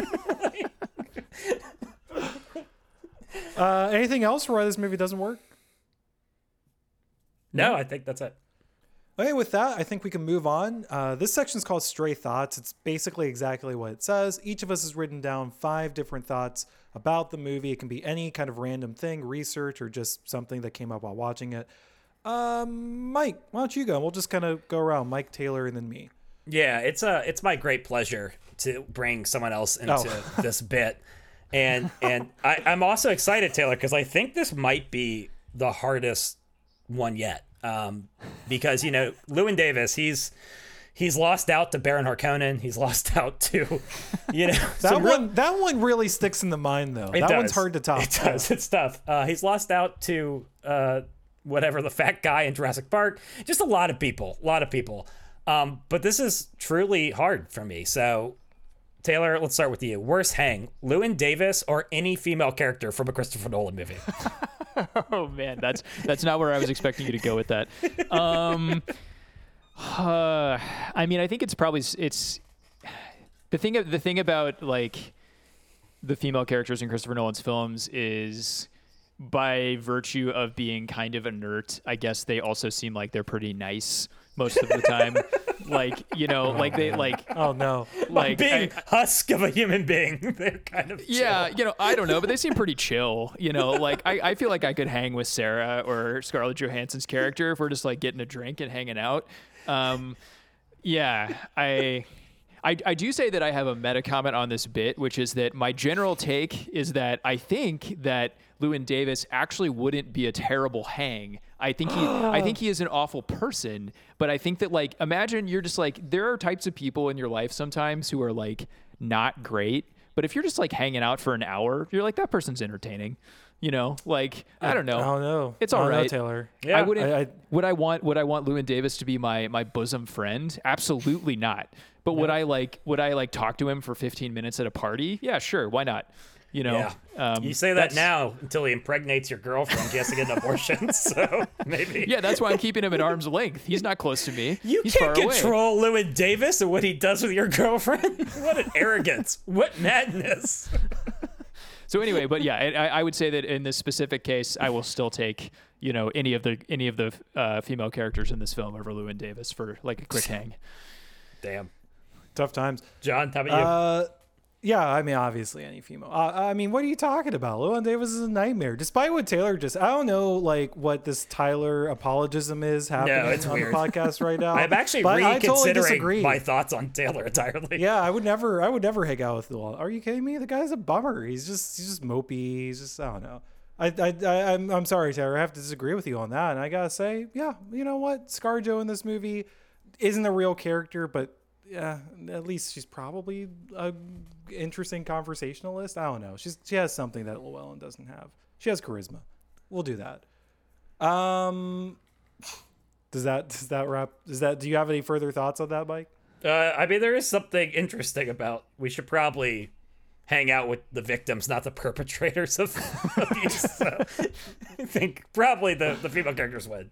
Uh, anything else for why this movie doesn't work? no, I think that's it. Okay, with that, I think we can move on. Uh, this section is called Stray Thoughts. It's basically exactly what it says. Each of us has written down five different thoughts about the movie. It can be any kind of random thing, research, or just something that came up while watching it. Um, Mike, why don't you go? We'll just kind of go around. Mike, Taylor, and then me. Yeah, it's a it's my great pleasure to bring someone else into Oh. this bit, and and I, I'm also excited, Taylor, because I think this might be the hardest one yet. Um, because you know Llewyn Davis, he's he's lost out to Baron Harkonnen. He's lost out to, you know, That some real- one, that one really sticks in the mind, though. It that does. one's hard to top. It does. It's tough. Uh, he's lost out to uh, whatever the fat guy in Jurassic Park. Just a lot of people. A lot of people. Um, but this is truly hard for me. So, Taylor, let's start with you. Worst hang, Llewyn Davis or any female character from a Christopher Nolan movie? oh man, that's that's not where I was expecting you to go with that. Um, uh, I mean, I think it's probably it's the thing. The thing about like the female characters in Christopher Nolan's films is by virtue of being kind of inert, I guess they also seem like they're pretty nice most of the time. like you know, like they like Oh no. like Being I- husk of a human being. They're kind of yeah, chill. you know, I don't know, but they seem pretty chill. You know, like I, I feel like I could hang with Sarah or Scarlett Johansson's character if we're just like getting a drink and hanging out. Um, yeah, I, I, I do say that I have a meta comment on this bit, which is that my general take is that I think that Llewyn Davis actually wouldn't be a terrible hang. I think he, I think he is an awful person, but I think that like, imagine you're just like, there are types of people in your life sometimes who are like not great, but if you're just like hanging out for an hour, you're like, that person's entertaining. You know, like I don't know. I don't know. It's I don't know. Taylor. Yeah. I wouldn't. I- I- would I want? Would I want Llewyn Davis to be my my bosom friend? Absolutely not. But would I like? Would I like talk to him for 15 minutes at a party? Yeah, sure. Why not? You know. Yeah. Um, you say that now until he impregnates your girlfriend. He has to get an abortion. so maybe. Yeah, that's why I'm keeping him at arm's length. He's not close to me. You He's can't far away. control Llewyn Davis and what he does with your girlfriend. what an arrogance! What madness! So anyway, but yeah, I, I would say that in this specific case, I will still take you know any of the any of the uh, female characters in this film over Llewyn Davis for like a quick hang. Damn, Tough times. John, how about you? Uh, yeah, I mean, obviously any female. Uh, I mean, what are you talking about? Llewyn Davis is a nightmare. Despite what Taylor just, I don't know, like what this Tyler apologism is happening it's on weird. the podcast right now. I'm actually but I totally reconsidering my thoughts on Taylor entirely. Yeah, I would never, I would never hang out with Llewyn. Are you kidding me? The guy's a bummer. He's just, he's just mopey. He's just, I don't know. I, I, I I'm, I'm sorry, Taylor. I have to disagree with you on that. And I gotta say, yeah, you know what? ScarJo in this movie isn't a real character, but yeah, at least she's probably a interesting conversationalist. I don't know. She's she has something that Llewellyn doesn't have. She has charisma. We'll do that. Um, does that does that wrap? Does that? Do you have any further thoughts on that, Mike? Uh, I mean, there is something interesting about. We should probably hang out with the victims, not the perpetrators of abuse. So I think probably the the female characters win.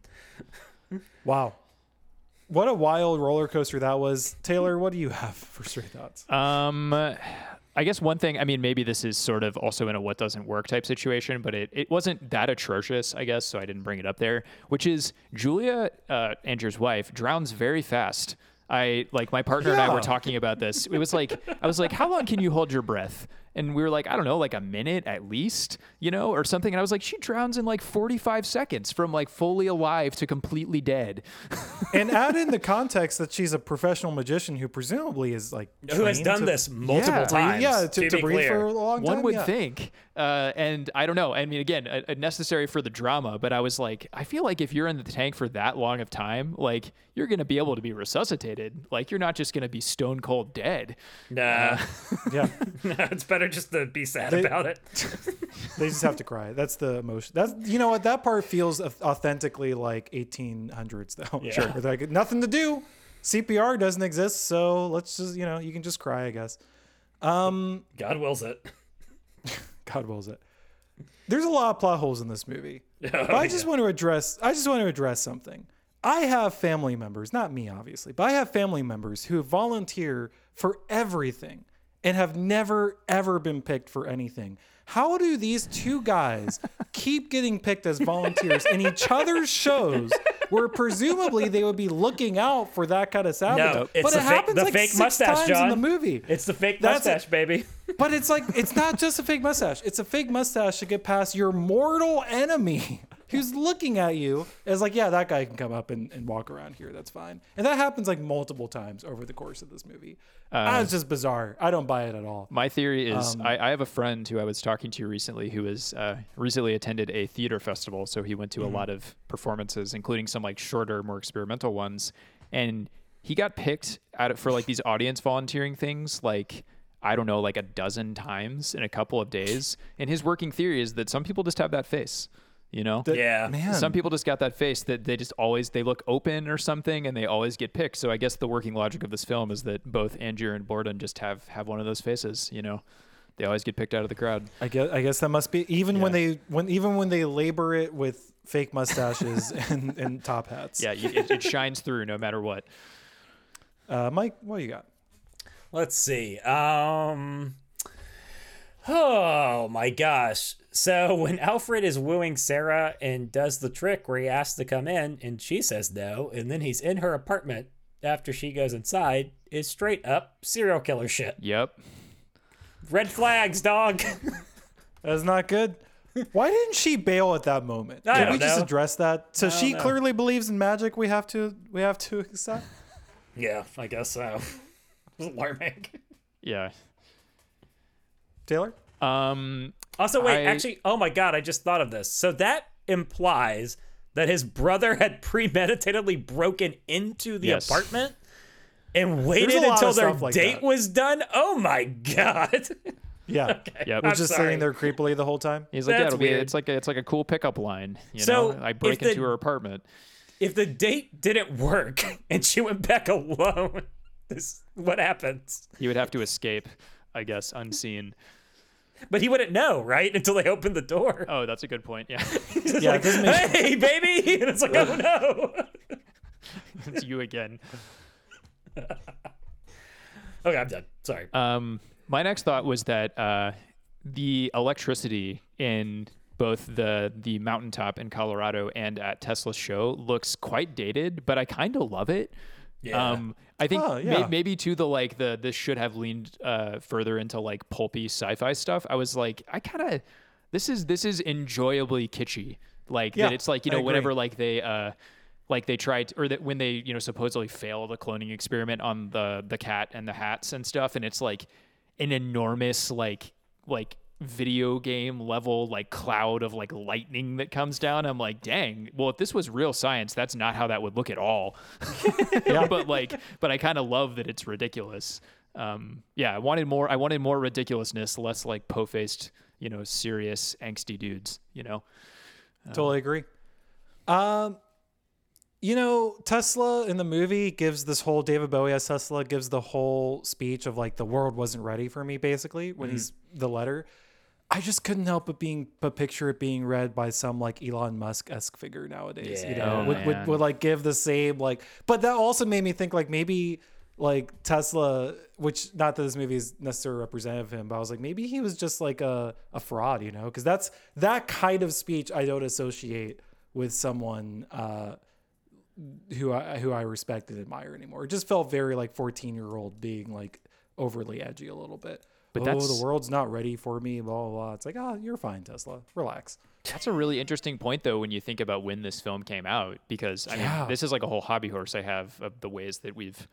Wow. What a wild roller coaster that was. Taylor, what do you have for stray thoughts? Um, I guess one thing, I mean, maybe this is sort of also in a what doesn't work type situation, but it, it wasn't that atrocious, I guess, so I didn't bring it up there, which is Julia, uh, Angier's wife, drowns very fast. I, like, my partner and I were talking about this. It was like, I was like, how long can you hold your breath? And we were like, I don't know, like a minute at least, you know, or something. And I was like, she drowns in like 45 seconds from like fully alive to completely dead. and add in the context that she's a professional magician who presumably is like Who has done to- this multiple yeah, times, Yeah, to to, to breathe clear. for a long time. One would yeah. think, uh, and I don't know. I mean, again, uh, uh, necessary for the drama, but I was like, I feel like if you're in the tank for that long of time, like you're gonna be able to be resuscitated. Like you're not just gonna be stone cold dead. Nah, Yeah, no, it's better just to be sad They- about it. they just have to cry. That's the emotion. That's you know what that part feels authentically like 1800s though. Yeah. Sure, like nothing to do. CPR doesn't exist, so let's just you know you can just cry, I guess. Um, God wills it. God wills it. There's a lot of plot holes in this movie. Oh, But I just want to address I just want to address something. I have family members, not me obviously, but I have family members who volunteer for everything and have never ever been picked for anything. How do these two guys keep getting picked as volunteers in each other's shows where presumably they would be looking out for that kind of sabotage? No, it's but the it fake- happens the like fake six mustache, times John. in the movie. It's the fake That's mustache, baby. But it's like it's not just a fake mustache. It's a fake mustache to get past your mortal enemy who's looking at you as like, yeah, that guy can come up and, and walk around here. That's fine. And that happens like multiple times over the course of this movie. Uh, it's just bizarre. I don't buy it at all. My theory is Um, I, I have a friend who I was talking to recently who has uh, recently attended a theater festival. So he went to Mm-hmm. a lot of performances, including some like shorter, more experimental ones. And he got picked out for like these audience volunteering things, like I don't know, like a dozen times in a couple of days. And his working theory is that some people just have that face, you know? That- Yeah. man. Some people just got that face that they just always they look open or something and they always get picked. So I guess the working logic of this film is that both Angier and Borden just have have one of those faces, you know. They always get picked out of the crowd. I guess I guess that must be even when they when even when they labor it with fake mustaches and, and top hats. Yeah, it, it shines through no matter what. Uh, Mike, what you got? Let's see. Um. Oh my gosh. So when Alfred is wooing Sarah and does the trick where he asks to come in and she says no, and then he's in her apartment after she goes inside, is straight up serial killer shit. Yep. Red flags, dog. That's not good. Why didn't she bail at that moment? I Can don't we just address that? So she know. clearly believes in magic. We have to we have to accept. yeah, I guess so. Alarming. Yeah. Taylor. Um Also, wait, I- actually, oh my god, I just thought of this. So that implies that his brother had premeditatedly broken into the Yes. apartment and waited until their like date that. was done. Oh my god. Yeah. Yeah. Was I'm just sorry. sitting there creepily the whole time. He's like, yeah, That's it'll be, weird. it's like a, it's like a cool pickup line. You So, know, I if break the- into her apartment. if the date didn't work and she went back alone, this what happens? He would have to escape, I guess, unseen. But he wouldn't know, right? Until they opened the door. Oh, that's a good point. Yeah, It's Yeah, like, make- hey, baby! And it's like, oh no. it's you again. Okay, I'm done. Sorry. Um, my next thought was that uh, the electricity in both the the mountaintop in Colorado and at Tesla's show looks quite dated, but I kind of love it. Yeah. Um, I think Oh, may- yeah. maybe to the like the this should have leaned uh, further into like pulpy sci-fi stuff. I was like, I kind of this is this is enjoyably kitschy. Like Yeah, that it's like you know whenever like they uh like they tried or that when they you know supposedly fail the cloning experiment on the the cat and the hats and stuff and it's like an enormous like like video game level like cloud of like lightning that comes down. I'm like, dang. Well, if this was real science, that's not how that would look at all. yeah. but like, but I kind of love that it's ridiculous. Um, yeah, I wanted more. I wanted more ridiculousness, less like po-faced, you know, serious angsty dudes. You know. Totally agree. Um, you know, Tesla in the movie gives this whole David Bowie as Tesla gives the whole speech of like the world wasn't ready for me, basically when he's the letter. I just couldn't help but being but picture it being read by some like Elon Musk esque figure nowadays. You Yeah. know, Oh, would, would would like give the same like. But that also made me think like maybe like Tesla, which not that this movie is necessarily representative of him, but I was like maybe he was just like a a fraud, you know, because that's that kind of speech I don't associate with someone. uh who I who I respect and admire anymore. It just felt very like 14 year old being like overly edgy a little bit. But oh, that's- the world's not ready for me. Blah blah. blah. It's like, oh, you're fine, Tesla. Relax. That's a really interesting point, though, when you think about when this film came out, because I Yeah. mean, this is like a whole hobby horse I have of the ways that we've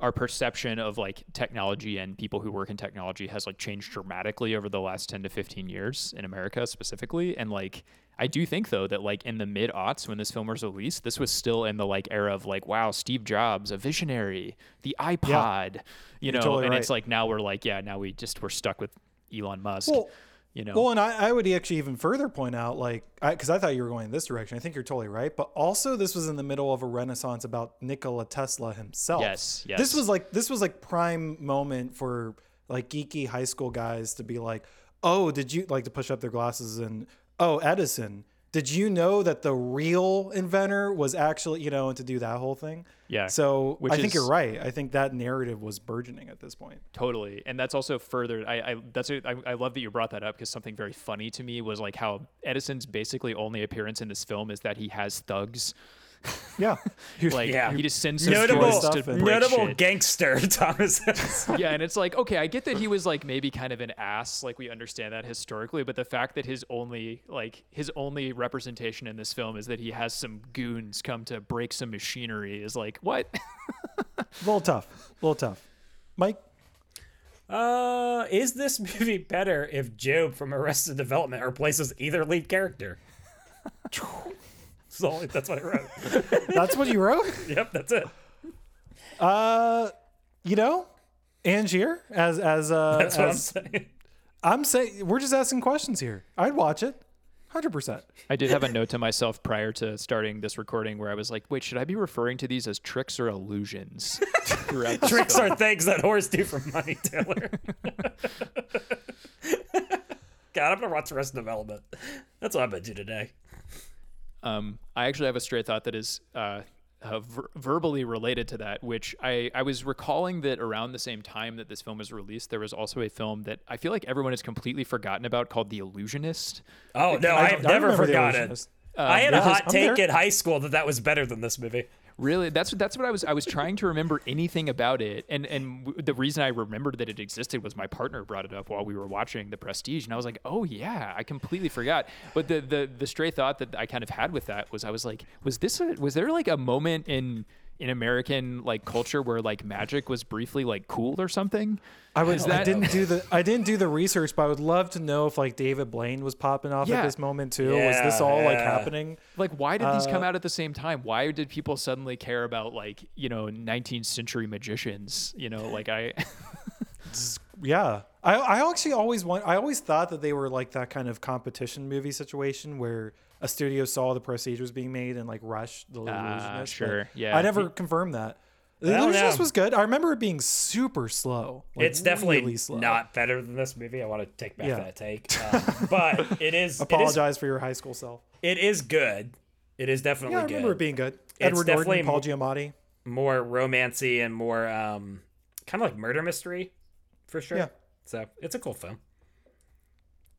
our perception of like technology and people who work in technology has like changed dramatically over the last 10 to 15 years in America specifically. And like, I do think though that like in the mid aughts when this film was released, this was still in the like era of like, wow, Steve Jobs, a visionary, the iPod, you know, totally and right. it's like now we're like, yeah, now we just we're stuck with Elon Musk. Well, you know, Well, and I, I would actually even further point out, like, because I, thought you were going in this direction. I think you're totally right. But also, this was in the middle of a renaissance about Nikola Tesla himself. Yes, yes. This was like this was like prime moment for like geeky high school guys to be like, oh, did you like to push up their glasses and oh, Edison. Did you know that the real inventor was actually, you know, and to do that whole thing? Yeah, So which I think is- you're right. I think that narrative was burgeoning at this point. Totally, and that's also further. I, I that's a, I, I love that you brought that up because something very funny to me was like how Edison's basically only appearance in this film is that he has thugs. Yeah. Like Yeah. he just sends some Notable, stuff to and- break notable shit. gangster, Thomas. yeah, and it's like okay, I get that he was like maybe kind of an ass, like we understand that historically, but the fact that his only like his only representation in this film is that he has some goons come to break some machinery is like what? A little tough. A little tough. Mike? uh, is this movie better if GOB from Arrested Development replaces either lead character? So that's what I wrote. That's what you wrote? yep, that's it. Uh, you know, Angier as as uh That's what I'm saying. I'm saying we're just asking questions here. I'd watch it. 100%. I did have a note to myself prior to starting this recording where I was like, wait, should I be referring to these as tricks or illusions? Tricks film? are things that whores do for money, Taylor. God, I'm gonna watch the rest Arrested Development. That's what I'm gonna do today. Um, I actually have a stray thought that is uh, uh, ver- verbally related to that, which I, I was recalling that around the same time that this film was released, there was also a film that I feel like everyone has completely forgotten about called The Illusionist. Oh no, I- I, have never forgotten. The forgot it. I had a hot take there. in high school that that was better than this movie. Really, that's that's what I was I was trying to remember anything about it, and and the reason I remembered that it existed was my partner brought it up while we were watching The Prestige, and I was like, oh yeah, I completely forgot. But the the the stray thought that I kind of had with that was I was like, was this a, was there like a moment in in American like culture where like magic was briefly like cool or something? I was I that- didn't do the I didn't do the research, but I would love to know if like David Blaine was popping off Yeah. at this moment too. was this Yeah, all like happening? Like, why did these come Uh, out at the same time? Why did people suddenly care about like you know 19th century magicians? You know, like I. Yeah. I, I actually always want I always thought that they were like that kind of competition movie situation where a studio saw the prestige was being made and like rushed the Ah, illusionist. sure. Yeah. I never confirmed that. The illusionist know. was good. I remember it being super slow. like, it's definitely really slow. not better than this movie. I want to take back Yeah. that take, um, but it is. It is. Apologize for your high school self. It is good. It is definitely Yeah, I good. remember it being good. Edward definitely Norton, Paul Giamatti. more romancy and more um, kind of like murder mystery, for sure. Yeah. So it's a cool film.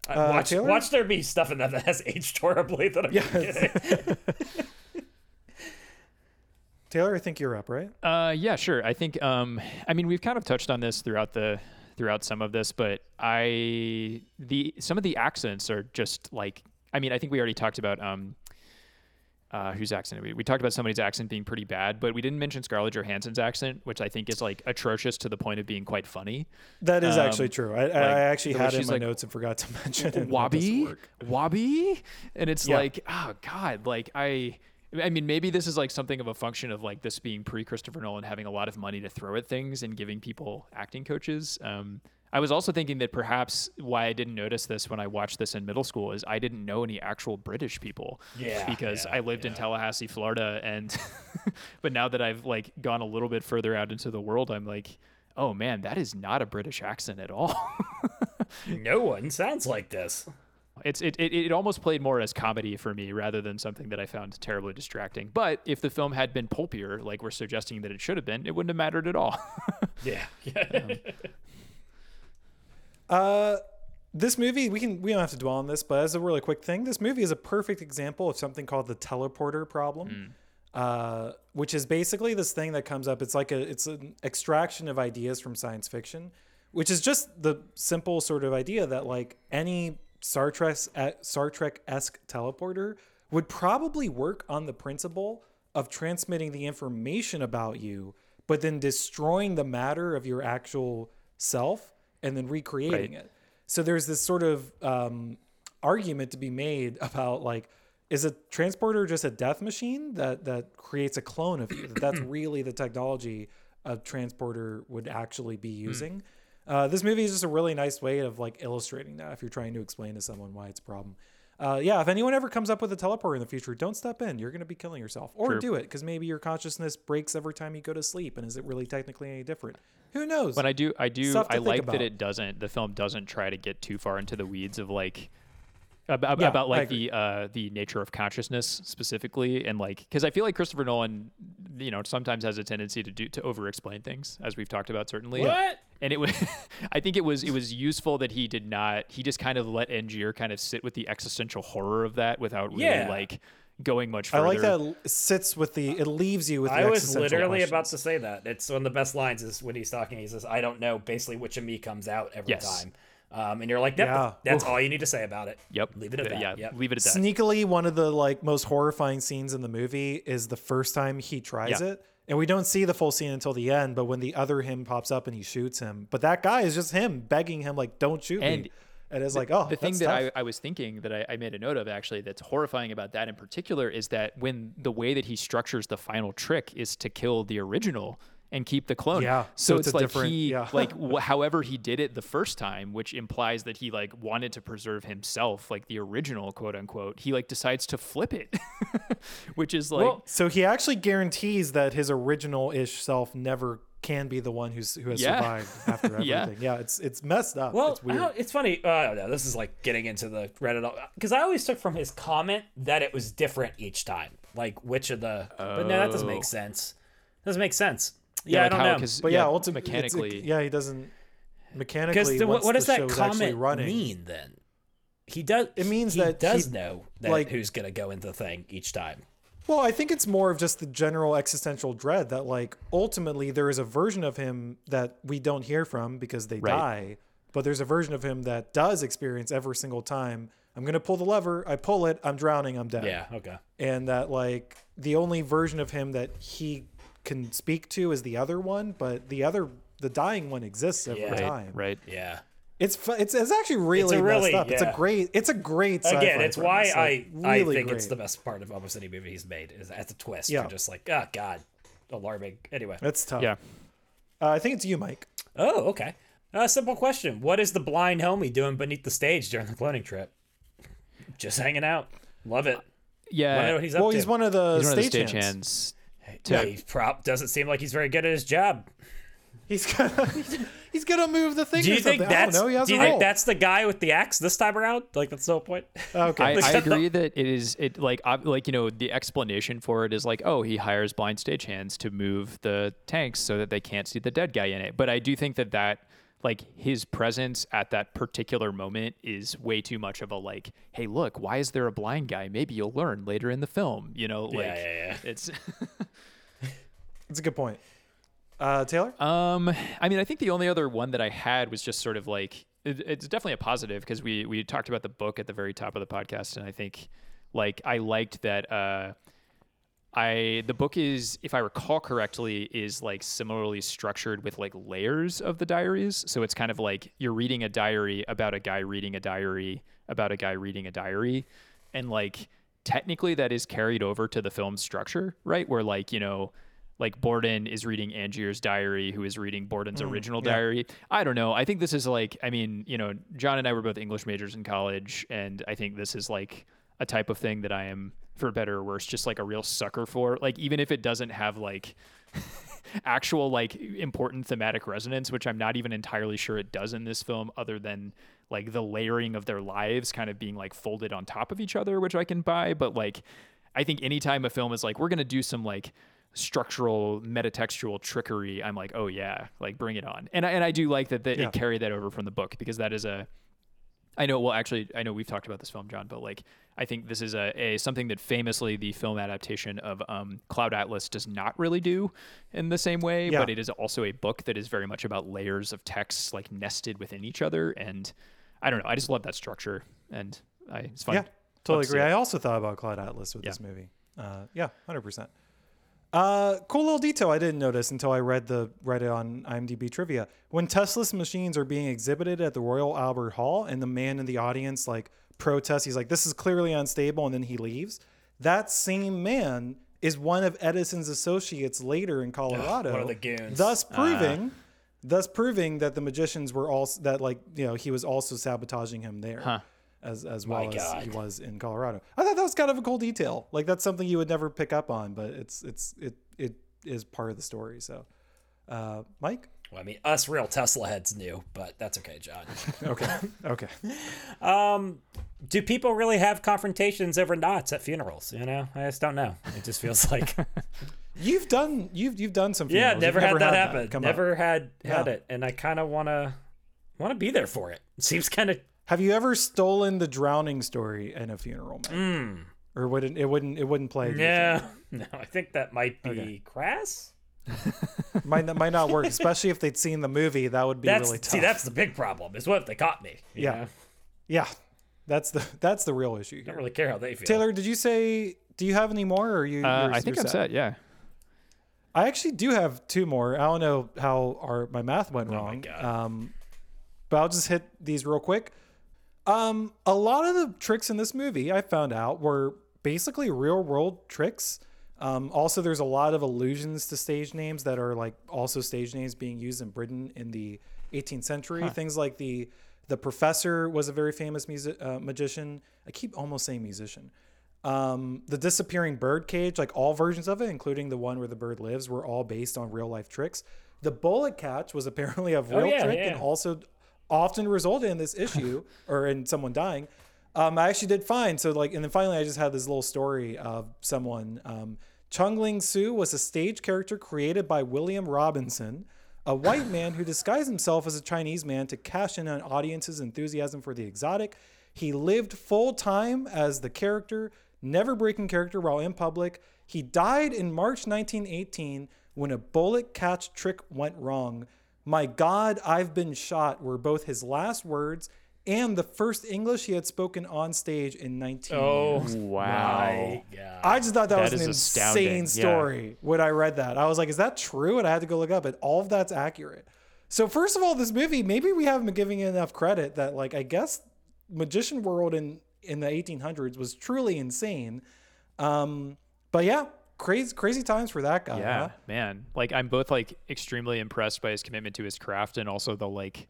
I Uh, watch, Taylor? watch there be stuff in that that has aged horribly that I'm Yeah. forgetting. Taylor, I think you're up, right? Uh, yeah, sure. I think. Um, I mean, we've kind of touched on this throughout the throughout some of this, but I the some of the accents are just like. I mean, I think we already talked about. Um, uh, whose accent we, we talked about somebody's accent being pretty bad, but we didn't mention Scarlett Johansson's accent, which I think is like atrocious to the point of being quite funny. That is Um, actually true. I, like, I actually had it in my like, notes and forgot to mention it. and Wobby. Wobby, and it's Yeah. like, oh god, like I. I mean, maybe this is like something of a function of like this being pre Christopher Nolan having a lot of money to throw at things and giving people acting coaches. Um, I was also thinking that perhaps why I didn't notice this when I watched this in middle school is I didn't know any actual British people. Yeah, Because yeah, I lived in Tallahassee, Florida, and but now that I've like gone a little bit further out into the world, I'm like, oh man, that is not a British accent at all. No one sounds like this. It's it, it it almost played more as comedy for me rather than something that I found terribly distracting. But if the film had been pulpier, like we're suggesting that it should have been, it wouldn't have mattered at all. Yeah. Um, Uh, this movie we can we don't have to dwell on this, but as a really quick thing, this movie is a perfect example of something called the teleporter problem, uh, which is basically this thing that comes up. It's like a it's an extraction of ideas from science fiction, which is just the simple sort of idea that like any Star Trek Star Trek esque teleporter would probably work on the principle of transmitting the information about you, but then destroying the matter of your actual self and then recreating it. So there's this sort of um, argument to be made about like, is a transporter just a death machine that that creates a clone of you? That that's really the technology a transporter would actually be using. Uh, this movie is just a really nice way of like illustrating that if you're trying to explain to someone why it's a problem. Uh, yeah, if anyone ever comes up with a teleporter in the future, don't step in. You're going to be killing yourself. Or True. do it because maybe your consciousness breaks every time you go to sleep. And is it really technically any different? Who knows? But I do, I do, I like about. that it doesn't. The film doesn't try to get too far into the weeds of like about, Yeah, about like the uh the nature of consciousness specifically, and like because I feel like Christopher Nolan, you know, sometimes has a tendency to do to over explain things, as we've talked about certainly. What? And it was, I think it was it was useful that he did not. He just kind of let Angier kind of sit with the existential horror of that without really Yeah. like going much further. I like that it sits with the, it leaves you with the I was existential literally about to say that. It's one of the best lines is when he's talking. He says, "I don't know, basically which of me comes out every Yes. time," um, and you're like, yep, Yeah. "That's Oof. all you need to say about it." Yep. leave it at that. Yeah. Yep. Leave it at that. Sneakily, one of the like most horrifying scenes in the movie is the first time he tries Yeah. it. And we don't see the full scene until the end, but when the other him pops up and he shoots him. But that guy is just him begging him, like, don't shoot And me. And it's like, oh, the thing that. I, I was thinking that I, I made a note of actually that's horrifying about that in particular is that when the way that he structures the final trick is to kill the original and keep the clone. Yeah, So, so it's, it's a like different- he yeah. like wh- however he did it the first time, which implies that he like wanted to preserve himself, like the original quote unquote. He like decides to flip it, which is like Well, So he actually guarantees that his original ish self never can be the one who's who has Yeah. survived after everything. Yeah. yeah. it's it's messed up. Well, it's weird. I don't- it's funny. Uh, no, this is like getting into the Reddit because I always took from his comment that it was different each time. Like which of the? But no, that doesn't Oh. make sense. Doesn't make sense. Yeah, I like don't how, know. Cause, but yeah, ultimately, mechanically, yeah, he doesn't mechanically. Because what, does the that show's actually comment running, mean then? He does. It means that he that does he- know that like- who's gonna go into the thing each time. Well, I think it's more of just the general existential dread that, like, ultimately there is a version of him that we don't hear from because they Right. die, but there's a version of him that does experience every single time. I'm gonna pull the lever. I pull it. I'm drowning. I'm dead. Yeah. Okay. And that, like, the only version of him that he can speak to is the other one, but the other, the dying one exists every Yeah. time. right. Yeah. It's fu- it's it's actually really It's a really- messed up. It's a great it's a great sci-fi Again, it's why premise, I like, I really think it's the best part of almost any movie he's made is at the twist. Yeah. You're just like, oh god, alarming. Anyway. that's tough. Yeah. Uh, I think it's you, Mike. Oh, okay. A simple question: What is the blind homie doing beneath the stage during the cloning trip? Just hanging out. Love it. Yeah. What he's up Well, to? he's one of the He's one of stage stage hands. hands. Yeah, he prop doesn't seem like he's very good at his job. He's gonna he's gonna move the thing. Do or you think something. That's? know. Do you think role. that's the guy with the axe this time around? Like that's no point. okay? I, I Shut the- agree that it is it like ob- like you know the explanation for it is like oh he hires blind stagehands to move the tanks so that they can't see the dead guy in it. But I do think that that like his presence at that particular moment is way too much of a like hey look why is there a blind guy maybe you'll learn later in the film you know like yeah, yeah. it's it's a good point. Uh, Taylor. Um, I mean, I think the only other one that I had was just sort of like it, it's definitely a positive because we we talked about the book at the very top of the podcast, and I think like I liked that uh, I the book is, if I recall correctly, is like similarly structured with like layers of the diaries. So it's kind of like you're reading a diary about a guy reading a diary about a guy reading a diary, and like technically that is carried over to the film structure, right? Where like you know. Like Borden is reading Angier's diary, who is reading Borden's mm, original diary. I don't know. I think this is like, I mean, you know, John and I were both English majors in college, and I think this is like a type of thing that I am, for better or worse, just like a real sucker for. Like, even if it doesn't have like actual like important thematic resonance, which I'm not even entirely sure it does in this film, other than like the layering of their lives kind of being like folded on top of each other, which I can buy. But like, I think anytime a film is like, we're gonna do some like structural metatextual trickery, I'm like, oh yeah, like bring it on. And I, and I do like that, that Yeah. it carried that over from the book because that is a I know. Well, actually, I know we've talked about this film, John, but like, I think this is a, a something that famously the film adaptation of um, Cloud Atlas does not really do in the same way. Yeah. But it is also a book that is very much about layers of texts like nested within each other, and I don't know. I just love that structure, and I it's fun. Yeah, totally agree. I also thought about Cloud Atlas with Yeah. this movie. Uh, yeah, hundred percent. Uh, cool little detail I didn't notice until I read the read it on IMDb trivia. When Tesla's machines are being exhibited at the Royal Albert Hall, and the man in the audience like protests, he's like, "This is clearly unstable," and then he leaves. That same man is one of Edison's associates later in Colorado. one of the goons. Thus proving, thus proving that the magicians were also that like you know he was also sabotaging him there. As, as well as he was in Colorado. I thought that was kind of a cool detail. Like that's something you would never pick up on, but it's it's it it is part of the story. So, uh, Mike. Well, I mean, us real Tesla heads knew, but that's okay, John. Okay. Okay. Do people really have confrontations over knots at funerals? You know, I just don't know. It just feels like You've done you've you've done some. yeah, funerals. never, You've had that happen. come never up. had had Yeah. it, and I kind of wanna wanna be there for it. It seems kind of Have you ever stolen the drowning story in a funeral? Mike? Hmm. Or wouldn't it wouldn't it wouldn't play? yeah. No, I think that might be Okay. crass. might not, might not work, especially if they'd seen the movie. That would be That's really tough. see, that's the big problem. Is what if they caught me? you Yeah. know? yeah, that's the that's the real issue don't really care how they feel. Taylor, did you say? Do you have any more? Or are you? Uh, I think I'm set. Yeah. I actually do have two more. I don't know how our my math went wrong. God. Um, but I'll just hit these real quick. Um, a lot of the tricks in this movie I found out were basically real world tricks. Um, also, there's a lot of allusions to stage names that are like also stage names being used in Britain in the 18th century. Things like the the professor was a very famous music, uh, magician. I keep almost saying musician. Um, the disappearing bird cage, like all versions of it, including the one where the bird lives, were all based on real life tricks. The bullet catch was apparently a real yeah, trick yeah. and also often resulted in this issue or in someone dying. Um, I actually did find so like, and then finally I just had this little story of someone. Um, Chung Ling Soo was a stage character created by William Robinson, a white man who disguised himself as a Chinese man to cash in on audiences' enthusiasm for the exotic. He lived full time as the character, never breaking character while in public. He died in March 1918 when a bullet catch trick went wrong. My God, I've been shot were both his last words and the first English he had spoken on stage in 19 Oh years. Wow. I just thought that, That was an is astounding, insane yeah. story when I read that. I was like, is that true? And I had to go look up, and all of that's accurate. So first of all, this movie, maybe we haven't been giving it enough credit that, like, I guess magician world in in the 1800s was truly insane. Um, but yeah, crazy crazy times for that guy. Yeah, huh? man. Like I'm both like extremely impressed by his commitment to his craft and also the like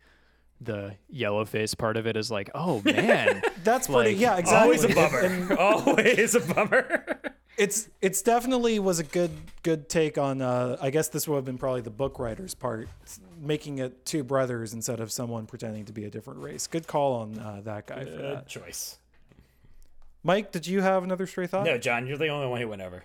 the yellow face part of it is like, oh man. That's pretty. Yeah, exactly. Always a bummer. And Always a bummer. it's it's definitely was a good good take on. Uh, I guess this would have been probably the book writer's part, making it two brothers instead of someone pretending to be a different race. Good call on uh, that guy for that. choice. Mike, did you have another stray thought? No, John, you're the only one who went over.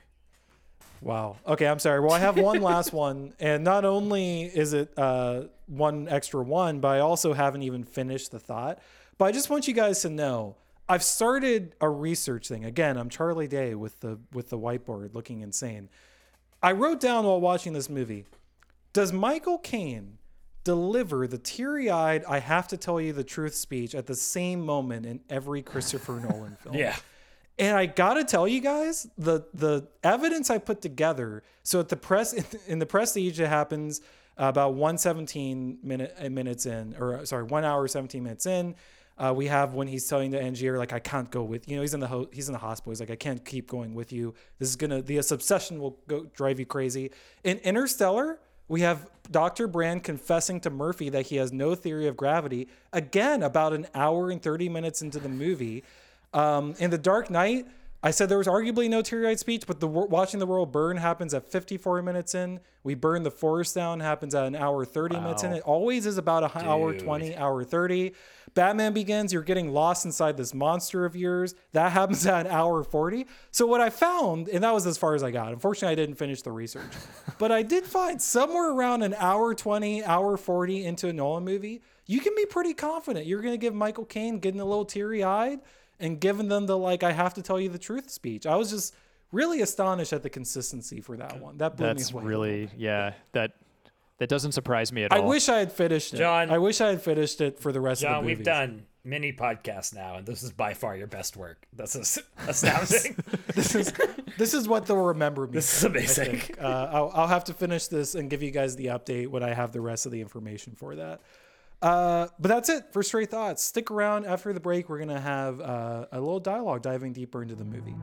Wow. Okay, I'm sorry. Well, I have one last one, and not only is it uh, one extra one, but I also haven't even finished the thought. But I just want you guys to know I've started a research thing. Again, I'm Charlie Day with the with the whiteboard, looking insane. I wrote down while watching this movie: Does Michael Caine deliver the teary-eyed "I have to tell you the truth" speech at the same moment in every Christopher Nolan film? Yeah. And I gotta tell you guys, the the evidence I put together. So at the press in the prestige, it happens about 117 minute uh, minutes in, or sorry, one hour 17 minutes in. Uh, we have when he's telling the Angier like I can't go with you know he's in the ho- he's in the hospital he's like I can't keep going with you this is gonna the obsession will go drive you crazy in Interstellar we have Dr. Brand confessing to Murphy that he has no theory of gravity again about an hour and 30 minutes into the movie um, in the Dark Knight I said there was arguably no teary-eyed speech, but the watching the world burn happens at 54 minutes in. We burn the forest down happens at an hour 30 wow. minutes in. It always is about an hour 20, hour 30. Batman Begins, you're getting lost inside this monster of yours. That happens at an hour 40. So what I found, and that was as far as I got. Unfortunately, I didn't finish the research, but I did find somewhere around an hour 20, hour 40 into a Nolan movie, you can be pretty confident you're going to give Michael Caine getting a little teary-eyed and giving them the like I have to tell you the truth speech. I was just really astonished at the consistency for that one. That blew That's me away. really yeah. That that doesn't surprise me at I all. I wish I had finished it. John, I wish I had finished it for the rest John, of the movies. we've done many podcasts now, and this is by far your best work. This is astounding. this is this is what they'll remember me. This is amazing. Uh, I'll, I'll have to finish this and give you guys the update when I have the rest of the information for that. Uh, but that's it for Stray Thoughts. Stick around after the break. We're going to have uh, a little dialogue diving deeper into the movie.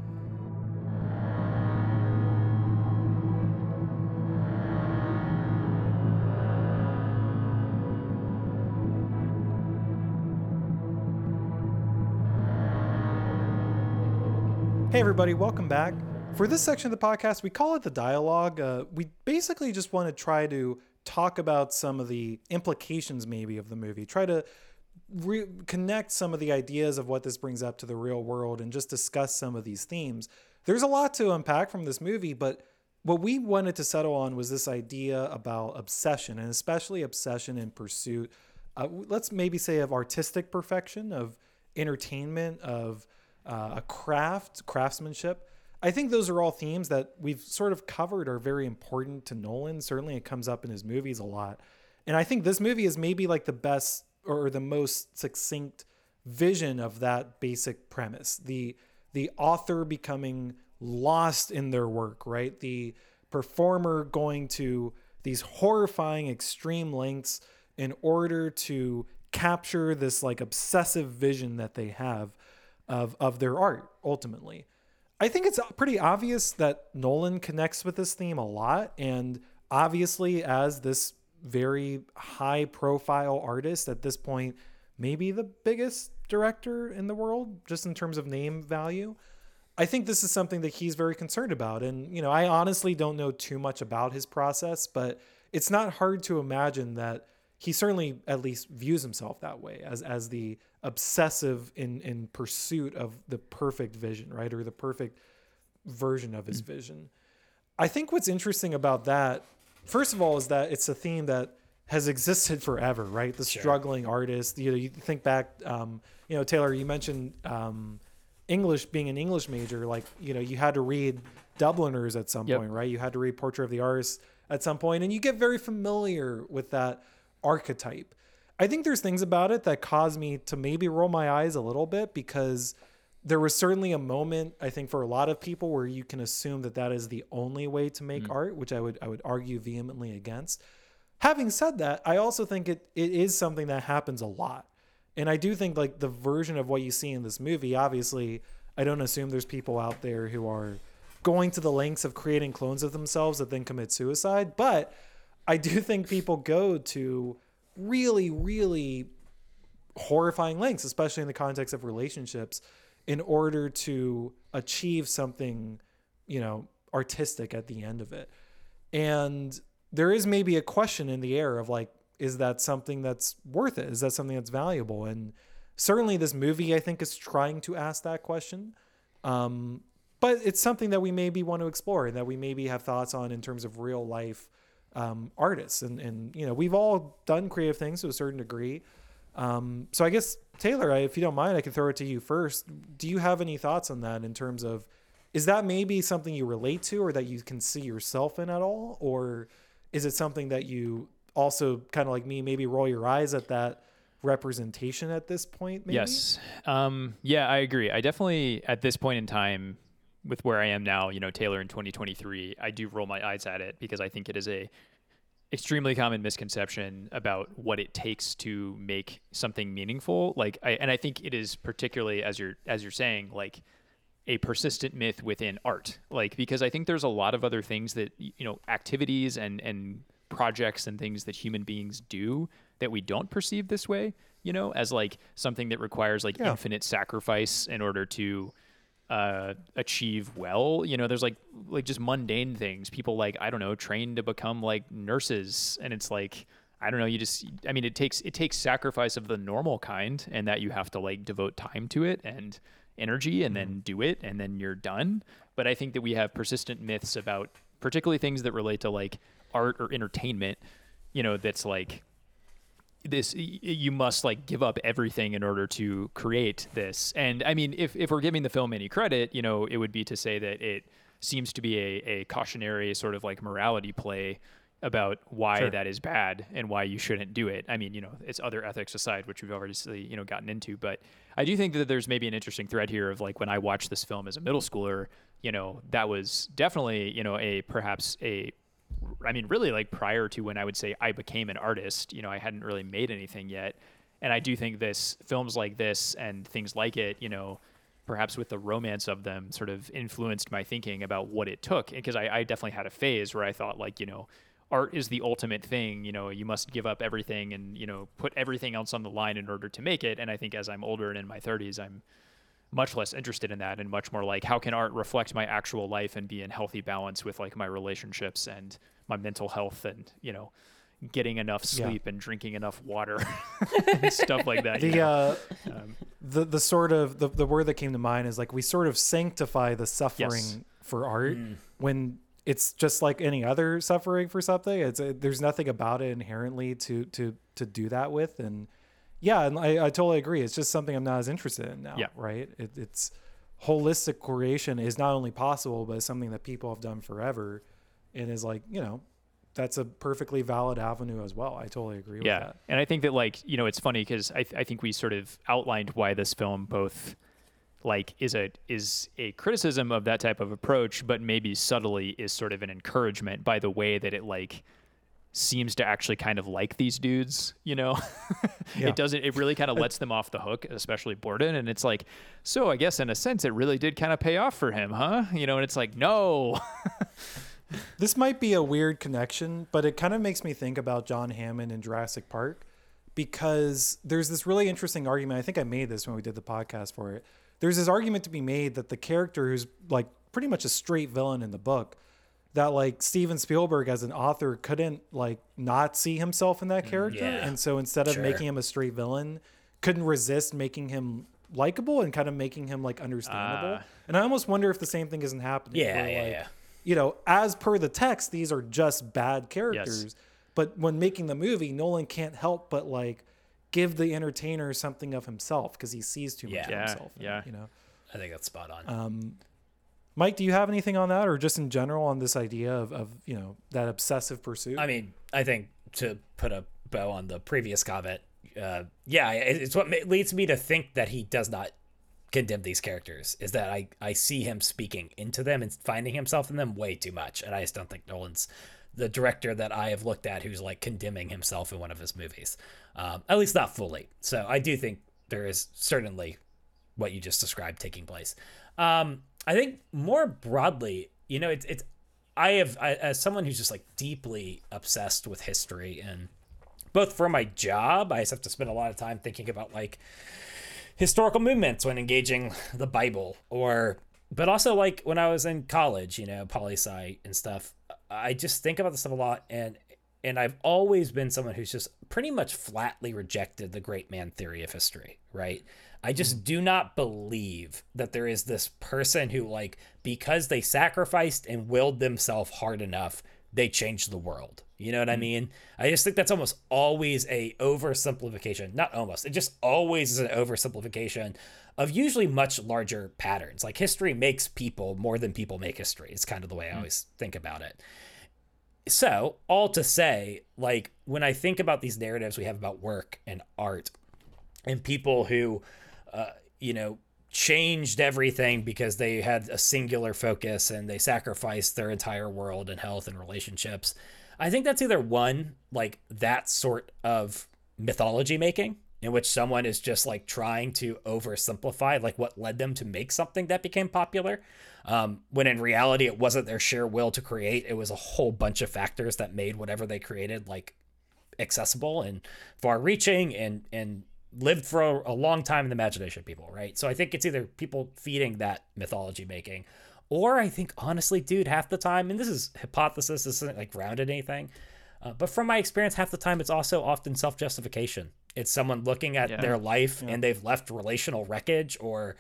Hey, everybody, welcome back. For this section of the podcast, we call it the dialogue. Uh, we basically just want to try to talk about some of the implications maybe of the movie. Try to re- connect some of the ideas of what this brings up to the real world and just discuss some of these themes. There's a lot to unpack from this movie but what we wanted to settle on was this idea about obsession and especially obsession in pursuit uh, let's maybe say of artistic perfection of entertainment of uh, a craft craftsmanship I think those are all themes that we've sort of covered are very important to Nolan. Certainly, it comes up in his movies a lot. And I think this movie is maybe like the best or the most succinct vision of that basic premise. The the author becoming lost in their work, right? The performer going to these horrifying extreme lengths in order to capture this like obsessive vision that they have of of their art ultimately. I think it's pretty obvious that Nolan connects with this theme a lot. And obviously, as this very high profile artist at this point, maybe the biggest director in the world, just in terms of name value. I think this is something that he's very concerned about. And, you know, I honestly don't know too much about his process, but it's not hard to imagine that he certainly at least views himself that way as as the obsessive in in pursuit of the perfect vision, right? Or the perfect version of his mm. vision. I think what's interesting about that, first of all, is that it's a theme that has existed forever, right? The sure. struggling artist. You know, you think back, um, you know, Taylor, you mentioned um, English being an English major. Like, you know, you had to read Dubliners at some yep. point, right? You had to read Portrait of the Artist at some point, and you get very familiar with that archetype. I think there's things about it that cause me to maybe roll my eyes a little bit because there was certainly a moment I think for a lot of people where you can assume that that is the only way to make mm. art, which I would I would argue vehemently against. Having said that, I also think it it is something that happens a lot. And I do think like the version of what you see in this movie, obviously, I don't assume there's people out there who are going to the lengths of creating clones of themselves that then commit suicide, but I do think people go to really, really horrifying lengths, especially in the context of relationships, in order to achieve something, you know, artistic at the end of it. And there is maybe a question in the air of like, is that something that's worth it? Is that something that's valuable? And certainly this movie, I think, is trying to ask that question. Um, but it's something that we maybe want to explore and that we maybe have thoughts on in terms of real life um, artists. And, and, you know, we've all done creative things to a certain degree. Um, so I guess, Taylor, if you don't mind, I can throw it to you first. Do you have any thoughts on that in terms of, is that maybe something you relate to or that you can see yourself in at all? Or is it something that you also kind of like me, maybe roll your eyes at that representation at this point. Maybe? Yes. Um, yeah, I agree. I definitely, at this point in time, with where I am now, you know, Taylor in 2023, I do roll my eyes at it because I think it is a extremely common misconception about what it takes to make something meaningful. Like, I, and I think it is particularly as you're as you're saying, like a persistent myth within art. Like, because I think there's a lot of other things that you know, activities and and projects and things that human beings do that we don't perceive this way. You know, as like something that requires like Yeah. infinite sacrifice in order to uh, achieve well. You know, there's like like just mundane things. People like I don't know, train to become like nurses, and it's like I don't know. You just I mean, it takes it takes sacrifice of the normal kind, and that you have to like devote time to it and energy, and then do it, and then you're done. But I think that we have persistent myths about particularly things that relate to like art or entertainment. You know, that's like this you must like give up everything in order to create this. And i mean if, if we're giving the film any credit you know it would be to say that it seems to be a, a cautionary sort of like morality play about why Sure. that is bad and why you shouldn't do it. I mean you know it's other ethics aside which we've already you know gotten into. But i do think that there's maybe an interesting thread here of like when i watched this film as a middle schooler you know that was definitely you know a perhaps a I mean, really, like prior to when I would say I became an artist, you know, I hadn't really made anything yet. And I do think this films like this and things like it, you know, perhaps with the romance of them, sort of influenced my thinking about what it took. Because I, I definitely had a phase where I thought, like, you know, art is the ultimate thing. You know, you must give up everything and you know put everything else on the line in order to make it. And I think as I'm older and in my 30s, I'm much less interested in that and much more like how can art reflect my actual life and be in healthy balance with like my relationships and my mental health and you know getting enough Yeah. sleep and drinking enough water and stuff like that you The know? uh, Um, the the sort of the, the word that came to mind is like we sort of sanctify the suffering Yes. for art Mm. when it's just like any other suffering for something. It's uh there's nothing about it inherently to to to do that with, and yeah, and I, I totally agree. It's just something I'm not as interested in now. Yeah. right. It, it's holistic creation is not only possible, but it's something that people have done forever, and is like you know. That's a perfectly valid avenue as well. I totally agree with yeah that. and i think that like you know it's funny because I, I think we sort of outlined why this film both like is a is a criticism of that type of approach but maybe subtly is sort of an encouragement by the way that it like seems to actually kind of like these dudes you know Yeah. it doesn't it really kind of lets them off the hook especially borden and it's like so i guess in a sense it really did kind of pay off for him huh you know and it's like no This might be a weird connection, but it kind of makes me think about John Hammond in Jurassic Park because there's this really interesting argument. I think I made this when we did the podcast for it. There's this argument to be made that the character who's like pretty much a straight villain in the book, that like Steven Spielberg as an author couldn't like not see himself in that character. yeah. And so instead of Sure. making him a straight villain, couldn't resist making him likable and kind of making him like understandable. Ah. and I almost wonder if the same thing isn't happening. Yeah, where, yeah, like, yeah. You know, as per the text, these are just bad characters. But when making the movie, Nolan can't help but like give the entertainer something of himself because he sees too much Yeah. of Yeah, himself. in it, yeah. You know, I think that's spot on. Um, Mike, do you have anything on that, or just in general on this idea of, of you know that obsessive pursuit? I mean, I think to put a bow on the previous comment, uh, yeah, it's what leads me to think that he does not condemn these characters. Is that I I see him speaking into them and finding himself in them way too much, and I just don't think Nolan's the director that I have looked at who's like condemning himself in one of his movies, um, at least not fully. So I do think there is certainly what you just described taking place. Um, I think more broadly, you know, it's it's I have I, as someone who's just like deeply obsessed with history and both for my job, I just have to spend a lot of time thinking about like historical movements when engaging the Bible or but also like when I was in college, you know, poli sci and stuff. I just think about this stuff a lot and and I've always been someone who's just pretty much flatly rejected the great man theory of history, right? I just mm. do not believe that there is this person who like because they sacrificed and willed themselves hard enough, they changed the world. You know what I mean? I just think that's almost always a oversimplification. Not almost. It just always is an oversimplification of usually much larger patterns. Like history makes people more than people make history. It's kind of the way I always think about it. So, all to say, like when I think about these narratives we have about work and art, and people who, uh, you know, changed everything because they had a singular focus and they sacrificed their entire world and health and relationships. I think that's either one, like that sort of mythology making, in which someone is just like trying to oversimplify like what led them to make something that became popular um, when in reality it wasn't their sheer will to create it was a whole bunch of factors that made whatever they created like accessible and far reaching and and lived for a long time in the imagination of people right so i think it's either people feeding that mythology making or i think honestly dude half the time and this is hypothesis this isn't like grounded anything uh, but from my experience half the time it's also often self-justification it's someone looking at Yeah. their life and they've left relational wreckage or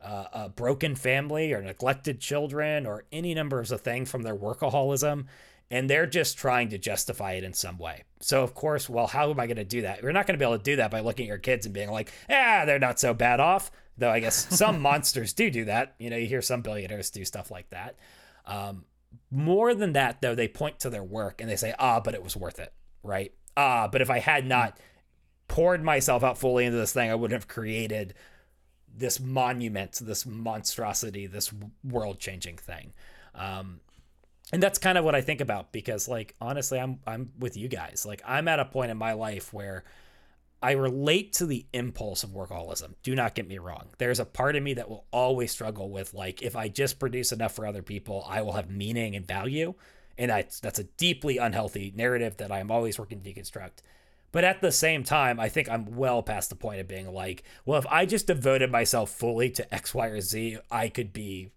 uh, a broken family or neglected children or any numbers of things from their workaholism. And they're just trying to justify it in some way. So, of course, well, how am I going to do that? You're not going to be able to do that by looking at your kids and being like, ah, they're not so bad off. Though I guess some monsters do do that. You know, you hear some billionaires do stuff like that. Um, more than that, though, they point to their work and they say, ah, but it was worth it, right? Ah, but if I had not poured myself out fully into this thing, I wouldn't have created this monument, this monstrosity, this world changing thing. Um, and that's kind of what I think about because, like, honestly, I'm I'm with you guys. Like, I'm at a point in my life where I relate to the impulse of workaholism. Do not get me wrong. There's a part of me that will always struggle with like if I just produce enough for other people, I will have meaning and value. And that's that's a deeply unhealthy narrative that I'm always working to deconstruct. But at the same time, I think I'm well past the point of being like, well, if I just devoted myself fully to X, Y, or Z, I could be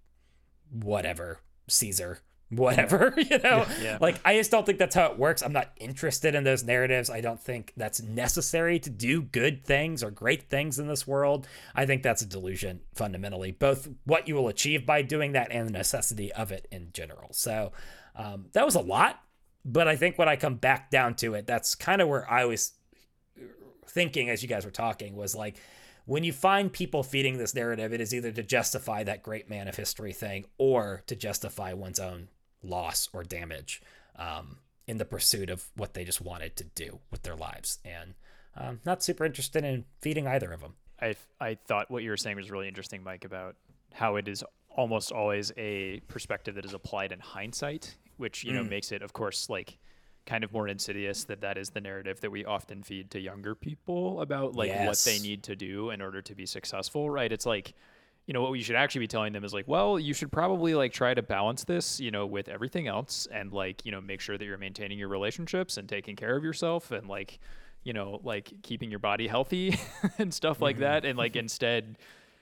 whatever, Caesar, whatever, you know? Yeah. Like, I just don't think that's how it works. I'm not interested in those narratives. I don't think that's necessary to do good things or great things in this world. I think that's a delusion fundamentally, both what you will achieve by doing that and the necessity of it in general. So um, that was a lot. But I think when I come back down to it, that's kind of where I was thinking as you guys were talking was like when you find people feeding this narrative, it is either to justify that great man of history thing or to justify one's own loss or damage um, in the pursuit of what they just wanted to do with their lives. And um, not super interested in feeding either of them. I I thought what you were saying was really interesting, Mike, about how it is almost always a perspective that is applied in hindsight, which you know makes it, of course, like kind of more insidious that that is the narrative that we often feed to younger people about like what they need to do in order to be successful, right? It's like you know what we should actually be telling them is like well you should probably like try to balance this you know with everything else and like you know make sure that you're maintaining your relationships and taking care of yourself and like you know like keeping your body healthy and stuff like mm-hmm. that. And like instead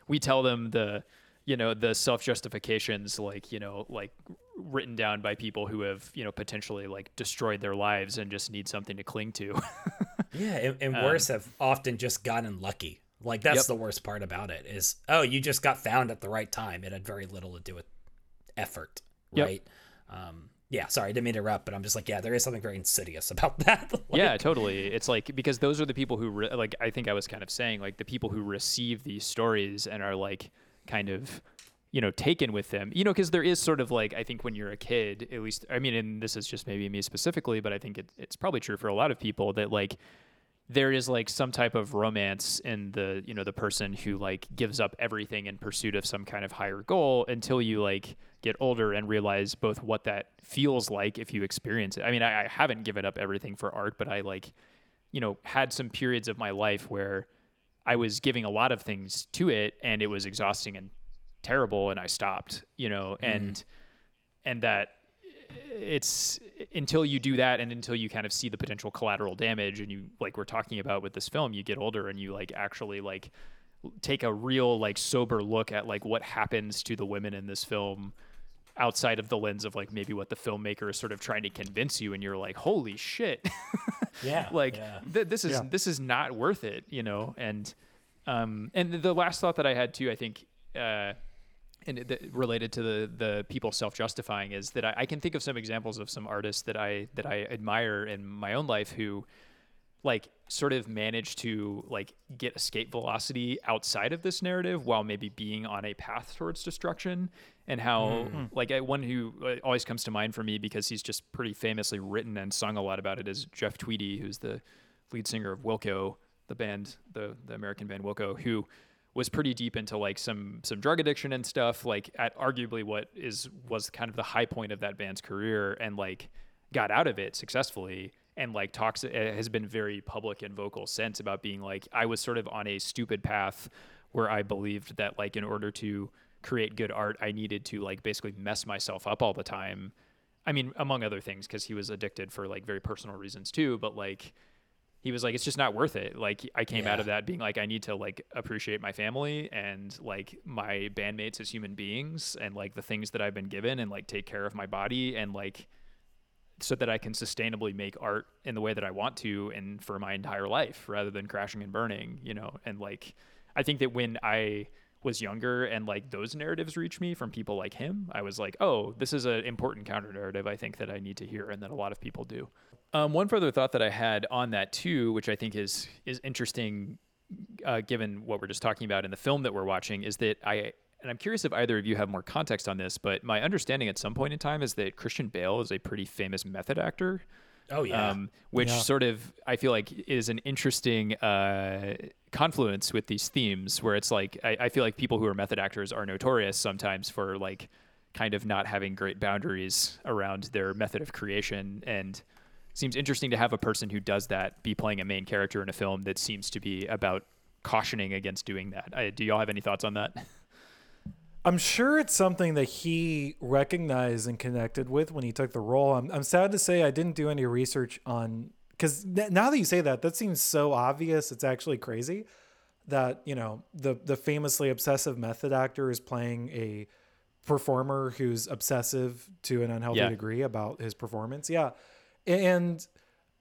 we tell them the you know the self-justifications like you know like written down by people who have you know potentially like destroyed their lives and just need something to cling to. Yeah, and, and um, worse have often just gotten lucky. Like that's Yep. the worst part about it is oh you just got found at the right time. It had very little to do with effort, Yep. right? Um, yeah, sorry, I didn't mean to interrupt, but I'm just like yeah, there is something very insidious about that. Like, yeah totally it's like because those are the people who re- like i think i was kind of saying like the people who receive these stories and are like kind of you know taken with them you know because there is sort of like i think when you're a kid at least i mean and this is just maybe me specifically but i think it, it's probably true for a lot of people that like there is like some type of romance in the you know the person who like gives up everything in pursuit of some kind of higher goal until you like get older and realize both what that feels like if you experience it. I mean i, I haven't given up everything for art but i like you know had some periods of my life where i was giving a lot of things to it and it was exhausting and terrible and i stopped you know mm-hmm. and and that it's until you do that and until you kind of see the potential collateral damage and you like we're talking about with this film you get older and you like actually like take a real like sober look at like what happens to the women in this film outside of the lens of like maybe what the filmmaker is sort of trying to convince you and you're like holy shit yeah, like yeah. th- this is Yeah. this is not worth it you know and um and the last thought that i had too i think uh and it- that related to the the people self-justifying is that I, I can think of some examples of some artists that i that i admire in my own life who like sort of manage to like get escape velocity outside of this narrative while maybe being on a path towards destruction. And how like I, one who uh, always comes to mind for me because he's just pretty famously written and sung a lot about it is jeff tweedy who's the lead singer of wilco the band, the the American band Wilco, who was pretty deep into like some some drug addiction and stuff. Like at arguably what is was kind of the high point of that band's career, and like got out of it successfully. And like talks eh, has been very public and vocal since about being like I was sort of on a stupid path where I believed that like in order to create good art, I needed to like basically mess myself up all the time. I mean, among other things, because he was addicted for like very personal reasons too. But like, he was like, it's just not worth it. Like, I came out of that being like, I need to like appreciate my family and like my bandmates as human beings and like the things that I've been given and like take care of my body and like so that I can sustainably make art in the way that I want to and for my entire life rather than crashing and burning, you know? And like, I think that when I was younger and like those narratives reached me from people like him, I was like, oh, this is an important counter narrative I think that I need to hear and that a lot of people do. Um, one further thought that I had on that too, which I think is is interesting, uh, given what we're just talking about in the film that we're watching, is that I and I'm curious if either of you have more context on this, but my understanding at some point in time is that Christian Bale is a pretty famous method actor. Oh yeah. Um, which Yeah. sort of I feel like is an interesting uh, confluence with these themes, where it's like I, I feel like people who are method actors are notorious sometimes for like kind of not having great boundaries around their method of creation, and seems interesting to have a person who does that be playing a main character in a film that seems to be about cautioning against doing that. I, do y'all have any thoughts on that? I'm sure it's something that he recognized and connected with when he took the role. I'm, I'm sad to say I didn't do any research on because now that you say that, that seems so obvious. It's actually crazy that you know the the famously obsessive method actor is playing a performer who's obsessive to an unhealthy Yeah. degree about his performance. Yeah, and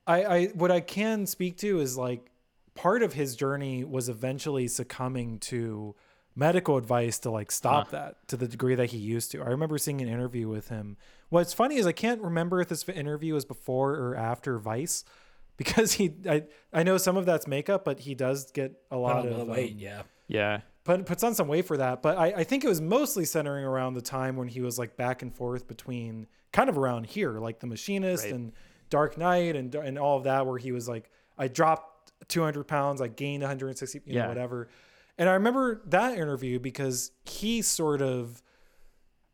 I, I what I can speak to is like part of his journey was eventually succumbing to medical advice to like stop that to the degree that he used to. I remember seeing an interview with him. What's funny is I can't remember if this interview was before or after Vice because he I I know some of that's makeup, but he does get a lot of the um, weight, yeah. Yeah, put, puts on some weight for that. But I, I think it was mostly centering around the time when he was like back and forth between kind of around here, like The Machinist Right. and Dark Knight and and all of that, where he was like, I dropped 200 pounds, I gained 160, you know, whatever. And I remember that interview because he sort of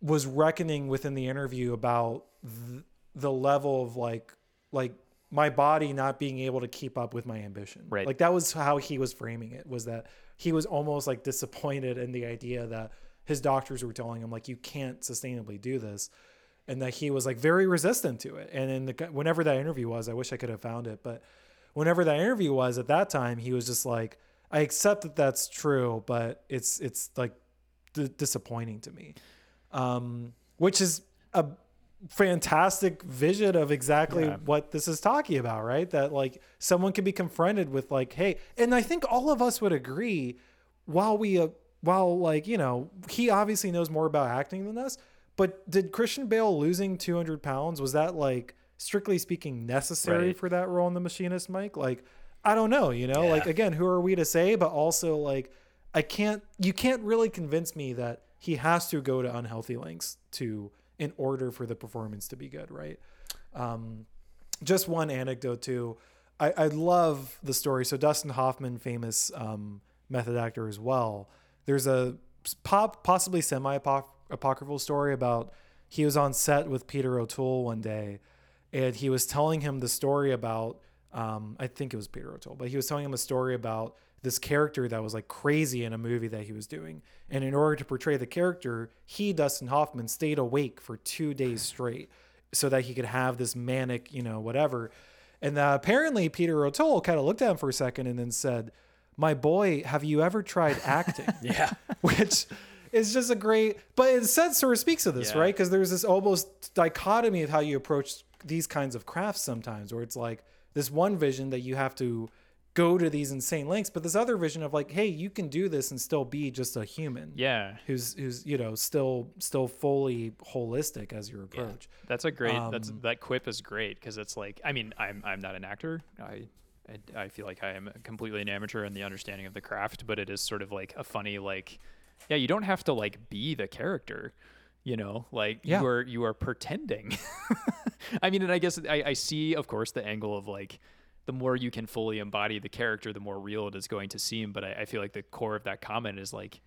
was reckoning within the interview about th- the level of like like my body not being able to keep up with my ambition. Right. Like that was how he was framing it was that he was almost like disappointed in the idea that his doctors were telling him like you can't sustainably do this and that he was like very resistant to it. And in the whenever that interview was, I wish I could have found it, but whenever that interview was at that time, he was just like I accept that that's true, but it's it's like d- disappointing to me um, which is a fantastic vision of exactly Yeah. what this is talking about, right? That like someone can be confronted with like, hey, and I think all of us would agree, while we, uh, while like you know, he obviously knows more about acting than us, but did Christian Bale losing 200 pounds was that like strictly speaking necessary Right. for that role in The Machinist, Mike? Like, I don't know, you know, Yeah. like again, who are we to say? But also like, I can't, you can't really convince me that he has to go to unhealthy lengths to in order for the performance to be good, right? Um, just one anecdote too. I, I love the story. So Dustin Hoffman, famous um, method actor as well. There's a pop, possibly semi apocryphal story about he was on set with Peter O'Toole one day, and he was telling him the story about um, I think it was Peter O'Toole, but he was telling him a story about this character that was like crazy in a movie that he was doing. And in order to portray the character, he, Dustin Hoffman, stayed awake for two days straight so that he could have this manic, you know, whatever. And uh, apparently, Peter O'Toole kind of looked at him for a second and then said, My boy, have you ever tried acting? Yeah. which is just a great but it said sort of speaks of this Yeah. right because there's this almost dichotomy of how you approach these kinds of crafts sometimes where it's like this one vision that you have to go to these insane lengths but this other vision of like hey you can do this and still be just a human yeah. who's who's you know still still fully holistic as your approach That's a great. that's Um, that quip is great because it's like I mean I'm I'm not an actor. I, I I feel like I am completely an amateur in the understanding of the craft, but it is sort of like a funny like, yeah, you don't have to like be the character, you know, like Yeah. you are you are pretending. I mean, and I guess I, I see, of course, the angle of like the more you can fully embody the character, the more real it is going to seem. But I, I feel like the core of that comment is like,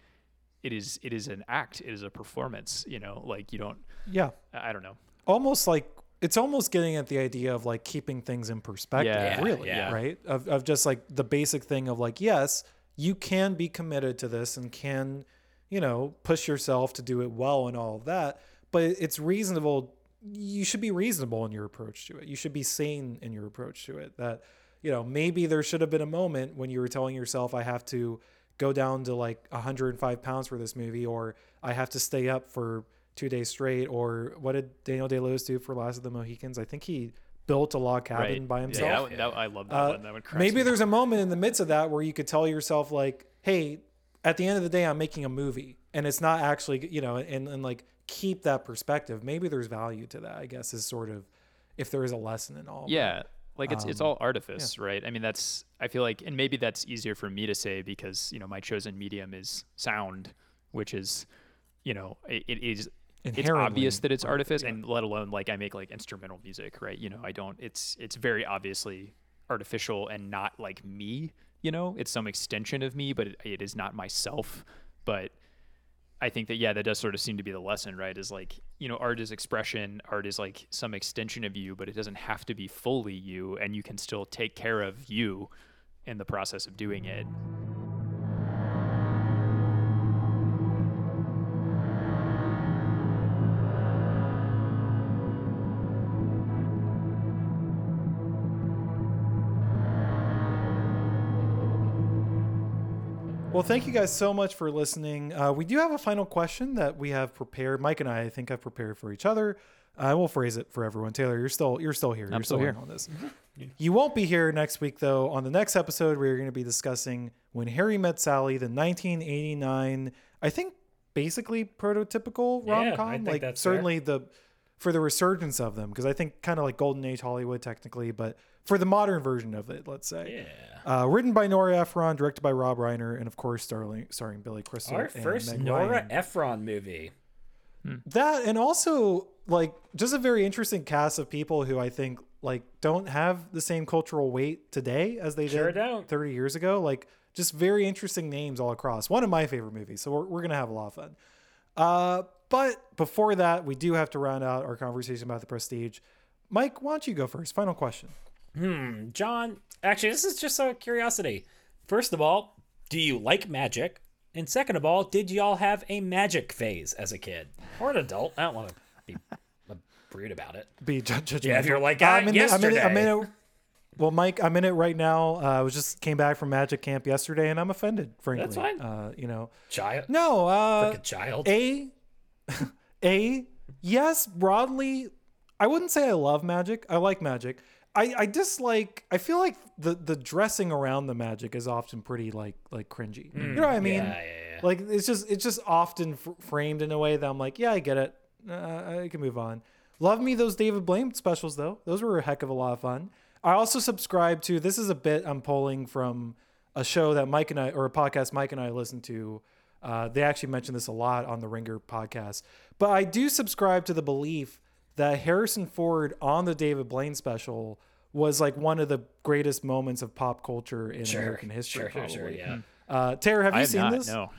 it is it is an act, it is a performance. You know, like you don't. Yeah. I I don't know. almost like it's almost getting at the idea of like keeping things in perspective Yeah, really yeah. right of, of just like the basic thing of like yes you can be committed to this and can you know push yourself to do it well and all of that but it's reasonable you should be reasonable in your approach to it you should be sane in your approach to it that you know maybe there should have been a moment when you were telling yourself i have to go down to like 105 pounds for this movie or i have to stay up for two days straight or what did daniel day-lewis do for last of the mohicans i think he built a log cabin Right. by Yeah, himself that, that, I love that uh, one. That one maybe there's a moment in the midst of that where you could tell yourself like hey at the end of the day i'm making a movie and it's not actually you know and, and like keep that perspective maybe there's value to that i guess is sort of if there is a lesson in all that. Yeah, like it's it's Um, all artifice, right? I mean, that's I feel like, and maybe that's easier for me to say because you know my chosen medium is sound, which is, you know, it, it is. It's obvious that it's artifice, and let alone like I make like instrumental music, right? You know, I don't. It's it's very obviously artificial and not like me. You know, it's some extension of me, but it, it is not myself. But I think that yeah, that does sort of seem to be the lesson, right? Is like you know, art is expression, art is like some extension of you, but it doesn't have to be fully you, and you can still take care of you in the process of doing it. Well, thank you guys so much for listening. Uh, we do have a final question that we have prepared. Mike and I, I think, have prepared for each other. I will phrase it for everyone. Taylor, you're still you're still here. I'm you're still here. on this. You won't be here next week though. On the next episode, we're going to be discussing When Harry Met Sally, the 1989, I think, basically prototypical rom com. think Like that's fair. certainly the for the resurgence of them, because I think kind of like Golden Age Hollywood technically, but for the modern version of it, let's say. Yeah. Uh, written by Nora Ephron, directed by Rob Reiner, and of course starring starring Billy Crystal. Our and first Meg Nora Ryan. Ephron movie. That and also like just a very interesting cast of people who I think like don't have the same cultural weight today as they Sure did don't. 30 years ago. Like just very interesting names all across. One of my favorite movies. So we're, we're gonna have a lot of fun. Uh, but before that, we do have to round out our conversation about the prestige. Mike, why don't you go first? Final question. Hmm, John, actually, this is just a curiosity. First of all, do you like magic? And second of all, did y'all have a magic phase as a kid or an adult? I don't want to be a brute about it. Be ju- judgmental. Yeah, if you're like, I'm "Ah, in it- I'm in it- I'm in yesterday." it- Well, Mike, I'm in it right now. Uh, I was just came back from Magic Camp yesterday, and I'm offended. Frankly, That's fine. Uh, you know, Child, no. Uh, like a child. a, a, yes, broadly, I wouldn't say I love magic. I like magic. I, I dislike. I feel like the the dressing around the magic is often pretty like like cringy. you know what I mean? Mm, yeah, yeah, yeah. Like it's just it's just often f- framed in a way that I'm like, yeah, I get it. Uh, I can move on. Love me those David Blaine specials though. Those were a heck of a lot of fun. I also subscribe to. This is a bit I'm pulling from a show that Mike and I or a podcast Mike and I listen to. Uh, they actually mention this a lot on the Ringer podcast. But I do subscribe to the belief that Harrison Ford on the David Blaine special was like one of the greatest moments of pop culture in Sure, American history. sure, sure, sure, probably. yeah. Uh, Tara, have you I have seen not. this? No.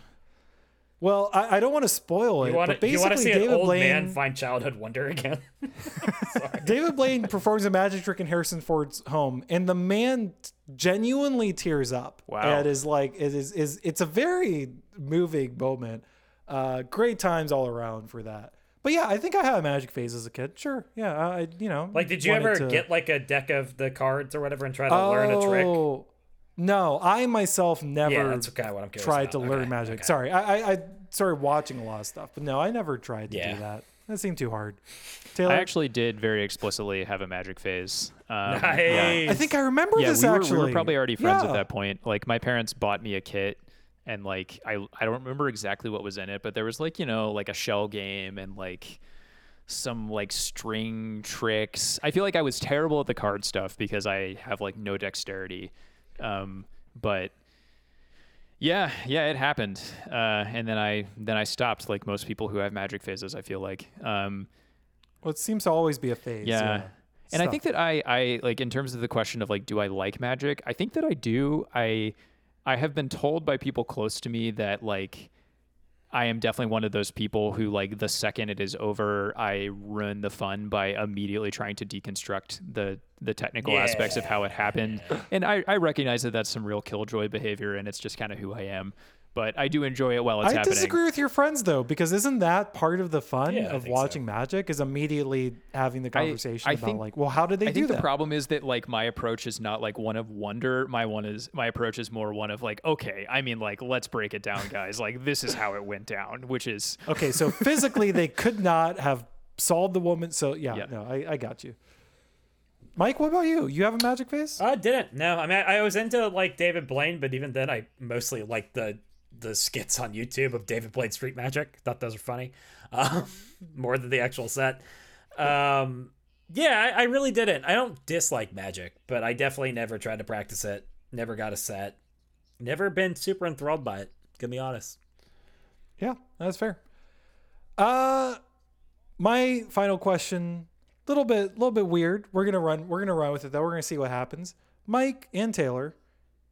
Well, I, I don't want to spoil it, You want but to you want basically to see David an old Blaine man find childhood wonder again? David Blaine performs a magic trick in Harrison Ford's home, and the man genuinely tears up. Wow. and is like it is is it's a very moving moment. Uh, great times all around for that. But yeah, I think I had a magic phase as a kid. Sure, yeah, I you know Like, did you ever to- get like a deck of the cards or whatever and try to learn a trick? Oh, No, I myself never Yeah, that's kind of what I'm tried about. to learn magic. okay. Sorry, I, I I started watching a lot of stuff, but no, I never tried to Yeah. do that. That seemed too hard. Taylor, I actually did very explicitly have a magic phase. Um, Nice. yeah. I think I remember yeah, this we were, actually. we were probably already friends Yeah. at that point. Like my parents bought me a kit and like I I don't remember exactly what was in it, but there was like, you know, like a shell game and like some like string tricks. I feel like I was terrible at the card stuff because I have like no dexterity. Um but yeah, yeah, it happened. Uh and then I then I stopped like most people who have magic phases, I feel like. Um Well, it seems to always be a phase. yeah. Yeah. And I think that I, I like in terms of the question of like, do I like magic? I think that I do. I, I have been told by people close to me that like, I am definitely one of those people who like the second it is over, I ruin the fun by immediately trying to deconstruct the the technical aspects of how it happened. And I, I recognize that that's some real killjoy behavior, and it's just kind of who I am. But I do enjoy it while it's happening. I happening. disagree with your friends though, because isn't that part of the fun Yeah, I of think so. watching magic? Is immediately having the conversation I about think- like, well, how did they do that? I do think that? the problem is that like my approach is not like one of wonder. My one is my approach is more one of like, okay, I mean like let's break it down, guys. Like this is how it went down, which is Okay, so physically they could not have solved the woman. So yeah, Yeah. no, I, I got you. Mike, what about you? You have a magic face? I didn't. No, I mean I, I was into like David Blaine, but even then I mostly liked the the skits on YouTube of David Blaine Street Magic. Thought those were funny, um, more than the actual set. Um, yeah, I, I really didn't. I don't dislike magic, but I definitely never tried to practice it. Never got a set. Never been super enthralled by it. Gonna be honest. Yeah, that's fair. Uh my final question, little bit little bit weird. We're gonna run we're gonna run with it though. We're gonna see what happens. Mike and Taylor,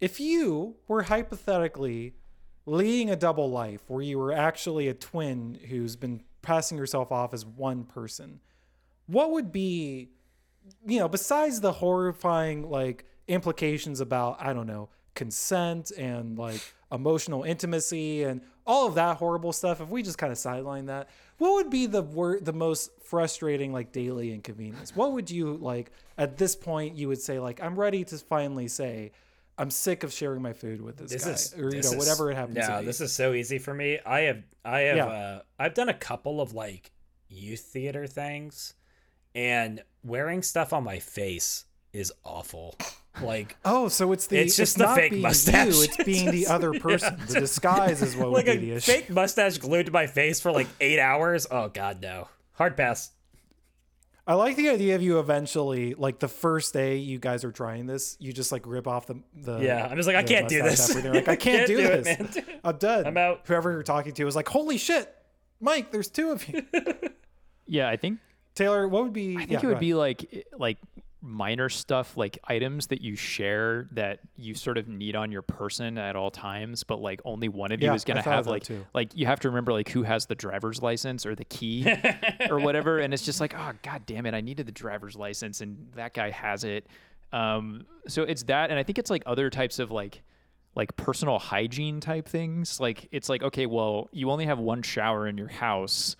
if you were hypothetically leading a double life where you were actually a twin who's been passing yourself off as one person, what would be you know, besides the horrifying like implications about I don't know consent and like emotional intimacy and all of that horrible stuff, if we just kind of sideline that, what would be the wor- the most frustrating like daily inconvenience? What would you like at this point? You would say like I'm ready to finally say I'm sick of sharing my food with this, This guy is or you know is- whatever it happens No, to be. this is so easy for me. I have I have Yeah. uh, I've done a couple of like youth theater things, and wearing stuff on my face is awful. Like Oh, so it's the It's just the not fake mustache. You, it's being the other person. The disguise is what like would be a the issue. fake mustache glued to my face for like eight hours. Oh god, no. Hard pass. I like the idea of you eventually, like the first day you guys are trying this, you just like rip off the the. Yeah, I'm just like, I can't do this. like, I can't, do, it, this. man. I'm done. I'm out. Whoever you're talking to is like, holy shit, Mike, there's two of you. yeah. I think Taylor, what would be? I think it would be like like minor stuff like items that you share that you sort of need on your person at all times but like only one of you Yeah, is going to have like too. like you have to remember like who has the driver's license or the key or whatever and it's just like oh god damn it I needed the driver's license and that guy has it um so it's that and I think it's like other types of like like personal hygiene type things like it's like okay well you only have one shower in your house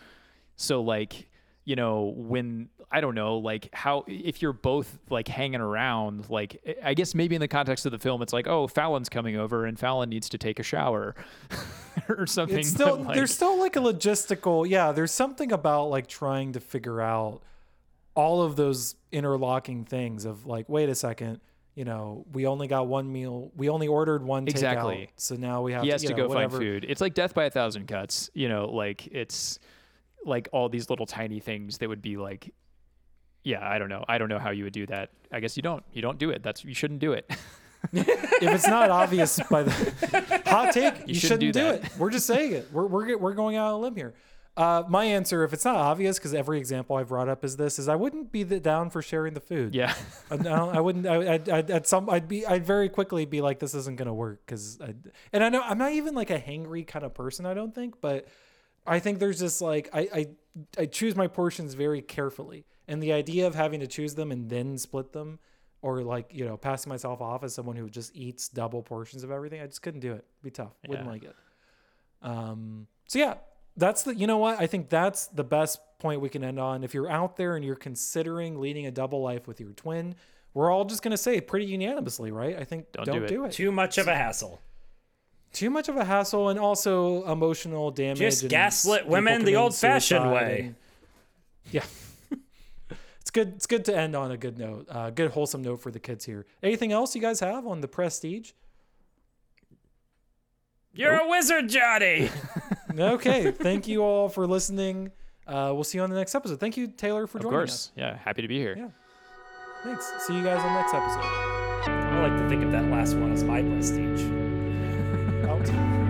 so like, you know, when I don't know, like how if you're both like hanging around, like I guess maybe in the context of the film, it's like, oh, Fallon's coming over and Fallon needs to take a shower or something. It's still like, there's still like a logistical. Yeah, there's something about like trying to figure out all of those interlocking things of like, wait a second. You know, we only got one meal. We only ordered one Exactly. takeout, so now we have he to, has to know, go whatever. find food. It's like death by a thousand cuts. You know, like it's like all these little tiny things that would be like, yeah, I don't know. I don't know how you would do that. I guess you don't. You don't do it. That's you shouldn't do it. if it's not obvious by the hot take, you, shouldn't, shouldn't do do, it. We're just saying it. We're we're we're going out on a limb here. Uh, my answer, if it's not obvious, because every example I've brought up is this, is I wouldn't be the, down for sharing the food. yeah. I, I wouldn't. I, I'd, I'd, at some, I'd be, I'd very quickly be like, this isn't gonna work, because, and I know I'm not even like a hangry kind of person. I don't think, but I think there's just like I, I, I choose my portions very carefully, and the idea of having to choose them and then split them, or like you know, passing myself off as someone who just eats double portions of everything, I just couldn't do it. It'd be tough. Wouldn't Yeah. like it. Um. So yeah, that's the. You know what? I think that's the best point we can end on. If you're out there and you're considering leading a double life with your twin, we're all just gonna say pretty unanimously, right? I think don't, Don't do it. do it. Too much of a hassle. Too much of a hassle and also emotional damage. Just and gaslit women the old-fashioned way. and- yeah. it's good. It's good to end on a good note. Uh, good wholesome note for the kids here. Anything else you guys have on the prestige? You're a wizard, Johnny. Okay. Thank you all for listening. Uh, we'll see you on the next episode. Thank you, Taylor, for Of joining course. Yeah. Happy to be here. Yeah. Thanks. See you guys on the next episode. I like to think of that last one as my prestige. Out.